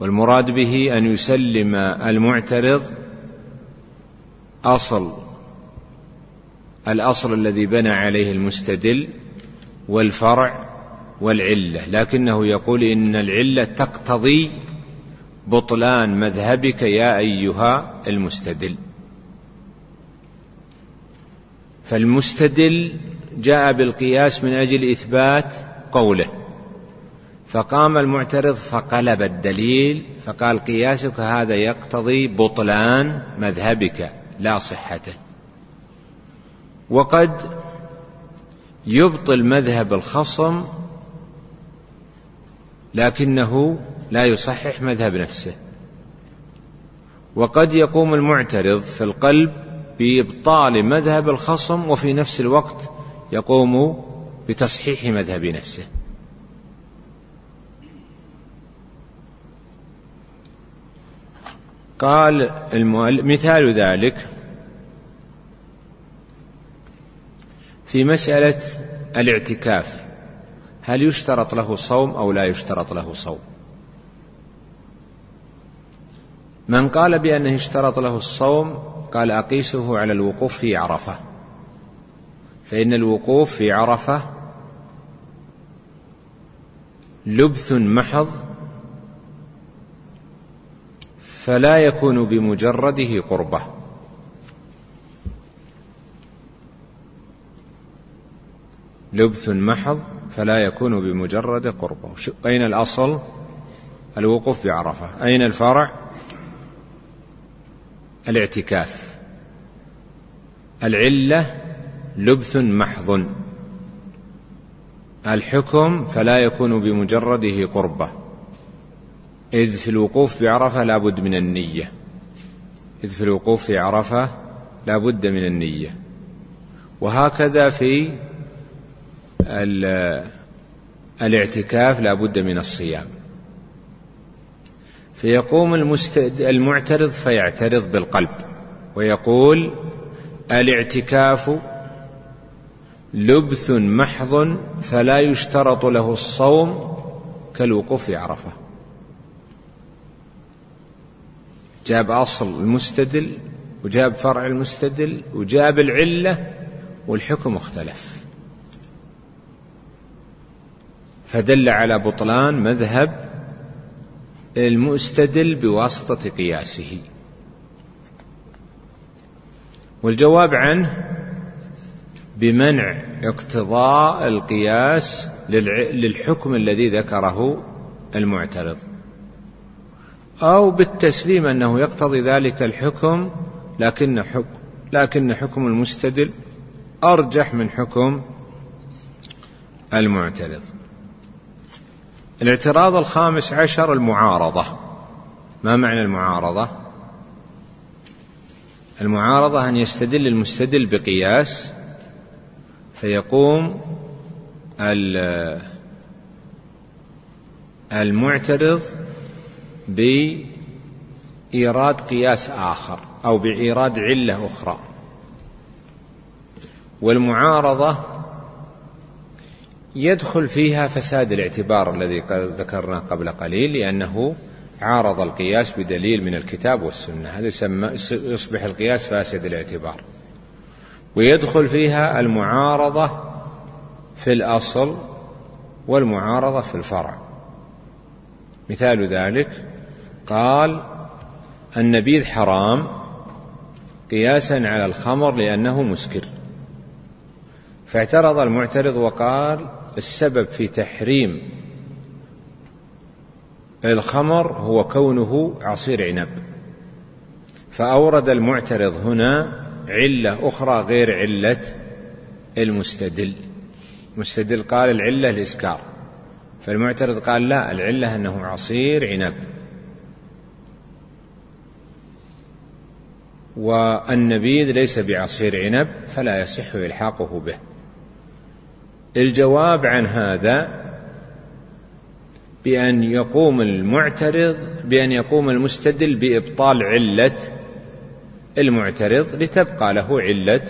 والمراد به أن يسلم المعترض أصل الأصل الذي بنى عليه المستدل والفرع والعلة. لكنه يقول إن العلة تقتضي بطلان مذهبك يا أيها المستدل. فالمستدل جاء بالقياس من أجل إثبات قوله. فقام المعترض فقلب الدليل فقال قياسك هذا يقتضي بطلان مذهبك لا صحته. وقد يبطل مذهب الخصم لكنه لا يصحح مذهب نفسه. وقد يقوم المعترض في القلب بإبطال مذهب الخصم وفي نفس الوقت يقوم بتصحيح مذهب نفسه. قال مثال ذلك في مسألة الاعتكاف. هل يشترط له صوم أو لا يشترط له صوم؟ من قال بأنه اشترط له الصوم قال أقيسه على الوقوف في عرفة. فإن الوقوف في عرفة لبث محض فلا يكون بمجرده قربة. لبث محض فلا يكون بمجرد قربة. أين الأصل؟ الوقوف بعرفة. أين الفرع؟ الاعتكاف. العلة لبث محض الحكم فلا يكون بمجرده قربة. إذ في الوقوف بعرفة لا بد من النية. إذ في الوقوف في عرفة لا بد من النية. وهكذا في الاعتكاف لا بد من الصيام. فيقوم المعترض فيعترض بالقلب ويقول الاعتكاف لبث محض فلا يشترط له الصوم كالوقوف في عرفة. جاب أصل المستدل وجاب فرع المستدل وجاب العلة والحكم اختلف. فدل على بطلان مذهب المستدل بواسطة قياسه. والجواب عنه بمنع اقتضاء القياس للحكم الذي ذكره المعترض. أو بالتسليم أنه يقتضي ذلك الحكم لكن حكم لكن حكم المستدل أرجح من حكم المعترض. الاعتراض الخامس عشر المعارضة. ما معنى المعارضة؟ المعارضة أن يستدل المستدل بقياس فيقوم المعترض بإيراد قياس آخر أو بإيراد علة أخرى. والمعارضة يدخل فيها فساد الاعتبار الذي ذكرناه قبل قليل لأنه عارض القياس بدليل من الكتاب والسنة. هذا يسمى يصبح القياس فاسد الاعتبار. ويدخل فيها المعارضة في الأصل والمعارضة في الفرع. مثال ذلك قال النبيذ حرام قياسا على الخمر لأنه مسكر. فاعترض المعترض وقال السبب في تحريم الخمر هو كونه عصير عنب. فأورد المعترض هنا علة أخرى غير علة المستدل. المستدل قال العلة الإسكار. فالمعترض قال لا العلة أنه عصير عنب. والنبيذ ليس بعصير عنب فلا يصح إلحاقه به. الجواب عن هذا بأن يقوم المعترض بأن يقوم المستدل بإبطال علة المعترض لتبقى له علة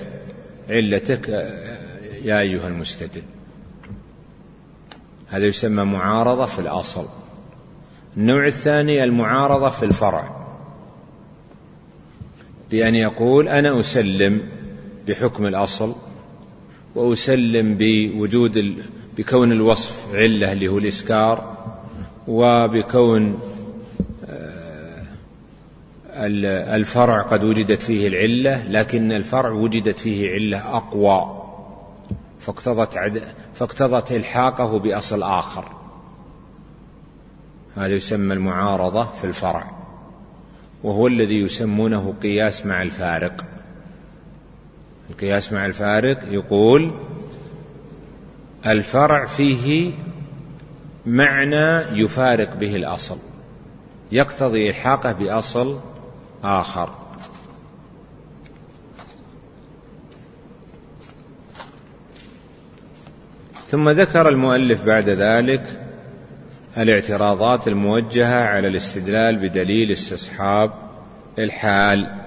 علتك يا أيها المستدل. هذا يسمى معارضة في الأصل. النوع الثاني المعارضة في الفرع. بأن يقول أنا أسلم بحكم الأصل. وأسلم بوجود بكون الوصف علة اللي هو الإسكار وبكون آه، الفرع قد وجدت فيه العلة لكن الفرع وجدت فيه علة أقوى فاقتضت عد... فاقتضت إلحاقه بأصل آخر. هذا يسمى المعارضة في الفرع وهو الذي يسمونه قياس مع الفارق. القياس مع الفارق يقول الفرع فيه معنى يفارق به الأصل يقتضي إلحاقه بأصل آخر. ثم ذكر المؤلف بعد ذلك الاعتراضات الموجهة على الاستدلال بدليل استصحاب الحال.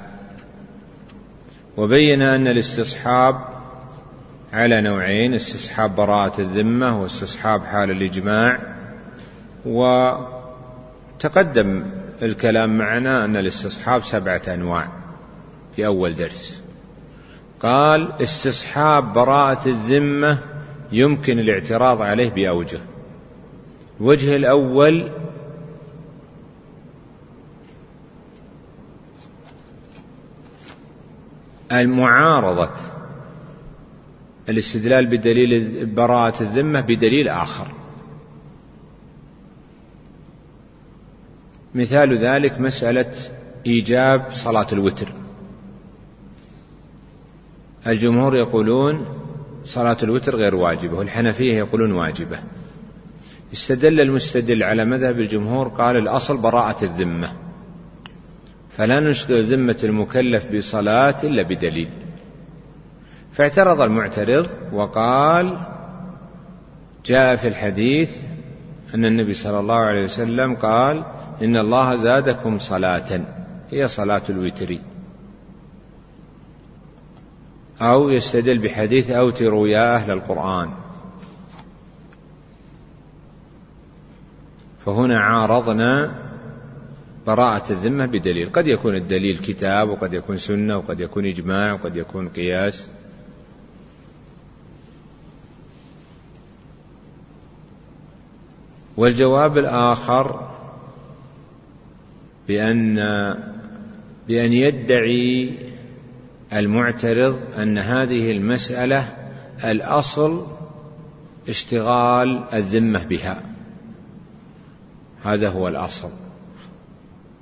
وبين أن الاستصحاب على نوعين استصحاب براءة الذمة واستصحاب حال الإجماع. وتقدم الكلام معنا أن الاستصحاب سبعة أنواع في أول درس. قال استصحاب براءة الذمة يمكن الاعتراض عليه بأوجه. الوجه الأول المعارضة الاستدلال بدليل براءة الذمة بدليل آخر. مثال ذلك مسألة إيجاب صلاة الوتر. الجمهور يقولون صلاة الوتر غير واجبة والحنفية يقولون واجبة. استدل المستدل على مذهب الجمهور قال الأصل براءة الذمة. فلا نشغل ذمة المكلف بصلاة إلا بدليل. فاعترض المعترض وقال جاء في الحديث أن النبي صلى الله عليه وسلم قال إن الله زادكم صلاة هي صلاة الوتر. أو يستدل بحديث أوتروا يا أهل القرآن. فهنا عارضنا براءة الذمة بدليل. قد يكون الدليل كتاب وقد يكون سنة وقد يكون إجماع وقد يكون قياس. والجواب الآخر بأن بأن يدعي المعترض أن هذه المسألة الأصل اشتغال الذمة بها. هذا هو الأصل.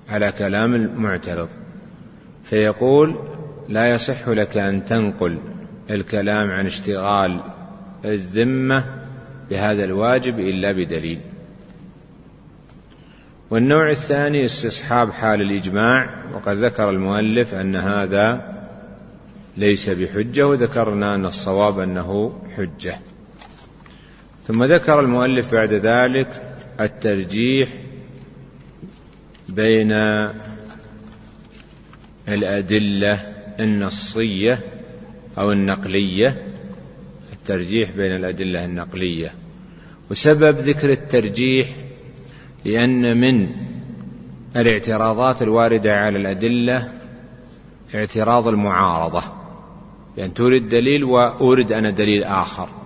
على كلام المعترض فيقول لا يصح لك أن تنقل الكلام عن اشتغال الذمة بهذا الواجب إلا بدليل. والنوع الثاني استصحاب حال الإجماع وقد ذكر المؤلف أن هذا ليس بحجة وذكرنا أن الصواب أنه حجة. ثم ذكر المؤلف بعد ذلك الترجيح بين الأدلة النصية أو النقلية الترجيح بين الأدلة النقلية. وسبب ذكر الترجيح لأن من الاعتراضات الواردة على الأدلة اعتراض المعارضة بأن تورد دليل وأورد أنا دليل آخر.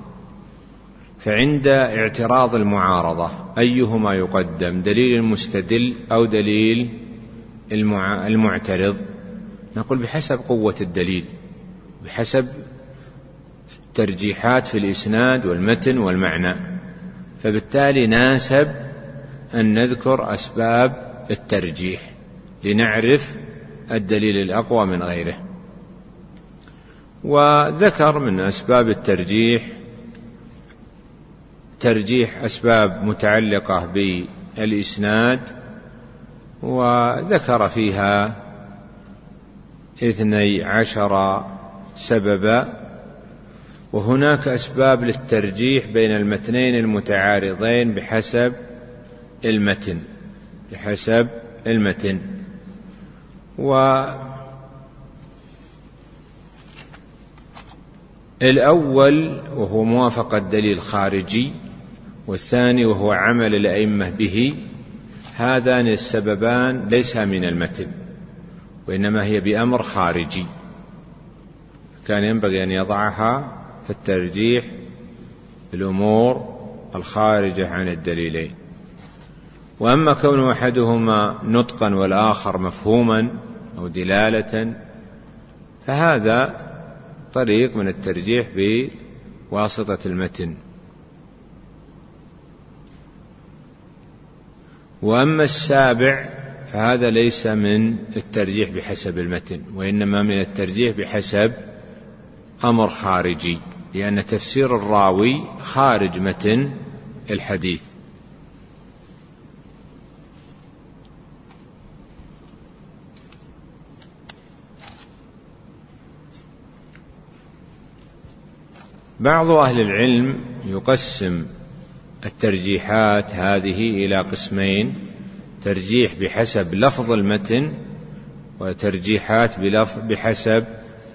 فعند اعتراض المعارضة أيهما يقدم؟ دليل المستدل أو دليل المعترض؟ نقول بحسب قوة الدليل بحسب الترجيحات في الإسناد والمتن والمعنى. فبالتالي ناسب أن نذكر أسباب الترجيح لنعرف الدليل الأقوى من غيره. وذكر من أسباب الترجيح ترجيح أسباب متعلقة بالإسناد وذكر فيها اثني عشر سببا وهناك أسباب للترجيح بين المتنين المتعارضين بحسب المتن بحسب المتن. و الأول وهو موافقة دليل خارجي والثاني وهو عمل الأئمة به. هذان السببان ليس من المتن وإنما هي بأمر خارجي. كان ينبغي أن يضعها في الترجيح الأمور الخارجة عن الدليلين. وأما كون أحدهما نطقا والآخر مفهوما أو دلالة فهذا طريق من الترجيح بواسطة المتن. وأما السابع فهذا ليس من الترجيح بحسب المتن وإنما من الترجيح بحسب أمر خارجي لأن تفسير الراوي خارج متن الحديث. بعض أهل العلم يقسم الترجيحات هذه إلى قسمين ترجيح بحسب لفظ المتن وترجيحات بحسب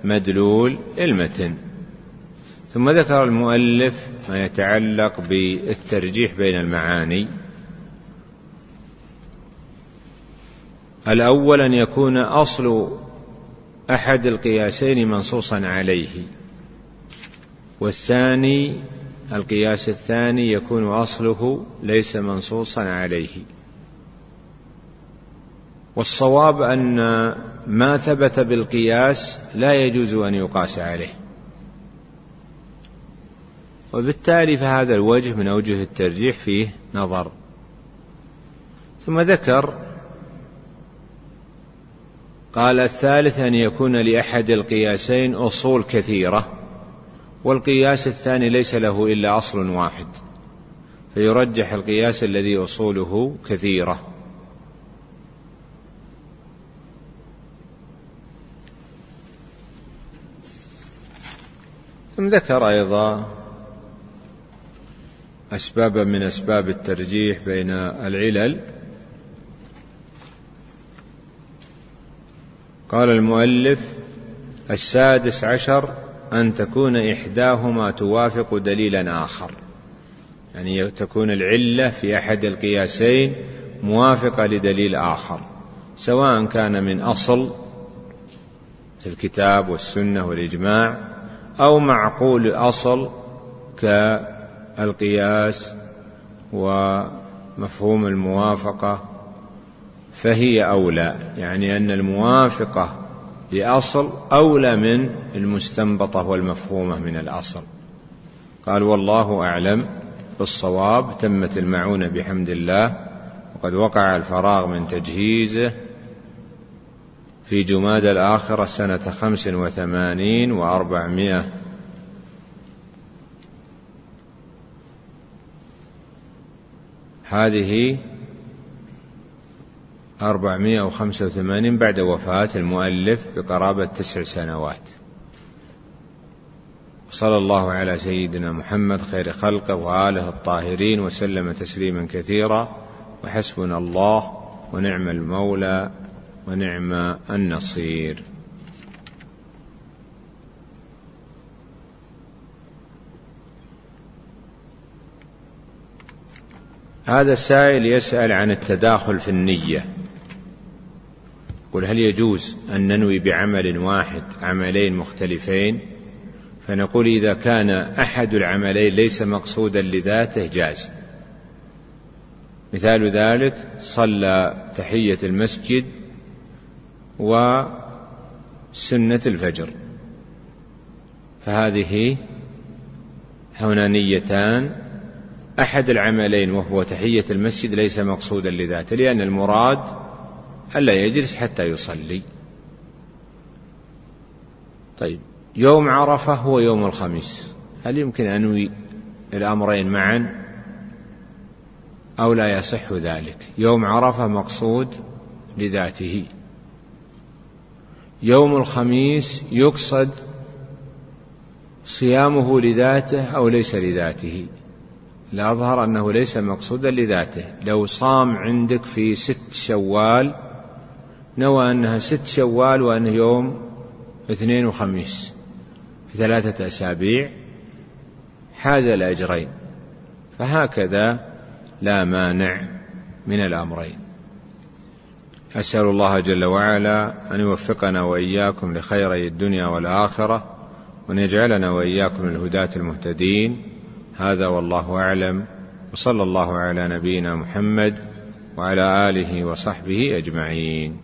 مدلول المتن. ثم ذكر المؤلف ما يتعلق بالترجيح بين المعاني. الأول أن يكون أصل أحد القياسين منصوصا عليه والثاني القياس الثاني يكون أصله ليس منصوصا عليه. والصواب أن ما ثبت بالقياس لا يجوز أن يقاس عليه. وبالتالي فهذا الوجه من أوجه الترجيح فيه نظر. ثم ذكر قال الثالث أن يكون لأحد القياسين أصول كثيرة. والقياس الثاني ليس له إلا أصل واحد فيرجح القياس الذي أصوله كثيرة. ثم ذكر أيضا أسبابا من أسباب الترجيح بين العلل. قال المؤلف السادس عشر أن تكون إحداهما توافق دليلا آخر. يعني تكون العلة في أحد القياسين موافقة لدليل آخر سواء كان من أصل في الكتاب والسنة والإجماع أو معقول الأصل كالقياس ومفهوم الموافقة فهي أولى. يعني أن الموافقة لأصل أولى من المستنبطة والمفهومة من الأصل. قال والله أعلم بالصواب تمت المعونة بحمد الله وقد وقع الفراغ من تجهيزه في جماد الآخرة سنة خمس وثمانين وأربعمائة. هذه أربعمائة وخمسة وثمانين بعد وفاة المؤلف بقرابة تسع سنوات. صلى الله على سيدنا محمد خير خلقه وآله الطاهرين وسلم تسليما كثيرا وحسبنا الله ونعم المولى ونعم النصير. هذا السائل يسأل عن التداخل في النية. قل هل يجوز أن ننوي بعمل واحد عملين مختلفين؟ فنقول إذا كان أحد العملين ليس مقصودا لذاته جاز. مثال ذلك صلى تحية المسجد وسنة الفجر. فهذه هنا نيتان أحد العملين وهو تحية المسجد ليس مقصودا لذاته لأن المراد ألا يجلس حتى يصلي. طيب يوم عرفة هو يوم الخميس. هل يمكن أنوي الأمرين معا؟ أو لا يصح ذلك؟ يوم عرفة مقصود لذاته. يوم الخميس يقصد صيامه لذاته أو ليس لذاته. الأظهر أنه ليس مقصودا لذاته. لو صام عندك في ست شوال نوى أنها ست شوال وأنه يوم اثنين وخميس في ثلاثة أسابيع حاز الأجرين فهكذا لا مانع من الأمرين. أسأل الله جل وعلا أن يوفقنا وإياكم لخيري الدنيا والآخرة وأن يجعلنا وإياكم الهداة المهتدين. هذا والله أعلم. وصلى الله على نبينا محمد وعلى آله وصحبه أجمعين.